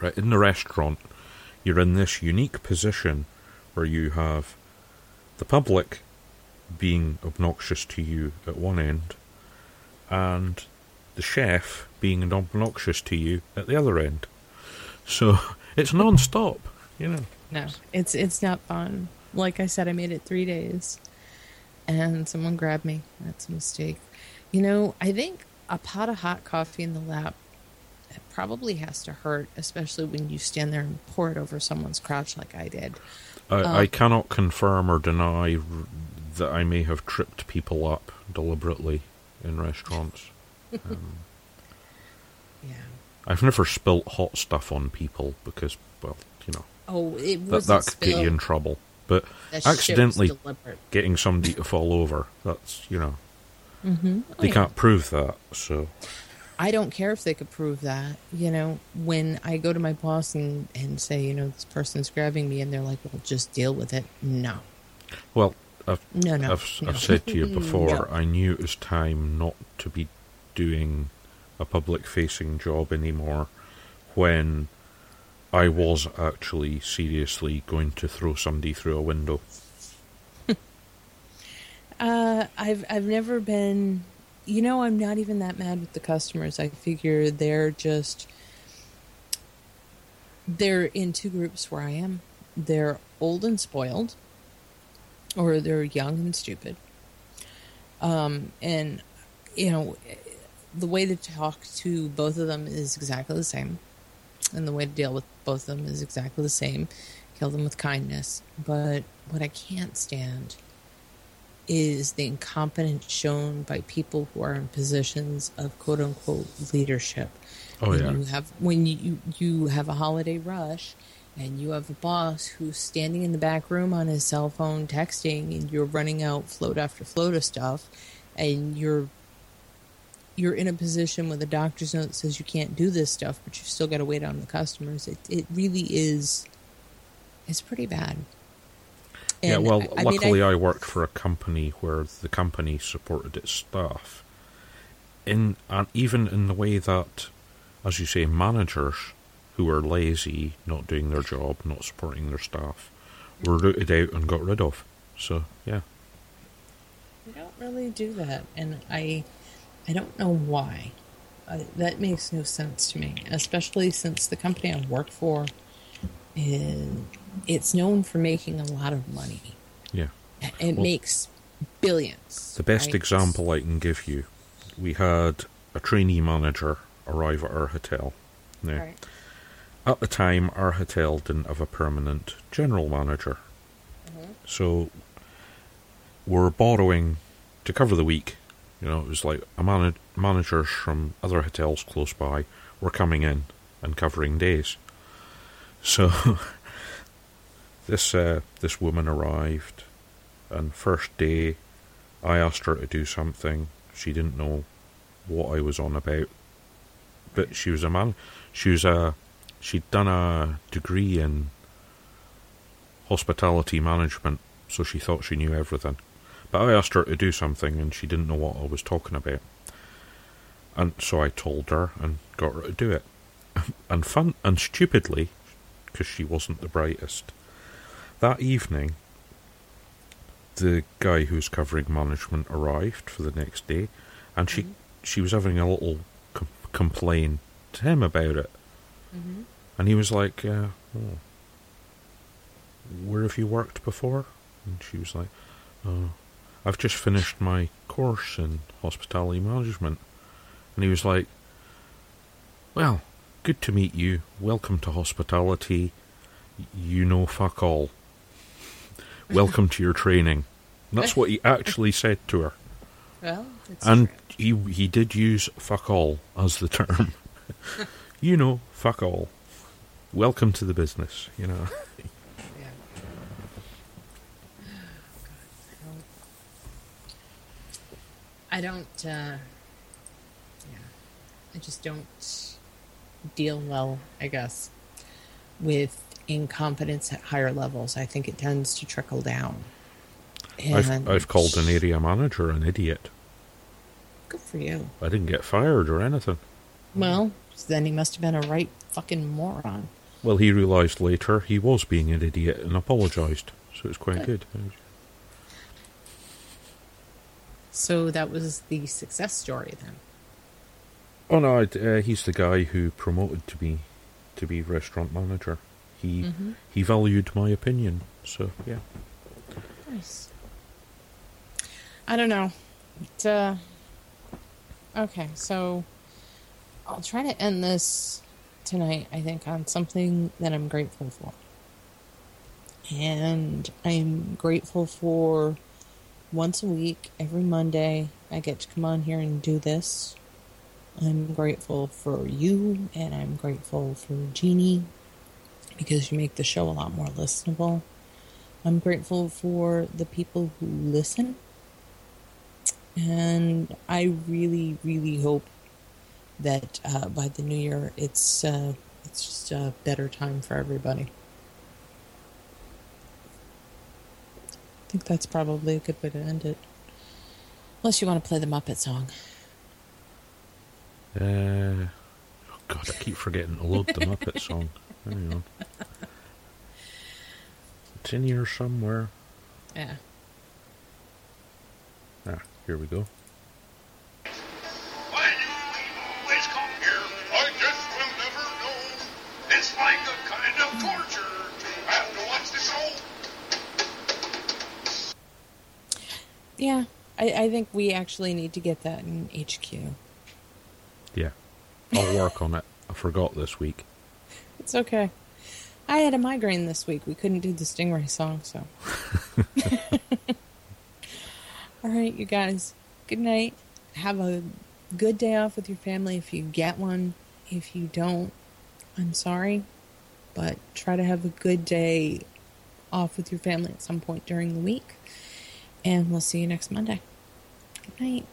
C: right? In the restaurant, you're in this unique position where you have the public being obnoxious to you at one end, and the chef being obnoxious to you at the other end. So it's non-stop, you know.
B: No, it's it's not fun. Like I said, I made it three days, and someone grabbed me. That's a mistake. You know, I think a pot of hot coffee in the lap It probably has to hurt, especially when you stand there and pour it over someone's crotch like I did.
C: I, I um, cannot confirm or deny r- that I may have tripped people up deliberately in restaurants. Um,
B: Yeah.
C: I've never spilt hot stuff on people because, well, you know,
B: Oh, it
C: that,
B: was
C: that could get you in trouble. But accidentally getting somebody to fall over, that's, you know,
B: Mm-hmm.
C: they can't prove that, so.
B: I don't care if they could prove that. You know, when I go to my boss and, and say, you know, this person's grabbing me, and they're like, well, just deal with it. No.
C: Well, I've,
B: No, no.
C: I've,
B: no.
C: I've said to you before,
B: No.
C: I knew it was time not to be doing a public facing job anymore when I was actually seriously going to throw somebody through a window.
B: Uh, I've I've never been. You know, I'm not even that mad with the customers. I figure they're just they're in two groups where I am. They're old and spoiled, or they're young and stupid. Um, and you know, the way to talk to both of them is exactly the same, and the way to deal with both of them is exactly the same. Kill them with kindness. But what I can't stand is the incompetence shown by people who are in positions of quote unquote leadership.
C: Oh,
B: when
C: yeah.
B: you have when you you have a holiday rush and you have a boss who's standing in the back room on his cell phone texting and you're running out float after float of stuff and you're you're in a position where the doctor's note says you can't do this stuff but you've still got to wait on the customers it it really is it's pretty bad
C: yeah, well,
B: I- I mean,
C: luckily I, worked for a company where the company supported its staff. In and even in the way that, as you say, managers who are lazy, not doing their job, not supporting their staff, were rooted out and got rid of. So yeah,
B: I don't really do that, and I, I don't know why. Uh, that makes no sense to me, especially since the company I work for, is it's known for making a lot of money.
C: yeah.
B: It
C: Well,
B: makes billions.
C: The best
B: right?
C: example I can give you, we had a trainee manager arrive at our hotel. Now,
B: Right.
C: At the time, our hotel didn't have a permanent general manager. So we're borrowing to cover the week. You know, it was like a man- managers from other hotels close by were coming in and covering days. So this uh, this woman arrived, and first day, I asked her to do something. She didn't know what I was on about, but she was a man. She was a she'd done a degree in hospitality management, so she thought she knew everything. But I asked her to do something, and she didn't know what I was talking about. And so I told her and got her to do it. And fun and stupidly, because she wasn't the brightest, that evening, the guy who's covering management arrived for the next day, and she mm-hmm. she was having a little com- complain to him about it,
B: Mhm.
C: and he was like, uh, oh, "Where have you worked before?" And she was like, "Oh, I've just finished my course in hospitality management," and he was like, "Well, good to meet you. Welcome to hospitality. You know fuck all. Welcome to your training." And that's what he actually said to her.
B: Well, it's
C: And
B: true.
C: he he did use fuck all as the term. you know, fuck all. Welcome to the business, you know.
B: Yeah. I don't. Uh, yeah, I just don't deal well. I guess with incompetence at higher levels. I think it tends to trickle down.
C: I've I've called an area manager an idiot.
B: Good for you.
C: I didn't get fired or anything.
B: Well, then he must have been a right fucking moron.
C: Well, he realised later he was being an idiot and apologised, so it's quite good.
B: So that was the success story then.
C: Oh no, uh, he's the guy who promoted to be to be restaurant manager. He
B: Mhm.
C: he valued my opinion, so yeah.
B: Nice. I don't know. It, uh, okay, so I'll try to end this tonight, I think, on something that I'm grateful for. And I'm grateful for once a week, every Monday, I get to come on here and do this. I'm grateful for you, and I'm grateful for Jeannie because you make the show a lot more listenable. I'm grateful for the people who listen. And I really, really hope that uh, by the new year, it's uh, it's just a better time for everybody. I think that's probably a good way to end it. Unless you want to play the Muppet song.
C: Uh, oh God, I keep forgetting to load the Muppet song. Hang on. It's in here somewhere.
B: Yeah.
C: Ah, here we go.
B: Yeah. I, I think we actually need to get that in HQ.
C: Yeah, I'll work on it. I forgot this week.
B: It's okay. I had a migraine this week. We couldn't do the Stingray song, so. All right, you guys. Good night. Have a good day off with your family if you get one. If you don't, I'm sorry. But try to have a good day off with your family at some point during the week. And we'll see you next Monday. Good night.